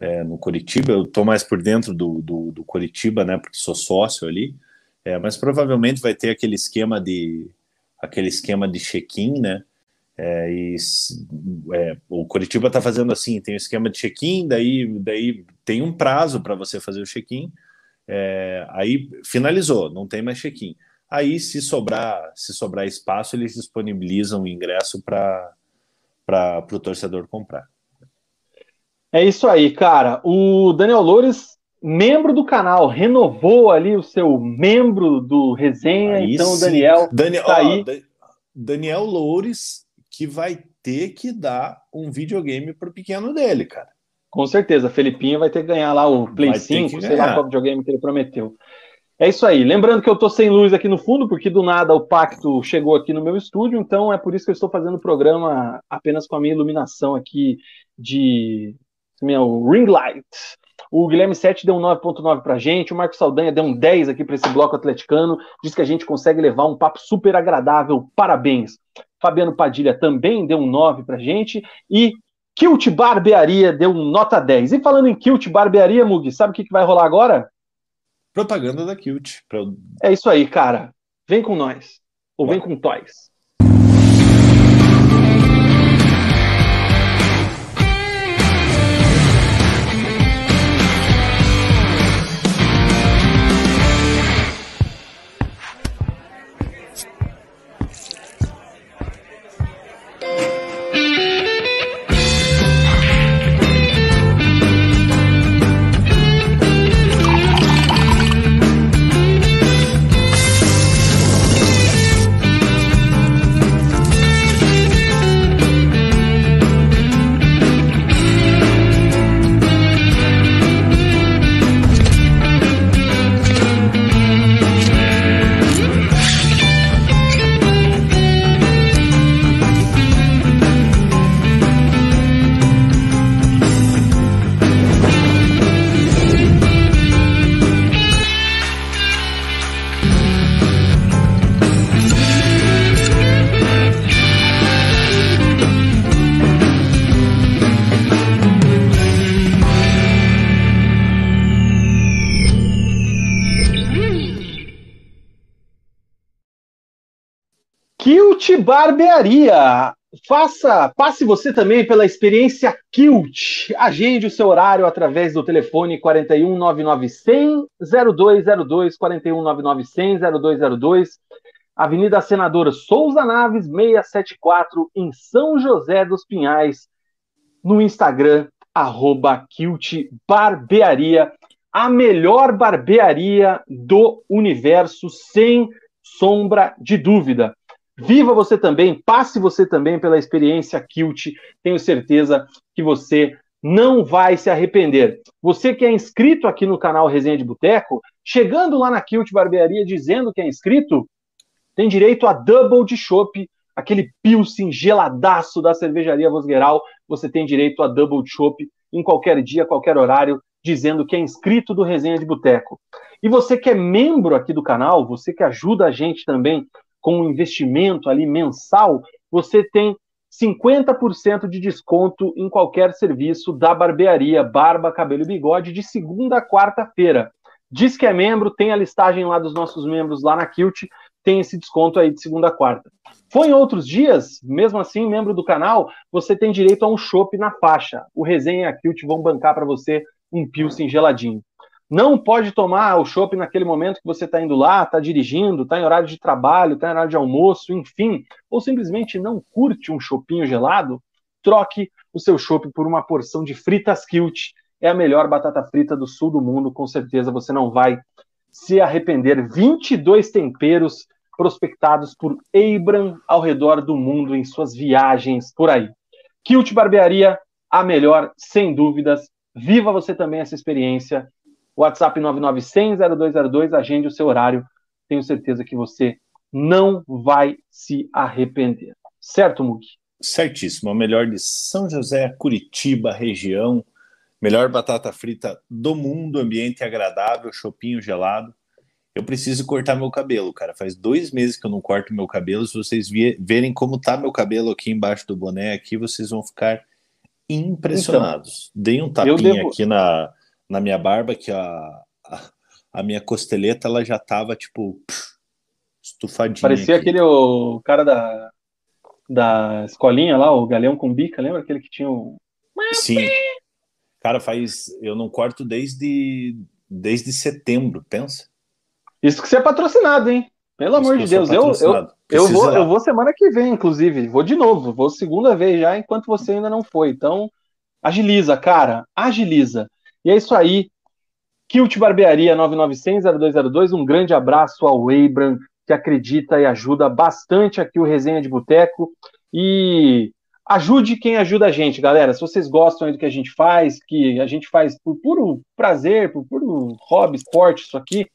é, no Curitiba. Eu estou mais por dentro do, do, do Curitiba, né? Porque sou sócio ali. É, mas provavelmente vai ter aquele esquema de aquele esquema de check-in, né? É, e é, o Curitiba está fazendo assim, tem o esquema de check-in, daí, daí tem um prazo para você fazer o check-in, é, aí finalizou, não tem mais check-in. Aí, se sobrar, se sobrar espaço, eles disponibilizam o ingresso para o torcedor comprar. É isso aí, cara. O Daniel Loures membro do canal, renovou ali o seu membro do resenha, aí então o Daniel Daniel, tá aí. Daniel Loures que vai ter que dar um videogame pro pequeno dele, cara. Com certeza, Felipinho vai ter que ganhar lá o Play vai 5, sei lá qual videogame que ele prometeu. É isso aí. Lembrando que eu tô sem luz aqui no fundo, porque do nada o pacto chegou aqui no meu estúdio, então é por isso que eu estou fazendo o programa apenas com a minha iluminação aqui de meu ring light. O Guilherme Sete deu um 9.9 pra gente, o Marcos Saldanha deu um 10 aqui para esse bloco atleticano, diz que a gente consegue levar um papo super agradável, parabéns. Fabiano Padilha também deu um 9 pra gente, e Kilt Barbearia deu um nota 10. E falando em Kilt Barbearia, Mug, sabe o que, que vai rolar agora? Propaganda da Cute. Pra... É isso aí, cara. Vem com nós. Ou vem com Toys. Kilt Barbearia. Faça, passe você também pela experiência Kilt. Agende o seu horário através do telefone 41 99 100 0202 41 99 100 0202. Avenida Senadora Souza Naves 674 em São José dos Pinhais. No Instagram arroba Kilt Barbearia, a melhor barbearia do universo sem sombra de dúvida. Viva você também, passe você também pela experiência Kilt. Tenho certeza que você não vai se arrepender. Você que é inscrito aqui no canal Resenha de Boteco, chegando lá na Kilt Barbearia dizendo que é inscrito, tem direito a double de chopp, aquele pilsen geladaço da cervejaria Vosgueral. Você tem direito a double de chopp em qualquer dia, qualquer horário, dizendo que é inscrito do Resenha de Boteco. E você que é membro aqui do canal, você que ajuda a gente também com um investimento ali mensal, você tem 50% de desconto em qualquer serviço da barbearia Barba, Cabelo e Bigode de segunda a quarta-feira. Diz que é membro, tem a listagem lá dos nossos membros lá na Kilt, tem esse desconto aí de segunda a quarta. Foi em outros dias, mesmo assim, membro do canal, você tem direito a um chopp na faixa. O Resenha e a Kilt vão bancar para você um Pilsen geladinho. Não pode tomar o chopp naquele momento que você está indo lá, está dirigindo, está em horário de trabalho, está em horário de almoço, enfim, ou simplesmente não curte um chopinho gelado, troque o seu chopp por uma porção de fritas kilt. É a melhor batata frita do sul do mundo, com certeza você não vai se arrepender. 22 temperos prospectados por Abram ao redor do mundo em suas viagens por aí. Kilt Barbearia, a melhor, sem dúvidas. Viva você também essa experiência WhatsApp 9900-0202, agende o seu horário. Tenho certeza que você não vai se arrepender. Certo, Mug? Certíssimo. A melhor de São José, Curitiba, região. Melhor batata frita do mundo, ambiente agradável, chopinho gelado. Eu preciso cortar meu cabelo, cara. Faz dois meses que eu não corto meu cabelo. Se vocês verem como tá meu cabelo aqui embaixo do boné, aqui vocês vão ficar impressionados. Então, Dei um tapinha devo... aqui na, na minha barba que a, a, a minha costeleta ela já tava tipo estufadinha. Parecia aqui. aquele o cara da, da escolinha lá, o Galeão com bica, lembra aquele que tinha o. Sim. Cara, faz. Eu não corto desde, desde setembro, pensa. Isso que você é patrocinado, hein? Pelo Isso amor de Deus, eu, eu, eu, vou, eu vou semana que vem, inclusive. Vou de novo, vou segunda vez já, enquanto você ainda não foi. Então, agiliza, cara, agiliza. E é isso aí. Kilt Barbearia 9900-0202, um grande abraço ao Abram, que acredita e ajuda bastante aqui o Resenha de Boteco. E ajude quem ajuda a gente, galera. Se vocês gostam do que a gente faz, que a gente faz por puro prazer, por puro hobby, esporte, isso aqui,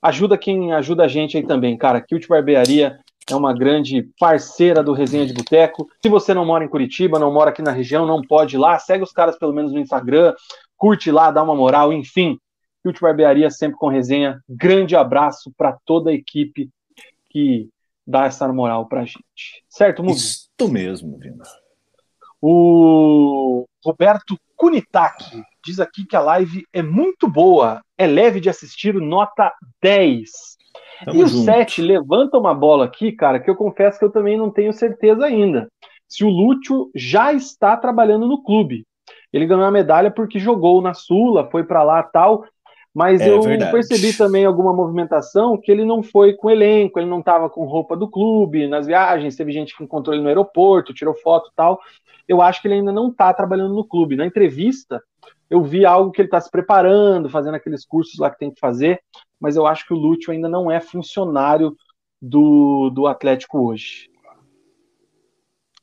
ajuda quem ajuda a gente aí também, cara. Kilt Barbearia é uma grande parceira do Resenha de Boteco. Se você não mora em Curitiba, não mora aqui na região, não pode ir lá, segue os caras pelo menos no Instagram, curte lá, dá uma moral, enfim. Cult Barbearia sempre com resenha. Grande abraço para toda a equipe que dá essa moral pra gente. Certo, Mugi? Isso mesmo, Vina. O Roberto Kunitaki diz aqui que a live é muito boa, é leve de assistir, nota 10. Tamo e o 7 levanta uma bola aqui, cara, que eu confesso que eu também não tenho certeza ainda. Se o Lúcio já está trabalhando no clube. Ele ganhou a medalha porque jogou na Sula, foi para lá tal, mas é, eu verdade. percebi também alguma movimentação que ele não foi com elenco, ele não estava com roupa do clube nas viagens, teve gente que encontrou ele no aeroporto, tirou foto tal. Eu acho que ele ainda não está trabalhando no clube. Na entrevista, eu vi algo que ele está se preparando, fazendo aqueles cursos lá que tem que fazer, mas eu acho que o Lúcio ainda não é funcionário do, do Atlético hoje.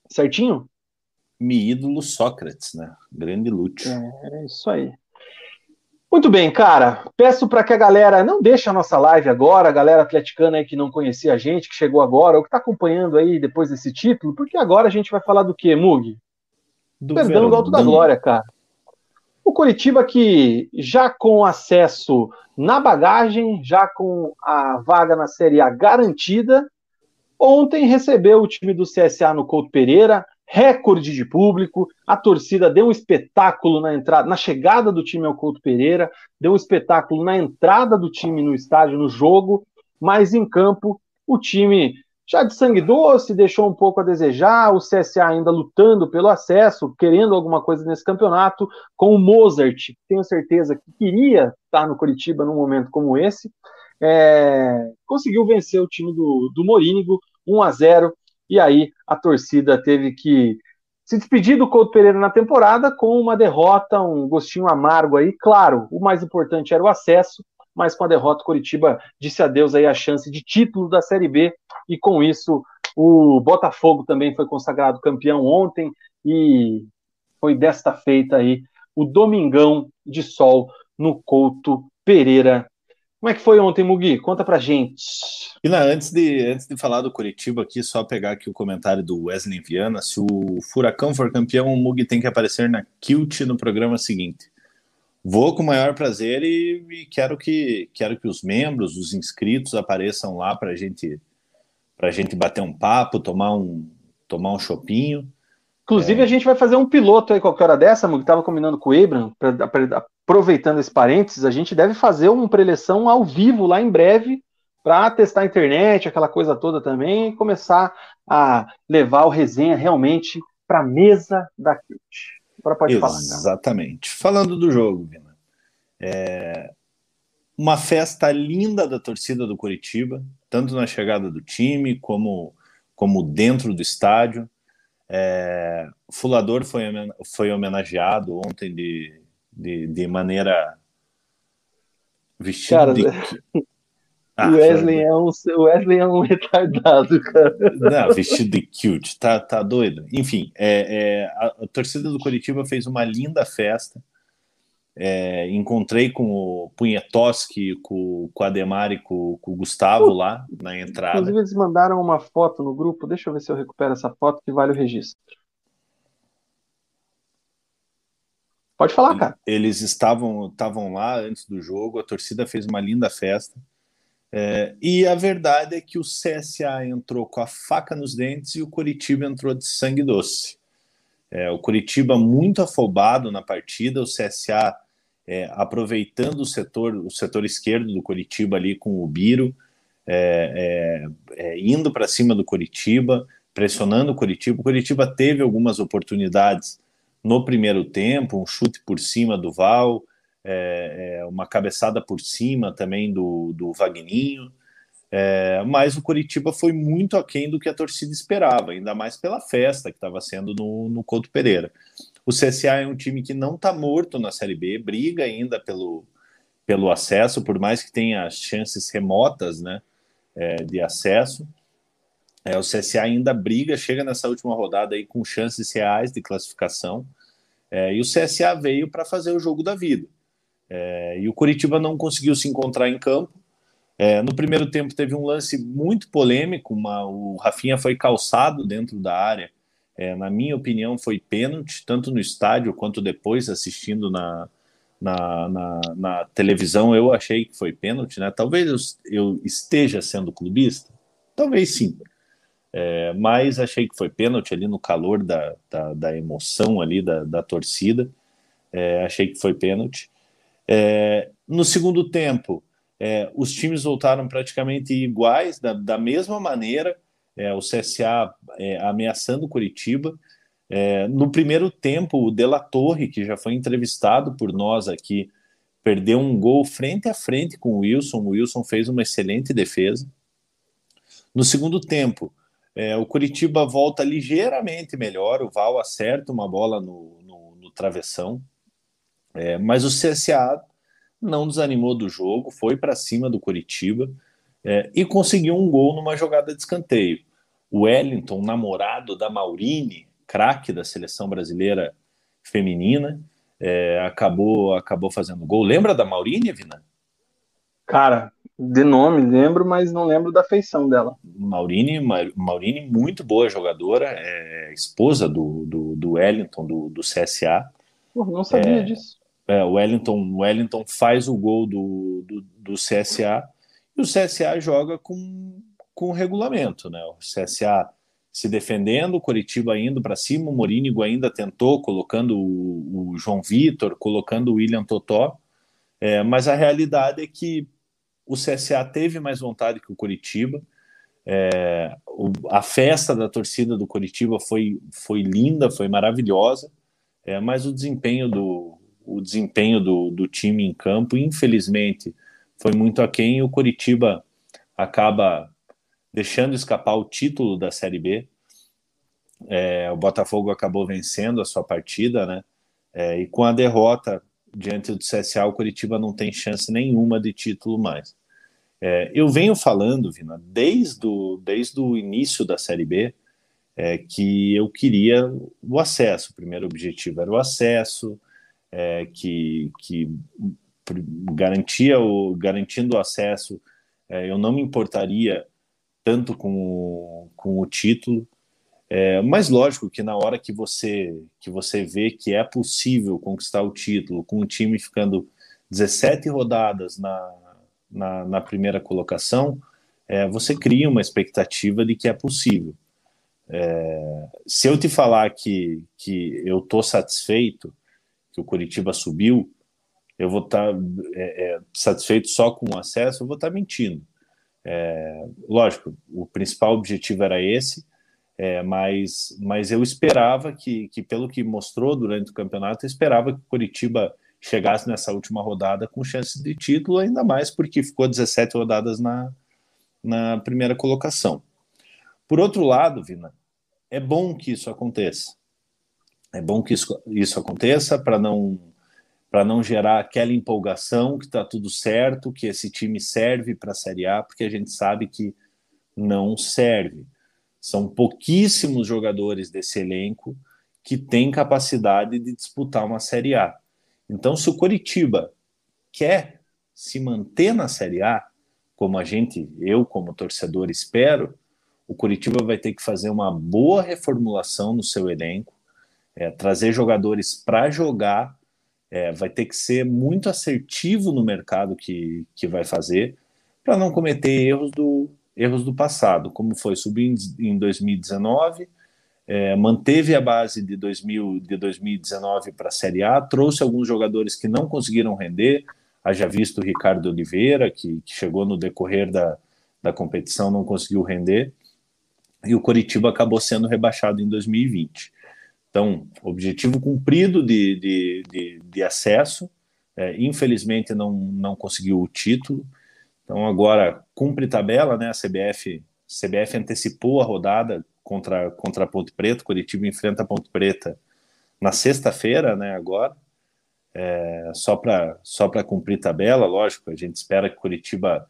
Certinho? Mi ídolo Sócrates, né? Grande Lúcio. É, é isso aí. Muito bem, cara. Peço para que a galera não deixe a nossa live agora, a galera atleticana aí que não conhecia a gente, que chegou agora, ou que está acompanhando aí depois desse título, porque agora a gente vai falar do que, Mug? Do Perdão do Alto da Glória, cara. O Curitiba que já com acesso na bagagem, já com a vaga na Série A garantida, ontem recebeu o time do CSA no Couto Pereira, recorde de público, a torcida deu um espetáculo na entrada, na chegada do time ao Couto Pereira, deu um espetáculo na entrada do time no estádio, no jogo, mas em campo o time já de sangue doce, deixou um pouco a desejar, o CSA ainda lutando pelo acesso, querendo alguma coisa nesse campeonato, com o Mozart, tenho certeza que queria estar no Curitiba num momento como esse, é, conseguiu vencer o time do, do Morínigo, 1 a 0 e aí a torcida teve que se despedir do Couto Pereira na temporada com uma derrota, um gostinho amargo aí. Claro, o mais importante era o acesso, mas com a derrota, o Coritiba disse adeus aí a chance de título da Série B, e com isso o Botafogo também foi consagrado campeão ontem, e foi desta feita aí o Domingão de Sol no Couto Pereira como é que foi ontem, Mugi? Conta pra gente. E lá, antes de, antes de falar do Curitiba aqui, só pegar aqui o comentário do Wesley Viana. Se o Furacão for campeão, o Mugi tem que aparecer na Kilt no programa seguinte. Vou com o maior prazer e, e, quero, que, quero que os membros, os inscritos apareçam lá para gente, a gente bater um papo, tomar um, tomar um chopinho. Inclusive, é. a gente vai fazer um piloto aí qualquer hora dessa, Mugi, estava combinando com o Abram, aproveitando esse parênteses, a gente deve fazer uma preleção ao vivo lá em breve para testar a internet, aquela coisa toda também, e começar a levar o resenha realmente para a mesa da. Agora pode falar. Exatamente. Falando do jogo, Vina. É uma festa linda da torcida do Curitiba, tanto na chegada do time como, como dentro do estádio. É, Fulador foi, foi homenageado ontem de, de, de maneira vestido cara, de... Ah, Wesley, é um, Wesley é um retardado, cara. Não, vestido de cute, tá, tá doido. Enfim, é, é a, a, torcida do Curitiba fez uma linda festa. É, encontrei com o Punhetoski, com, com o Ademar e com, com o Gustavo uh, lá na entrada. Inclusive, eles mandaram uma foto no grupo. Deixa eu ver se eu recupero essa foto que vale o registro. Pode falar, cara. Eles estavam, estavam lá antes do jogo, a torcida fez uma linda festa. É, e a verdade é que o CSA entrou com a faca nos dentes e o Curitiba entrou de sangue doce. É, o Curitiba muito afobado na partida, o CSA é, aproveitando o setor, o setor esquerdo do Curitiba ali com o Biro, é, é, é, indo para cima do Curitiba, pressionando o Curitiba. O Curitiba teve algumas oportunidades no primeiro tempo, um chute por cima do Val, é, é, uma cabeçada por cima também do, do Vagninho, é, mas o Curitiba foi muito aquém do que a torcida esperava, ainda mais pela festa que estava sendo no, no Couto Pereira. O CSA é um time que não está morto na Série B, briga ainda pelo, pelo acesso, por mais que tenha chances remotas né, é, de acesso. É, o CSA ainda briga, chega nessa última rodada aí com chances reais de classificação. É, e o CSA veio para fazer o jogo da vida. É, e o Curitiba não conseguiu se encontrar em campo. É, no primeiro tempo teve um lance muito polêmico, uma, o Rafinha foi calçado dentro da área. É, na minha opinião, foi pênalti, tanto no estádio quanto depois assistindo na, na, na, na televisão. Eu achei que foi pênalti, né? Talvez eu, eu esteja sendo clubista, talvez sim. É, mas achei que foi pênalti ali no calor da, da, da emoção ali da, da torcida. É, achei que foi pênalti. É, no segundo tempo, é, os times voltaram praticamente iguais, da, da mesma maneira, é, o CSA é, ameaçando o Curitiba. No primeiro tempo, o Dela Torre, que já foi entrevistado por nós aqui, perdeu um gol frente a frente com o Wilson. O Wilson fez uma excelente defesa. No segundo tempo, é, o Curitiba volta ligeiramente melhor, o Val acerta uma bola no, no, no travessão, é, mas o CSA não desanimou do jogo, foi para cima do Curitiba é, e conseguiu um gol numa jogada de escanteio. O Wellington, namorado da Maurine, craque da seleção brasileira feminina, é, acabou acabou fazendo gol. Lembra da Maurine, Vina? Cara, de nome lembro, mas não lembro da feição dela. Maurine, Maurine muito boa jogadora, é esposa do, do, do Wellington, do, do CSA. Pô, não sabia é, disso. É, o Wellington, Wellington faz o gol do, do, do CSA e o CSA joga com, com regulamento, né? O CSA se defendendo, o Coritiba indo para cima, o Morínigo ainda tentou, colocando o, o João Vitor, colocando o William Totó, é, mas a realidade é que o CSA teve mais vontade que o Coritiba, é, o, a festa da torcida do Coritiba foi, foi linda, foi maravilhosa, é, mas o desempenho do, o desempenho do, do time em campo, infelizmente, foi muito aquém o Coritiba acaba deixando escapar o título da Série B. É, o Botafogo acabou vencendo a sua partida, né? É, e com a derrota diante do CSA, o Curitiba não tem chance nenhuma de título mais. É, eu venho falando, Vina, desde o, desde o início da Série B, é, que eu queria o acesso. O primeiro objetivo era o acesso, é, que, que garantia o, garantindo o acesso, é, eu não me importaria tanto com com o título, é, mas lógico que na hora que você que você vê que é possível conquistar o título com o time ficando 17 rodadas na, na, na primeira colocação, é, você cria uma expectativa de que é possível. É, se eu te falar que, que eu estou satisfeito, que o Curitiba subiu, eu vou estar tá, é, é, satisfeito só com o acesso, eu vou estar tá mentindo. É, lógico, o principal objetivo era esse, é, mas, mas eu esperava que, que, pelo que mostrou durante o campeonato, eu esperava que o Curitiba chegasse nessa última rodada com chance de título, ainda mais porque ficou 17 rodadas na, na primeira colocação. Por outro lado, Vina, é bom que isso aconteça. É bom que isso, isso aconteça para não para não gerar aquela empolgação que está tudo certo, que esse time serve para a Série A, porque a gente sabe que não serve. São pouquíssimos jogadores desse elenco que têm capacidade de disputar uma Série A. Então, se o Coritiba quer se manter na Série A, como a gente, eu como torcedor espero, o Curitiba vai ter que fazer uma boa reformulação no seu elenco, é, trazer jogadores para jogar, é, vai ter que ser muito assertivo no mercado que, que vai fazer, para não cometer erros do, erros do passado, como foi subir em 2019, é, manteve a base de, 2000, de 2019 para a Série A, trouxe alguns jogadores que não conseguiram render, haja visto o Ricardo Oliveira, que, que chegou no decorrer da, da competição, não conseguiu render, e o Coritiba acabou sendo rebaixado em 2020. Então, objetivo cumprido de, de, de, de acesso, é, infelizmente não, não conseguiu o título, então agora cumpre tabela, né? A CBF, CBF antecipou a rodada contra, contra a Ponte Preta, Curitiba enfrenta a Ponte Preta na sexta-feira, né? Agora, é, só para só cumprir tabela, lógico, a gente espera que Curitiba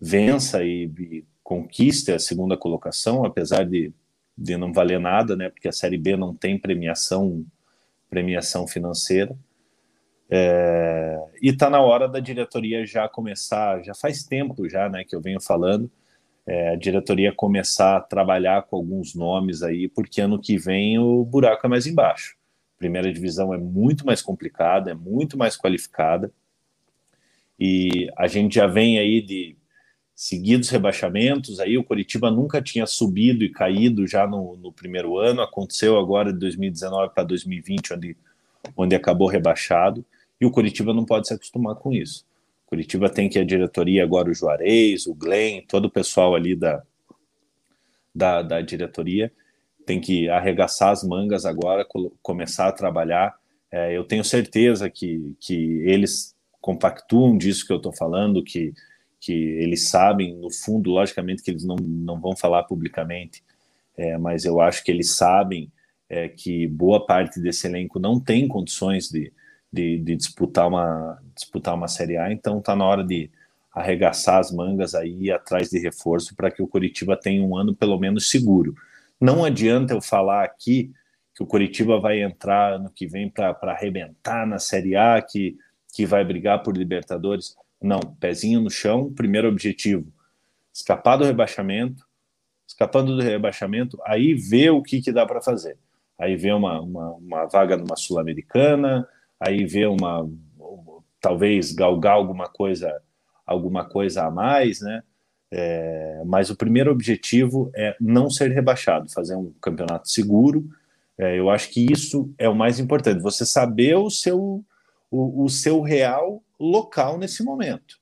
vença e, e conquiste a segunda colocação, apesar de de não valer nada, né? Porque a Série B não tem premiação premiação financeira. É, e está na hora da diretoria já começar, já faz tempo já, né, que eu venho falando, é, a diretoria começar a trabalhar com alguns nomes aí, porque ano que vem o buraco é mais embaixo. primeira divisão é muito mais complicada, é muito mais qualificada, e a gente já vem aí de seguidos rebaixamentos. Aí o Coritiba nunca tinha subido e caído já no, no primeiro ano. Aconteceu agora de 2019 para 2020, onde onde acabou rebaixado, e o Curitiba não pode se acostumar com isso. O Curitiba tem que a diretoria agora, o Juarez, o Glenn, todo o pessoal ali da, da, da diretoria, tem que arregaçar as mangas agora, começar a trabalhar. É, eu tenho certeza que, que eles compactuam disso que eu estou falando, que, que eles sabem, no fundo, logicamente que eles não, não vão falar publicamente, é, mas eu acho que eles sabem é, que boa parte desse elenco não tem condições de, de, de, disputar, uma, disputar uma Série A, então está na hora de arregaçar as mangas aí atrás de reforço para que o Curitiba tenha um ano pelo menos seguro. Não adianta eu falar aqui que o Curitiba vai entrar no que vem para arrebentar na Série A, que, que vai brigar por Libertadores. Não, pezinho no chão, primeiro objetivo, escapar do rebaixamento, escapando do rebaixamento, aí vê o que, que dá para fazer. Aí vê uma, uma, uma vaga numa Sul-Americana, aí vê uma, talvez galgar alguma coisa alguma coisa a mais, né? É, mas o primeiro objetivo é não ser rebaixado, fazer um campeonato seguro. É, eu acho que isso é o mais importante. Você saber o seu, o, o seu real local nesse momento.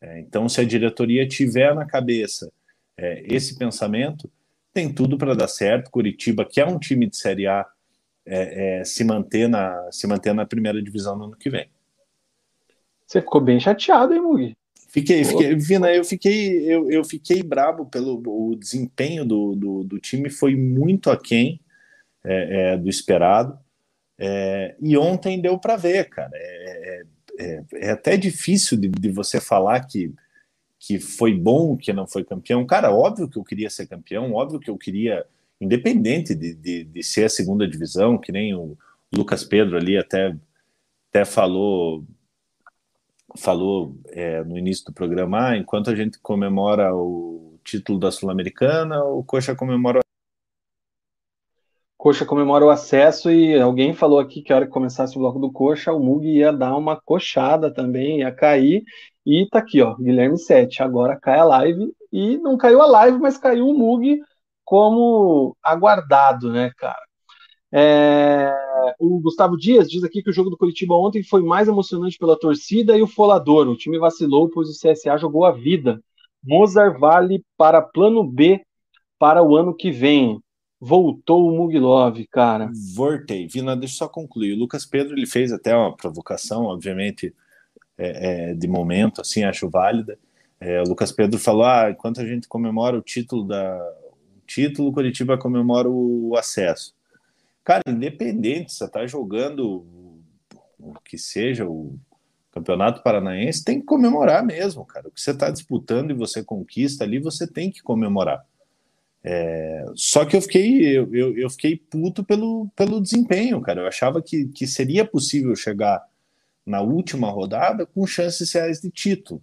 É, então, se a diretoria tiver na cabeça é, esse pensamento, tem tudo para dar certo. Curitiba, que é um time de Série A, é, é, se, manter na, se manter na primeira divisão no ano que vem. Você ficou bem chateado, hein, Mugi? Fiquei, fiquei, Vina, eu fiquei, eu, eu fiquei brabo pelo o desempenho do, do, do time, foi muito aquém é, é, do esperado. É, e ontem deu para ver, cara. É, é, é, é, até difícil de, de, você falar que, que foi bom que não foi campeão. Cara, óbvio que eu queria ser campeão, óbvio que eu queria, independente de, de, de ser a segunda divisão, que nem o Lucas Pedro ali até, até falou falou é, no início do programa, ah, enquanto a gente comemora o título da Sul-Americana, o Coxa comemora Coxa comemora o acesso e alguém falou aqui que a hora que começasse o bloco do Coxa, o Mug ia dar uma coxada também, ia cair. E tá aqui, ó, Guilherme 7. Agora cai a live e não caiu a live, mas caiu o Mug como aguardado, né, cara? É, o Gustavo Dias diz aqui que o jogo do Curitiba ontem foi mais emocionante pela torcida e o folador. O time vacilou, pois o CSA jogou a vida. Mozart vale para plano B para o ano que vem. Voltou o Mugilov, cara. Voltei. Vina, deixa eu só concluir. O Lucas Pedro ele fez até uma provocação, obviamente, é, é, de momento, assim, acho válida. É, o Lucas Pedro falou: ah, enquanto a gente comemora o título da. O título, Curitiba comemora o acesso. Cara, independente, você tá jogando o que seja o Campeonato Paranaense, tem que comemorar mesmo, cara. O que você está disputando e você conquista ali, você tem que comemorar. É, só que eu fiquei, eu, eu, eu, fiquei puto pelo, pelo desempenho, cara. Eu achava que, que seria possível chegar na última rodada com chances reais de título.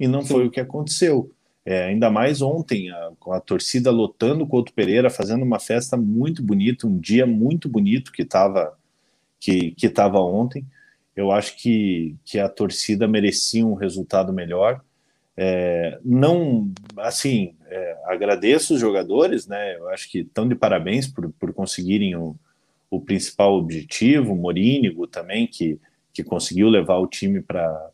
E não Sim. foi o que aconteceu. É, ainda mais ontem, a, com a torcida lotando o Couto Pereira, fazendo uma festa muito bonita, um dia muito bonito que estava que, que tava ontem. Eu acho que, que a torcida merecia um resultado melhor. É, não, assim, é, agradeço os jogadores, né? Eu acho que estão de parabéns por, por conseguirem o, o principal objetivo. O Morínigo também, que, que conseguiu levar o time para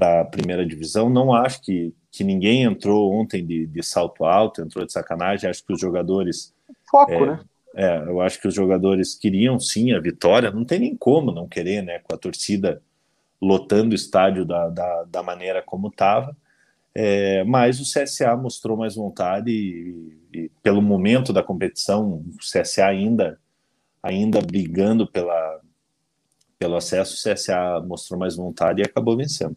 a primeira divisão. Não acho que, que ninguém entrou ontem de, de, salto alto, entrou de sacanagem. Acho que os jogadores. Foco, é, né? É, eu acho que os jogadores queriam sim a vitória, não tem nem como não querer, né? Com a torcida lotando o estádio da, da, da maneira como estava. É, mas o CSA mostrou mais vontade e, e, pelo momento da competição, o CSA ainda, ainda brigando pela, pelo acesso, o CSA mostrou mais vontade e acabou vencendo.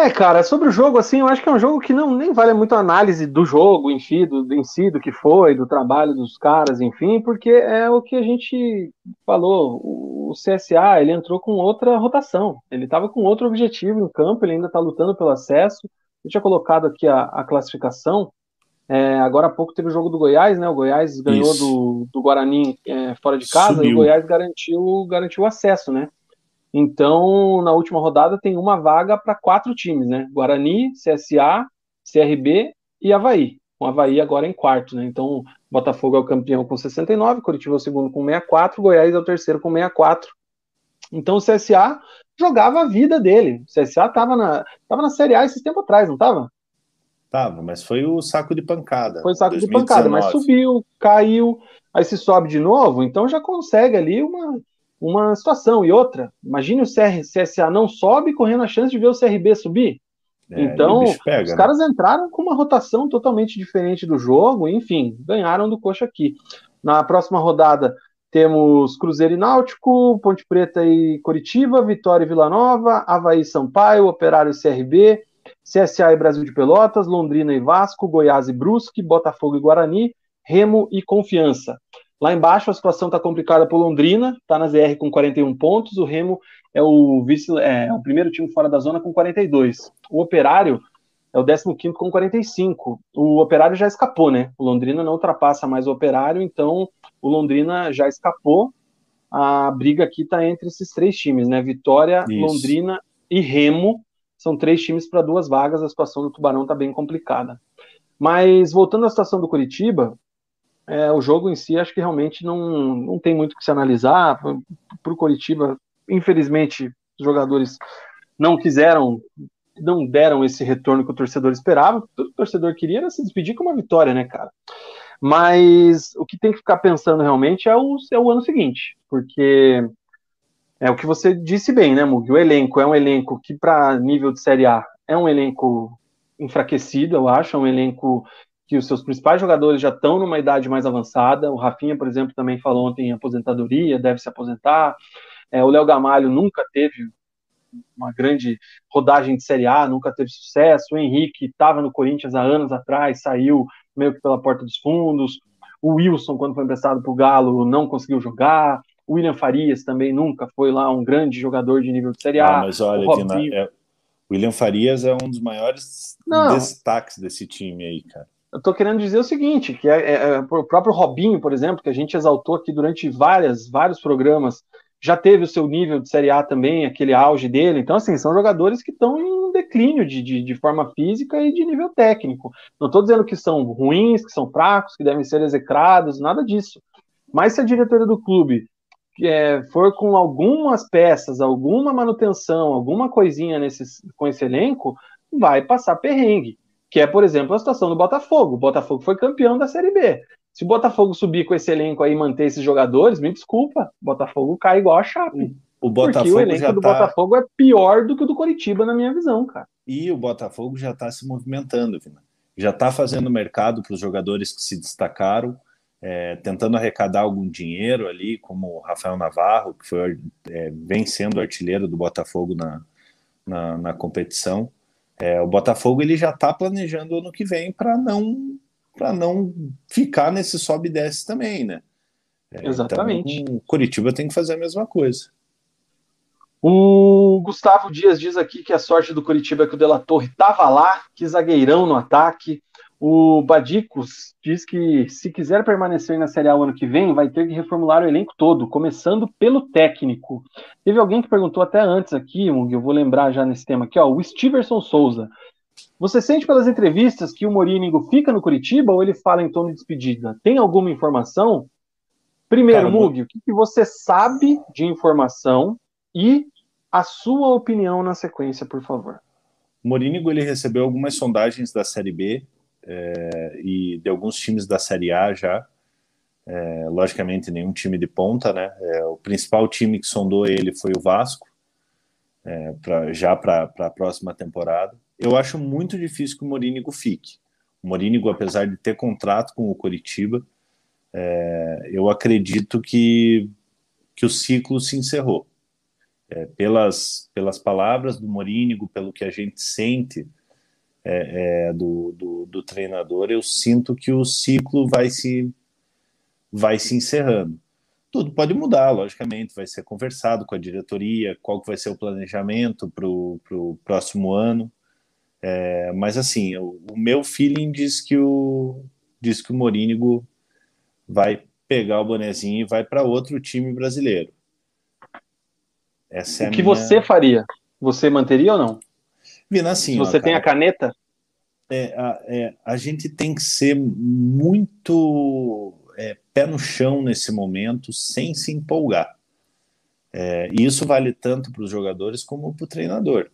É, cara, sobre o jogo, assim, eu acho que é um jogo que não nem vale muito análise do jogo si, do, em si, do que foi, do trabalho dos caras, enfim, porque é o que a gente falou. O, CSA, ele entrou com outra rotação, ele estava com outro objetivo em campo, ele ainda está lutando pelo acesso. Eu tinha colocado aqui a, a classificação. É, agora há pouco teve o jogo do Goiás, né? O Goiás ganhou do, do Guarani é, fora de casa Subiu. e o Goiás garantiu, garantiu o acesso, né? Então, na última rodada tem uma vaga para quatro times, né? Guarani, CSA, CRB e Havaí. o Havaí agora em quarto, né? Então, Botafogo é o campeão com 69, Curitiba é o segundo com 64, Goiás é o terceiro com 64. Então o CSA jogava a vida dele. O CSA estava na, tava na Série A esses tempo atrás, não estava? Tava, mas foi o saco de pancada. Foi o saco 2019. de pancada, mas subiu, caiu, aí se sobe de novo, então já consegue ali uma, uma situação. E outra, imagine o CR, CSA não sobe correndo a chance de ver o CRB subir. É, então, pega, os né? caras entraram com uma rotação totalmente diferente do jogo, enfim, ganharam do Coxa aqui. Na próxima rodada temos Cruzeiro e Náutico, Ponte Preta e Coritiba, Vitória e Vila Nova, Havaí e Sampaio, Operário e CRB, CSA e Brasil de Pelotas, Londrina e Vasco, Goiás e Brusque, Botafogo e Guarani, Remo e Confiança. Lá embaixo a situação está complicada para Londrina, está na ZR com 41 pontos, o Remo é o vice, é, o primeiro time fora da zona com 42. O Operário é o 15 com 45. O Operário já escapou, né? O Londrina não ultrapassa mais o Operário, então o Londrina já escapou. A briga aqui está entre esses três times, né? Vitória, Isso. Londrina e Remo. São três times para duas vagas. A situação do Tubarão está bem complicada. Mas voltando à situação do Curitiba, é, o jogo em si acho que realmente não, não tem muito o que se analisar. Para o Curitiba, infelizmente, os jogadores não quiseram, não deram esse retorno que o torcedor esperava. O torcedor queria era se despedir com uma vitória, né, cara? Mas o que tem que ficar pensando realmente é o, é o ano seguinte, porque é o que você disse bem, né, Mug? O elenco é um elenco que, para nível de Série A, é um elenco enfraquecido, eu acho, é um elenco que os seus principais jogadores já estão numa idade mais avançada. O Rafinha, por exemplo, também falou ontem em aposentadoria, deve se aposentar. É, o Léo Gamalho nunca teve uma grande rodagem de Série A, nunca teve sucesso. O Henrique estava no Corinthians há anos atrás, saiu meio que pela porta dos fundos. O Wilson, quando foi emprestado para o Galo, não conseguiu jogar. O William Farias também nunca foi lá um grande jogador de nível de Série A. Ah, mas olha, o Vina, é, William Farias é um dos maiores não. destaques desse time aí, cara eu estou querendo dizer o seguinte, que é, é, é, o próprio Robinho, por exemplo, que a gente exaltou aqui durante várias, vários programas, já teve o seu nível de Série A também, aquele auge dele. Então, assim, são jogadores que estão em declínio de, de, de, forma física e de nível técnico. Não estou dizendo que são ruins, que são fracos, que devem ser execrados, nada disso. Mas se a diretoria do clube é, for com algumas peças, alguma manutenção, alguma coisinha nesse, com esse elenco, vai passar perrengue que é, por exemplo, a situação do Botafogo. O Botafogo foi campeão da Série B. Se o Botafogo subir com esse elenco aí e manter esses jogadores, me desculpa, o Botafogo cai igual a Chape. O Botafogo porque o elenco do tá... Botafogo é pior do que o do Coritiba, na minha visão, cara. E o Botafogo já está se movimentando, Vina. Já está fazendo mercado para os jogadores que se destacaram, é, tentando arrecadar algum dinheiro ali, como o Rafael Navarro, que foi, é, vem sendo artilheiro do Botafogo na, na, na competição. É, o Botafogo ele já está planejando ano que vem para não para não ficar nesse sobe e desce também, né? É, Exatamente. Então, o Curitiba tem que fazer a mesma coisa. O Gustavo Dias diz aqui que a sorte do Curitiba é que o Dela Torre estava lá, que zagueirão no ataque. O Badicos diz que se quiser permanecer na Série A o ano que vem, vai ter que reformular o elenco todo, começando pelo técnico. Teve alguém que perguntou até antes aqui, eu vou lembrar já nesse tema aqui, ó, o Steverson Souza. Você sente pelas entrevistas que o Morínigo fica no Curitiba ou ele fala em tom de despedida? Tem alguma informação? Primeiro, Cara, Mug, o que, que você sabe de informação e a sua opinião na sequência, por favor. O Morínigo ele recebeu algumas sondagens da Série B é, e de alguns times da Série A já. É, logicamente, nenhum time de ponta, né? É, o principal time que sondou ele foi o Vasco, é, pra, já para a próxima temporada. Eu acho muito difícil que o Morínigo fique. O Morínigo, apesar de ter contrato com o Coritiba, é, eu acredito que, que o ciclo se encerrou. É, pelas, pelas palavras do Morínigo, pelo que a gente sente é, é, do, do, do, treinador, eu sinto que o ciclo vai se, vai se encerrando. Tudo pode mudar, logicamente, vai ser conversado com a diretoria, qual que vai ser o planejamento para o próximo ano. É, mas assim, o, o, meu feeling diz que o diz que o Morínigo vai pegar o bonezinho e vai para outro time brasileiro. Essa é o que minha... você faria? Você manteria ou não? Vina, assim. Você ó, tem a caneta? é, a, é, a gente tem que ser muito é, pé no chão nesse momento, sem se empolgar. É, e isso vale tanto para os jogadores como para o treinador.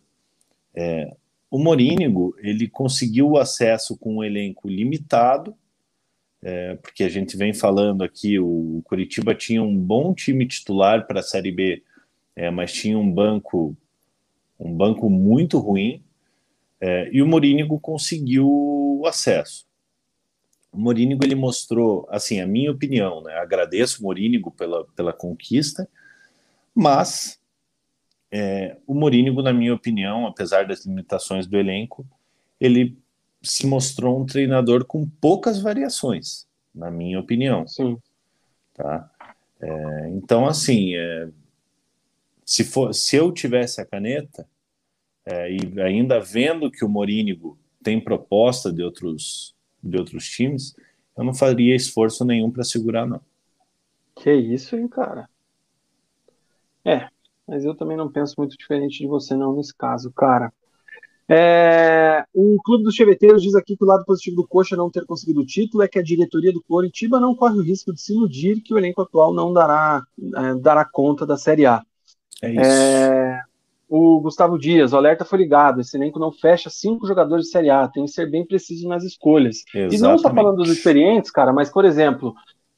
É, o Morínigo ele conseguiu o acesso com um elenco limitado, é, porque a gente vem falando aqui, o Curitiba tinha um bom time titular para a Série B, é, mas tinha um banco um banco muito ruim, é, e o Morínigo conseguiu o acesso. O Morínigo ele mostrou, assim, a minha opinião, né? Agradeço o Morínigo pela, pela conquista, mas é, o Morínigo, na minha opinião, apesar das limitações do elenco, ele se mostrou um treinador com poucas variações, na minha opinião. Sim. Tá? É, então, assim, é, se, for, se eu tivesse a caneta, é, e ainda vendo que o Morínigo tem proposta de outros, de outros times, eu não faria esforço nenhum para segurar, não. Que isso, hein, cara? É, mas eu também não penso muito diferente de você, não, nesse caso, cara. É, o Clube dos Cheveteiros diz aqui que o lado positivo do Coxa não ter conseguido o título é que a diretoria do Coritiba não corre o risco de se iludir que o elenco atual não dará, é, dará conta da Série A. É isso. É, o Gustavo Dias, o alerta foi ligado. Esse elenco não fecha cinco jogadores de Série A, tem que ser bem preciso nas escolhas. Exatamente. E não está falando dos experientes, cara, mas, por exemplo,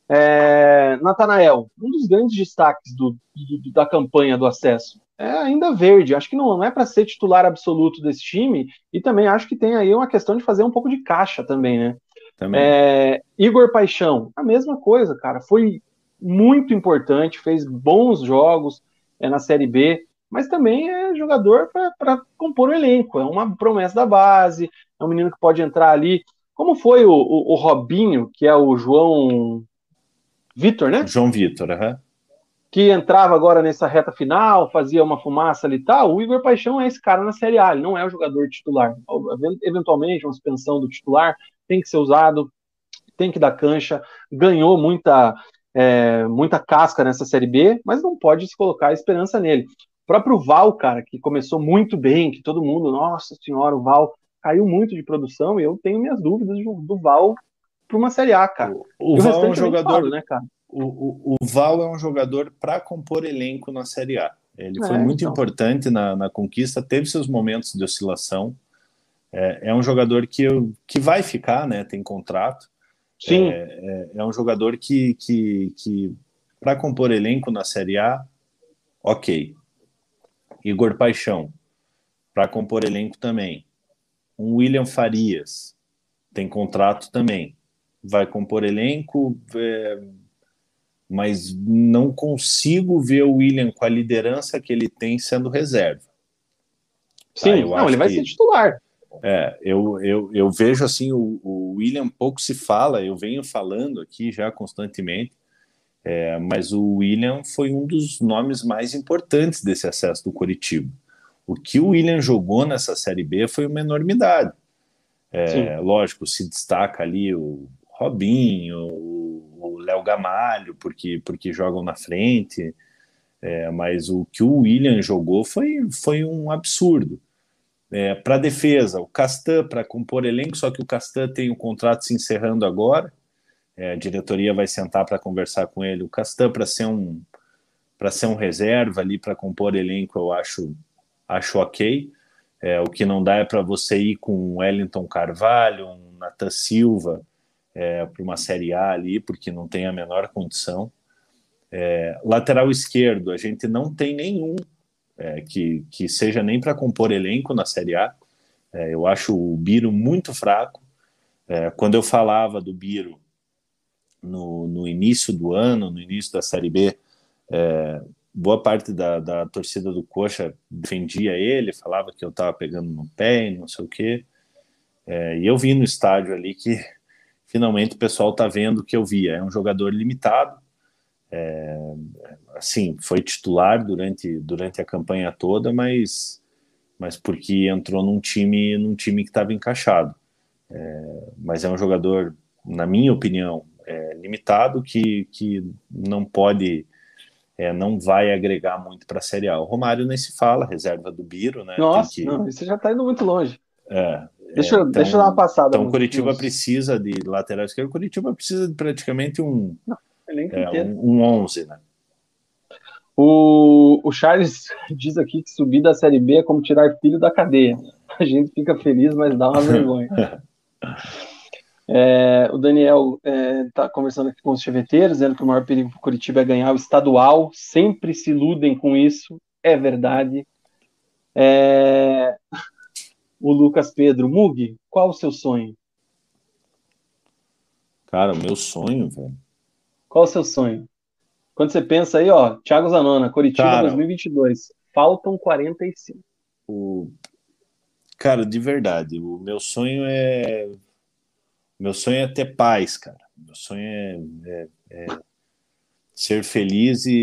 é, Natanael, um dos grandes destaques do, do, da campanha do acesso, é ainda verde. Acho que não, não é para ser titular absoluto desse time, e também acho que tem aí uma questão de fazer um pouco de caixa também, né? Também. É, Igor Paixão, a mesma coisa, cara. Foi muito importante, fez bons jogos é, na Série B mas também é jogador para compor o elenco. É uma promessa da base, é um menino que pode entrar ali. Como foi o, o, o Robinho, que é o João Vitor, né? João Vitor, uhum. Que entrava agora nessa reta final, fazia uma fumaça ali e tal. O Igor Paixão é esse cara na Série A, ele não é o jogador titular. Eventualmente, uma suspensão do titular tem que ser usado, tem que dar cancha. Ganhou muita, é, muita casca nessa Série B, mas não pode se colocar esperança nele próprio Val, cara, que começou muito bem, que todo mundo, nossa senhora, o Val caiu muito de produção e eu tenho minhas dúvidas do Val para uma Série A, cara. O, o Val é um jogador, falo, né, cara? O, o, o, Val é um jogador para compor elenco na Série A. Ele foi é, muito então. importante na, na, conquista, teve seus momentos de oscilação. É, é um jogador que, eu, que vai ficar, né? Tem contrato. Sim. É, é, é um jogador que, que, que para compor elenco na Série A, ok. Igor Paixão, para compor elenco também. Um William Farias, tem contrato também. Vai compor elenco, é, mas não consigo ver o William com a liderança que ele tem sendo reserva. Sim, tá, não, ele vai que, ser titular. É, eu, eu, eu vejo assim, o, o William pouco se fala, eu venho falando aqui já constantemente, é, mas o William foi um dos nomes mais importantes desse acesso do Curitiba. O que o William jogou nessa Série B foi uma enormidade. É, lógico, se destaca ali o Robinho, o Léo Gamalho, porque, porque jogam na frente, é, mas o que o William jogou foi, foi um absurdo. É, para defesa, o Castan para compor elenco, só que o Castan tem o um contrato se encerrando agora, é, a diretoria vai sentar para conversar com ele. O Castan para ser um para ser um reserva ali para compor elenco, eu acho acho ok. É, o que não dá é para você ir com um Wellington Carvalho, um Nathan Silva é, para uma Série A ali, porque não tem a menor condição. É, lateral esquerdo, a gente não tem nenhum é, que, que seja nem para compor elenco na Série A. É, eu acho o Biro muito fraco. Quando eu falava do Biro no, no início do ano, no início da Série B, é, boa parte da, da torcida do Coxa defendia ele, falava que eu estava pegando no pé, não sei o quê. É, e eu vi no estádio ali que finalmente o pessoal está vendo o que eu via. É um jogador limitado, é, assim, foi titular durante, durante a campanha toda, mas, mas porque entrou num time, num time que estava encaixado. É, mas é um jogador, na minha opinião, é, limitado que, que não pode, é, não vai agregar muito para a Série A. O Romário nem se fala, reserva do Biro, né? Nossa, que, não, isso já está indo muito longe. É, Deixa, é, então, deixa eu dar uma passada. Então, o Curitiba precisa de lateral esquerdo. O Curitiba precisa de praticamente um, Não, é, um, um 11, né? O, o Charles diz aqui que subir da Série B é como tirar filho da cadeia. A gente fica feliz, mas dá uma vergonha. É, o Daniel está é, conversando aqui com os cheveteiros, dizendo que o maior perigo para o Curitiba é ganhar o estadual. Sempre se iludem com isso, é verdade. É... O Lucas Pedro, Mug, qual o seu sonho? Cara, meu sonho, velho. Qual o seu sonho? Quando você pensa aí, ó, Thiago Zanona, Curitiba Cara, 2022, faltam 45. O... Cara, de verdade, o meu sonho é. Meu sonho é ter paz, cara. Meu sonho é, é, é ser feliz e,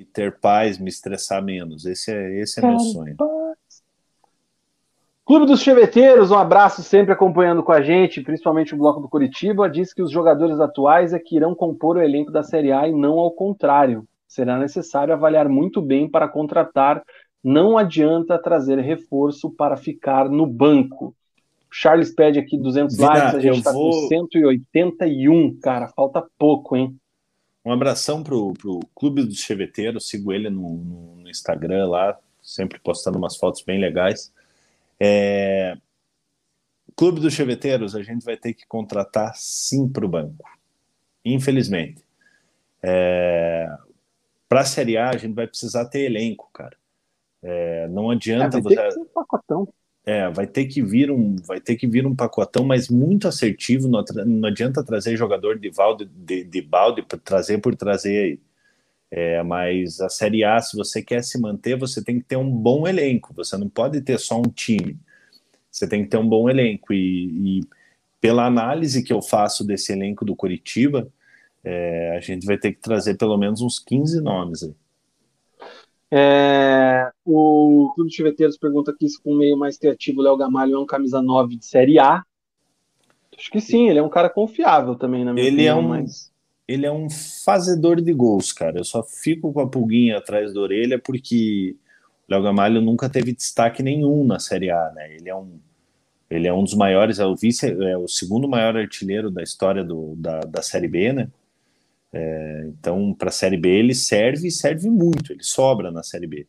e, ter paz, me estressar menos. Esse é, esse é meu sonho. Clube dos Cheveteiros, um abraço sempre acompanhando com a gente, principalmente o bloco do Curitiba. Diz que os jogadores atuais é que irão compor o elenco da Série A e não ao contrário. Será necessário avaliar muito bem para contratar. Não adianta trazer reforço para ficar no banco. Charles pede aqui 200 Vina, likes, a gente está vou... com 181, cara, falta pouco, hein? Um abração pro, pro Clube dos Cheveteiros, sigo ele no, no Instagram lá, sempre postando umas fotos bem legais. É... Clube dos Cheveteiros, a gente vai ter que contratar sim para o banco, infelizmente. É... Para a Série A, a gente vai precisar ter elenco, cara. É... Não adianta é, vai ter você. Que um pacotão. É, vai ter que vir um, vai ter que vir um pacotão, mas muito assertivo. Não, não adianta trazer jogador de de, de balde trazer por trazer aí. É, mas a Série A, se você quer se manter, você tem que ter um bom elenco. Você não pode ter só um time. Você tem que ter um bom elenco. E, e pela análise que eu faço desse elenco do Curitiba, é, a gente vai ter que trazer pelo menos uns 15 nomes aí. É, o Clube de Chiveteiros pergunta aqui se com um meio mais criativo o Léo Gamalho é um camisa 9 de Série A. Acho que sim, ele é um cara confiável também, na minha ele é opinião, é um, mas ele é um fazedor de gols, cara. Eu só fico com a pulguinha atrás da orelha porque o Léo Gamalho nunca teve destaque nenhum na Série A, né? Ele é um, ele é um dos maiores, é o vice, é o segundo maior artilheiro da história do, da, da Série B, né? É, então, para a Série B ele serve e serve muito, ele sobra na Série B.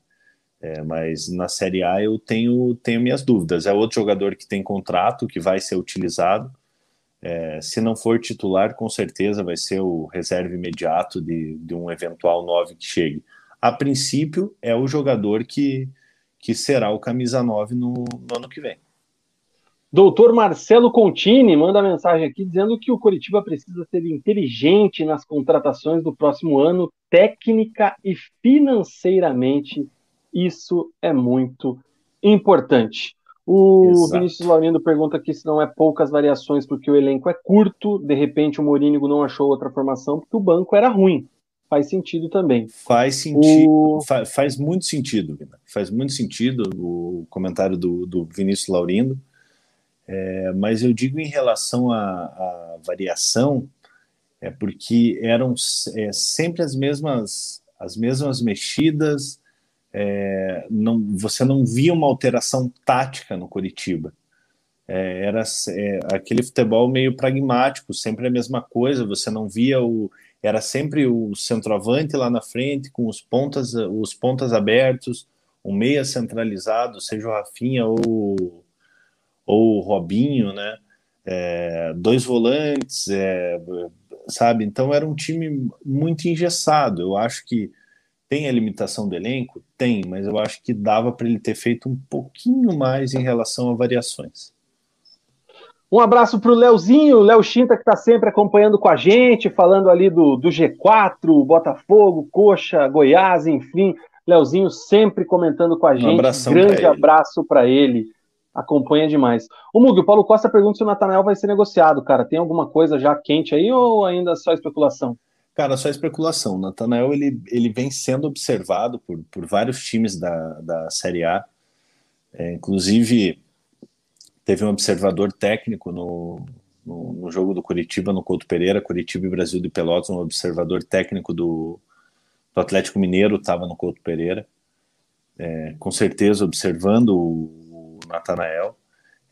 É, mas na Série A eu tenho, tenho minhas dúvidas. É outro jogador que tem contrato, que vai ser utilizado, é, se não for titular, com certeza vai ser o reserva imediato de, de um eventual 9 que chegue. A princípio, é o jogador que, que será o camisa 9 no, no ano que vem. Doutor Marcelo Contini manda mensagem aqui dizendo que o Coritiba precisa ser inteligente nas contratações do próximo ano, técnica e financeiramente. Isso é muito importante. O Exato. Vinícius Laurindo pergunta aqui se não é poucas variações porque o elenco é curto, de repente o Morínigo não achou outra formação porque o banco era ruim. Faz sentido também. Faz sentido, o... faz, faz muito sentido, faz muito sentido o comentário do, do Vinícius Laurindo, é, mas eu digo em relação à, variação, é porque eram é, sempre as mesmas, as mesmas mexidas, é, não, você não via uma alteração tática no Curitiba. É, era é, aquele futebol meio pragmático, sempre a mesma coisa. Você não via o, era sempre o centroavante lá na frente com os pontas, os pontas abertos, o meia centralizado, seja o Rafinha ou, ou o Robinho, né? É, dois volantes, é, sabe? Então era um time muito engessado. Eu acho que tem a limitação do elenco? Tem, mas eu acho que dava para ele ter feito um pouquinho mais em relação a variações. Um abraço para o Leozinho, Léo Chinta, que está sempre acompanhando com a gente, falando ali do, do G4, Botafogo, Coxa, Goiás, enfim. Leozinho sempre comentando com a gente. Um Grande abraço para ele. Acompanha demais. O Mug, o Paulo Costa pergunta se o Natanael vai ser negociado, cara. Tem alguma coisa já quente aí ou ainda só especulação? Cara, só especulação. Natanael ele, ele vem sendo observado por, por vários times da, da Série A. É, inclusive, teve um observador técnico no, no, no, jogo do Curitiba, no Couto Pereira, Curitiba e Brasil de Pelotas, um observador técnico do, do Atlético Mineiro estava no Couto Pereira, é, com certeza observando o, Natanael.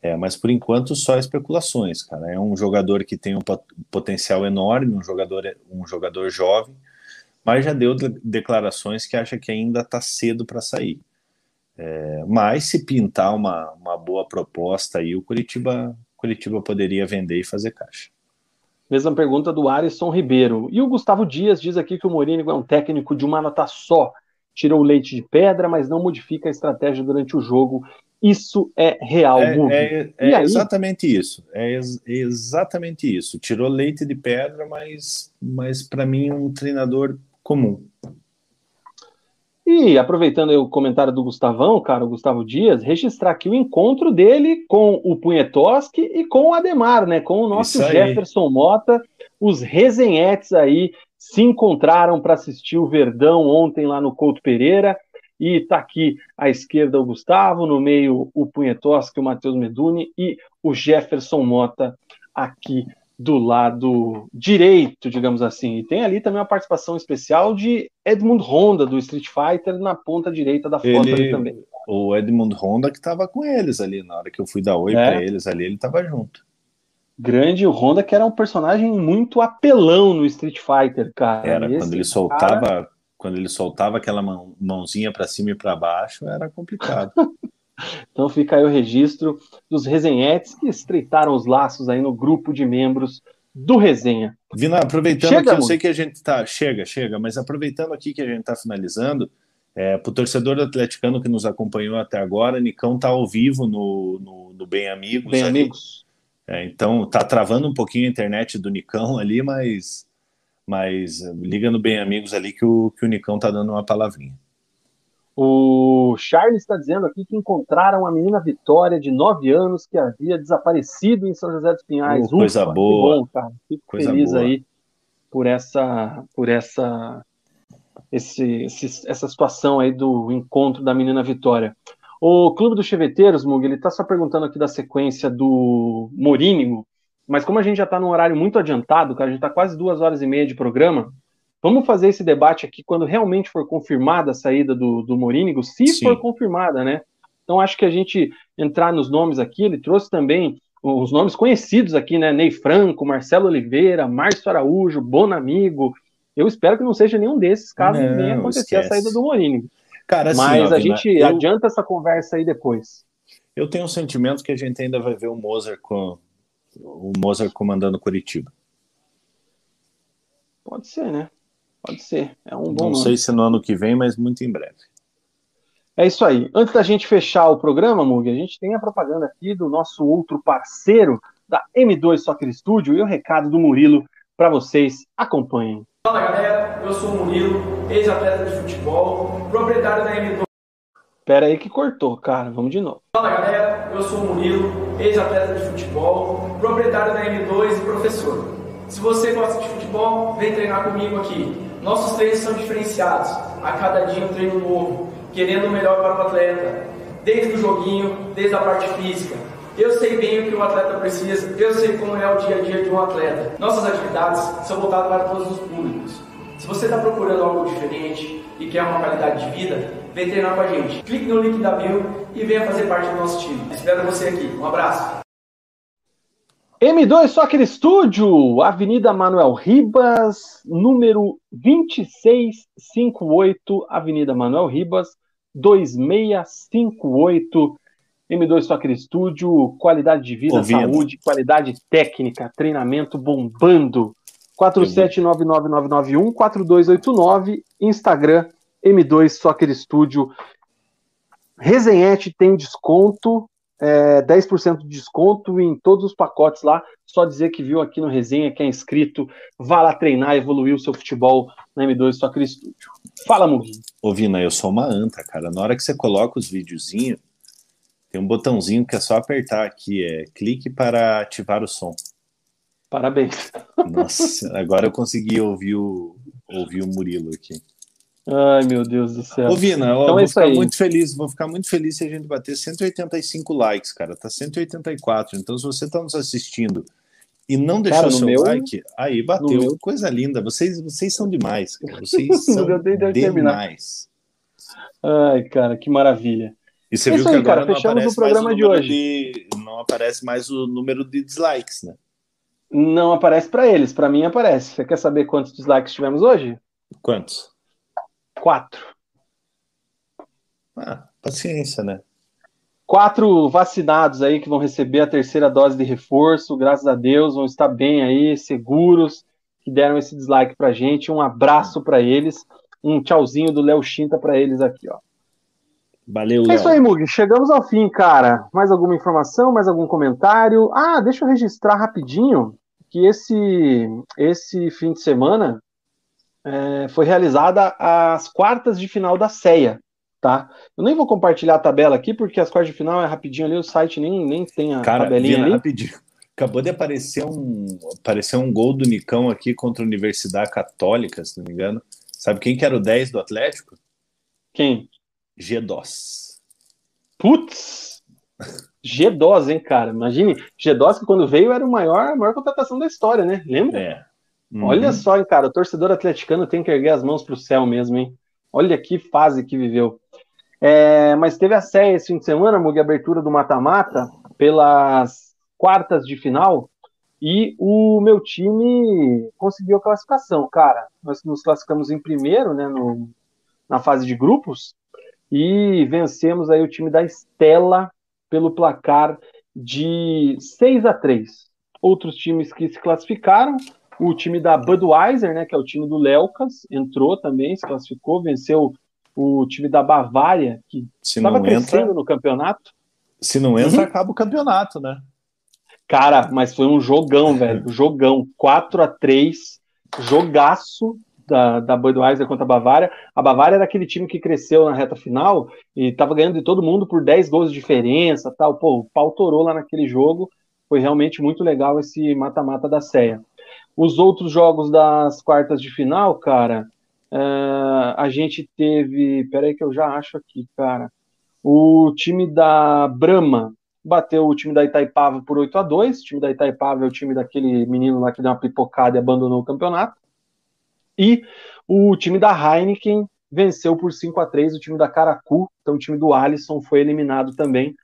É, mas por enquanto só especulações, cara. É um jogador que tem um potencial enorme, um jogador, um jogador jovem, mas já deu declarações que acha que ainda está cedo para sair. É, mas se pintar uma, uma boa proposta aí, o Curitiba, Curitiba poderia vender e fazer caixa. Mesma pergunta do Alisson Ribeiro. E o Gustavo Dias diz aqui que o Mourinho é um técnico de uma nota só. Tirou o leite de pedra, mas não modifica a estratégia durante o jogo isso é real, É, é, é exatamente isso. É ex exatamente isso. Tirou leite de pedra, mas, mas para mim é um treinador comum. E aproveitando o comentário do Gustavão, cara, o Gustavo Dias, registrar aqui o encontro dele com o Punhetoski e com o Ademar, né? Com o nosso Jefferson Mota, os resenhetes aí se encontraram para assistir o Verdão ontem lá no Couto Pereira. E está aqui à esquerda o Gustavo, no meio o Punhetoski, o Matheus Meduni e o Jefferson Mota aqui do lado direito, digamos assim. E tem ali também uma participação especial de Edmund Honda, do Street Fighter, na ponta direita da foto ele, ali também. O Edmund Honda que estava com eles ali, na hora que eu fui dar oi é. para eles ali, ele estava junto. Grande, o Honda que era um personagem muito apelão no Street Fighter, cara. Era, quando ele soltava, cara quando ele soltava aquela mão, mãozinha para cima e para baixo, era complicado. então fica aí o registro dos resenhetes que estreitaram os laços aí no grupo de membros do Resenha. Vina, aproveitando chega, que eu muito. sei que a gente tá. Chega, chega, mas aproveitando aqui que a gente está finalizando, é, para o torcedor atleticano que nos acompanhou até agora, Nicão tá ao vivo no, no, no Bem Amigos. Bem ali. Amigos. É, então tá travando um pouquinho a internet do Nicão ali, mas mas eh, liga no Bem Amigos ali que o, que o Nicão tá dando uma palavrinha. O Charles está dizendo aqui que encontraram a menina Vitória, de 9 anos, que havia desaparecido em São José dos Pinhais. Oh, coisa Ufa, boa. Bom, cara. Fico coisa feliz boa. aí por essa, por essa, esse, esse, essa situação aí do encontro da menina Vitória. O Clube dos Cheveteiros, Mug, ele está só perguntando aqui da sequência do Morínigo, mas como a gente já está num horário muito adiantado, cara, a gente está quase duas horas e meia de programa, vamos fazer esse debate aqui quando realmente for confirmada a saída do, do Morínigo, se Sim. for confirmada, né? Então acho que a gente entrar nos nomes aqui, ele trouxe também os nomes conhecidos aqui, né? Ney Franco, Marcelo Oliveira, Márcio Araújo, Bonamigo. Eu espero que não seja nenhum desses caso não, venha acontecer esquece. a saída do Morínigo. Cara, assim, Mas ó, a gente eu... adianta essa conversa aí depois. Eu tenho um sentimento que a gente ainda vai ver o Mozart com, o Mozart comandando Curitiba. Pode ser, né? Pode ser. É um bom. Não sei se no ano que vem, mas muito em breve. É isso aí. Antes da gente fechar o programa, Mug, a gente tem a propaganda aqui do nosso outro parceiro da M2 Soccer Studio e o recado do Murilo para vocês. Acompanhem. Fala galera, eu sou o Murilo, ex-atleta de futebol, proprietário da M2. Pera aí que cortou, cara. Vamos de novo. Fala galera, eu sou o Murilo, ex-atleta de futebol, proprietário da M2 e professor. Se você gosta de futebol, vem treinar comigo aqui. Nossos treinos são diferenciados, a cada dia um treino novo, querendo o melhor para o atleta, desde o joguinho, desde a parte física. Eu sei bem o que o atleta precisa, eu sei como é o dia a dia de um atleta. Nossas atividades são voltadas para todos os públicos. Se você está procurando algo diferente e quer uma qualidade de vida, vem treinar com a gente. Clique no link da bio e venha fazer parte do nosso time. Espero você aqui. Um abraço. M2 Soccer Estúdio, Avenida Manuel Ribas, número 2658, Avenida Manuel Ribas, 2658. M2 Soccer Estúdio, qualidade de vida, Ouvindo. saúde, qualidade técnica, treinamento bombando. 4799991 4289, Instagram M2 Soccer Studio. Resenhete tem desconto, é, 10% de desconto em todos os pacotes lá. Só dizer que viu aqui no Resenha, que é inscrito, vá lá treinar, evoluir o seu futebol na M2 Soccer Studio. Fala, Muguinho. Ô, Vina, eu sou uma anta, cara. Na hora que você coloca os videozinhos, tem um botãozinho que é só apertar aqui, é clique para ativar o som. Parabéns. Nossa, agora eu consegui ouvir o, ouvir o Murilo aqui. Ai, meu Deus do céu. Ô, Vina, então vou é ficar aí. muito feliz, vou ficar muito feliz se a gente bater 185 likes, cara. Tá 184. Então, se você tá nos assistindo e não deixou cara, seu meu, like, aí bateu. Meu... Coisa linda. Vocês, vocês são demais, cara. Vocês são demais. Ai, cara, que maravilha. E você é viu que aí, agora cara, fechamos o programa de hoje. De, não aparece mais o número de dislikes, né? Não aparece para eles, para mim aparece. Você quer saber quantos dislikes tivemos hoje? Quantos? Quatro. Ah, paciência, né? Quatro vacinados aí que vão receber a terceira dose de reforço, graças a Deus, vão estar bem aí, seguros, que deram esse dislike pra gente. Um abraço para eles, um tchauzinho do Léo Chinta para eles aqui, ó. Valeu, Léo. É isso aí, Mug. Chegamos ao fim, cara. Mais alguma informação, mais algum comentário? Ah, deixa eu registrar rapidinho que esse, esse fim de semana é, foi realizada as quartas de final da CEA, tá? Eu nem vou compartilhar a tabela aqui, porque as quartas de final é rapidinho ali, o site nem, nem tem a Cara, tabelinha Vina, ali. rapidinho. Acabou de aparecer um, aparecer um gol do Nicão aqui contra a Universidade Católica, se não me engano. Sabe quem que era o 10 do Atlético? Quem? G-DOS. Putz! G2, hein, cara? Imagine, G2 que quando veio era o maior, a maior contratação da história, né? Lembra? É. Uhum. Olha só, hein, cara, o torcedor atleticano tem que erguer as mãos pro céu mesmo, hein? Olha que fase que viveu. É, mas teve a série esse fim de semana, Mug, abertura do mata-mata, pelas quartas de final, e o meu time conseguiu a classificação. Cara, nós nos classificamos em primeiro, né, no, na fase de grupos, e vencemos aí o time da Estela pelo placar de 6 a 3. Outros times que se classificaram, o time da Budweiser, né, que é o time do Lelcas, entrou também, se classificou, venceu o time da Bavária, que estava crescendo entra, no campeonato. Se não entra, uhum. acaba o campeonato, né? Cara, mas foi um jogão, velho, jogão, 4 a 3 jogaço da, da Budweiser contra a Bavária. A Bavária era aquele time que cresceu na reta final e estava ganhando de todo mundo por 10 gols de diferença, tal. Pô, o pau torou lá naquele jogo. Foi realmente muito legal esse mata-mata da Ceia. Os outros jogos das quartas de final, cara, uh, a gente teve. Peraí, que eu já acho aqui, cara. O time da Brahma bateu o time da Itaipava por 8 a 2 O time da Itaipava é o time daquele menino lá que deu uma pipocada e abandonou o campeonato. E o time da Heineken venceu por 5 a 3 o time da Caracu. Então o time do Alisson foi eliminado também.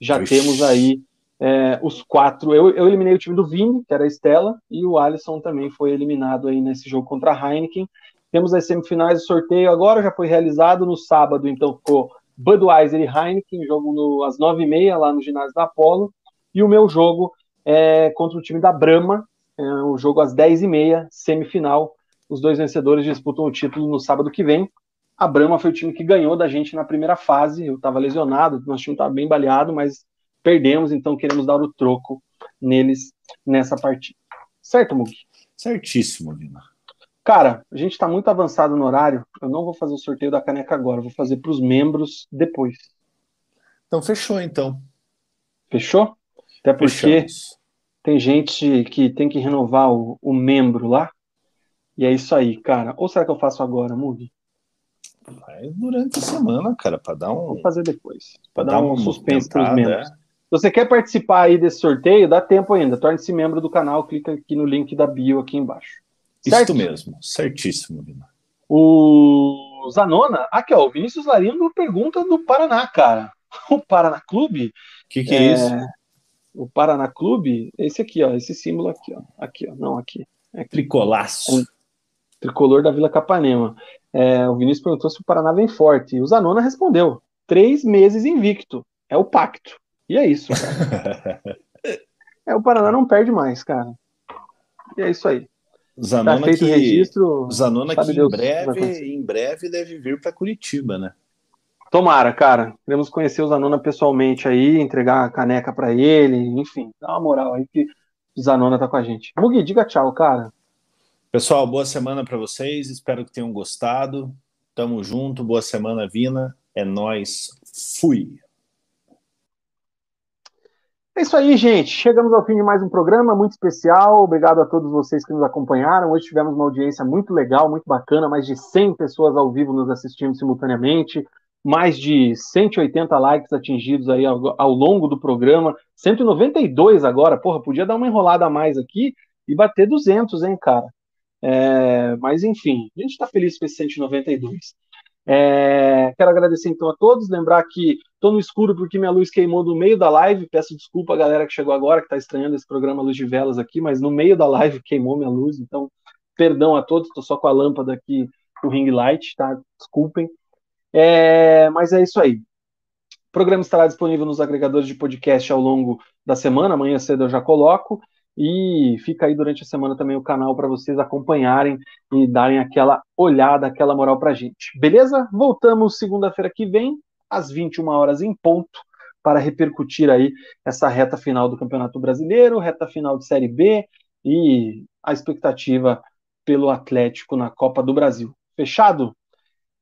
Já Ixi. temos aí é, os quatro. Eu, eu, eliminei o time do Vini, que era a Estela, e o Alisson também foi eliminado aí nesse jogo contra a Heineken. Temos as semifinais do sorteio agora, já foi realizado no sábado, então ficou Budweiser e Heineken, jogo no, às nove e meia lá no ginásio da Apolo. E o meu jogo é contra o time da Brahma, é o jogo às dez e meia, semifinal. Os dois vencedores disputam o título no sábado que vem. A Brahma foi o time que ganhou da gente na primeira fase. Eu estava lesionado, nosso time estava bem baleado, mas perdemos, então queremos dar o troco neles nessa partida. Certo, Mugi? Certíssimo, Lina. Cara, a gente está muito avançado no horário. Eu não vou fazer o sorteio da caneca agora, vou fazer para os membros depois. Então fechou, então. Fechou? Até porque Fechamos. tem gente que tem que renovar o, o, membro lá. E é isso aí, cara. Ou será que eu faço agora, Mugi? Vai durante a semana, cara, para dar um. Vou fazer depois. Para dar, dar um suspense para os membros. É. Se você quer participar aí desse sorteio, dá tempo ainda. Torne-se membro do canal, clica aqui no link da bio aqui embaixo. Certo? Isso mesmo, certíssimo, Vina. O Zanona, aqui ó, o Vinícius Larindo pergunta do Paraná, cara. O Paraná Clube. O que, que é, é, isso? O Paraná Clube, esse aqui, ó, esse símbolo aqui, ó. Aqui, ó, não, aqui. É aqui. Tricolaço. É, tricolor da Vila Capanema. É, o Vinícius perguntou se o Paraná vem forte. E o Zanona respondeu: três meses invicto. É o pacto. E é isso, cara. é, o Paraná não perde mais, cara. E é isso aí. Zanona tá feito que, registro. Zanona que em breve, em breve deve vir para Curitiba, né? Tomara, cara. Queremos conhecer o Zanona pessoalmente aí, entregar a caneca para ele, enfim, dá uma moral aí que o Zanona tá com a gente. Mugi, diga tchau, cara. Pessoal, boa semana para vocês. Espero que tenham gostado. Tamo junto. Boa semana, Vina. É nós. Fui. É isso aí, gente. Chegamos ao fim de mais um programa muito especial. Obrigado a todos vocês que nos acompanharam. Hoje tivemos uma audiência muito legal, muito bacana. Mais de 100 pessoas ao vivo nos assistindo simultaneamente. Mais de 180 likes atingidos aí ao, ao longo do programa. 192 agora. Porra, podia dar uma enrolada a mais aqui e bater 200, hein, cara? É, mas enfim, a gente está feliz com esse 192. É, quero agradecer então a todos, lembrar que estou no escuro porque minha luz queimou no meio da live. Peço desculpa a galera que chegou agora, que está estranhando esse programa Luz de Velas aqui, mas no meio da live queimou minha luz, então perdão a todos, estou só com a lâmpada aqui, o ring light, tá? Desculpem. É, mas é isso aí. O programa estará disponível nos agregadores de podcast ao longo da semana, amanhã cedo eu já coloco. E fica aí durante a semana também o canal para vocês acompanharem e darem aquela olhada, aquela moral para gente. Beleza? Voltamos segunda-feira que vem, às 21 horas em ponto, para repercutir aí essa reta final do Campeonato Brasileiro, reta final de Série B e a expectativa pelo Atlético na Copa do Brasil. Fechado?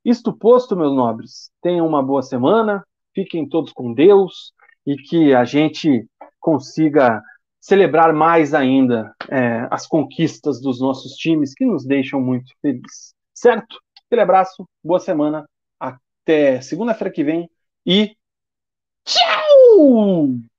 Isto posto, meus nobres, tenham uma boa semana, fiquem todos com Deus e que a gente consiga celebrar mais ainda é, as conquistas dos nossos times, que nos deixam muito felizes. Certo? Aquele abraço, boa semana, até segunda-feira que vem e tchau!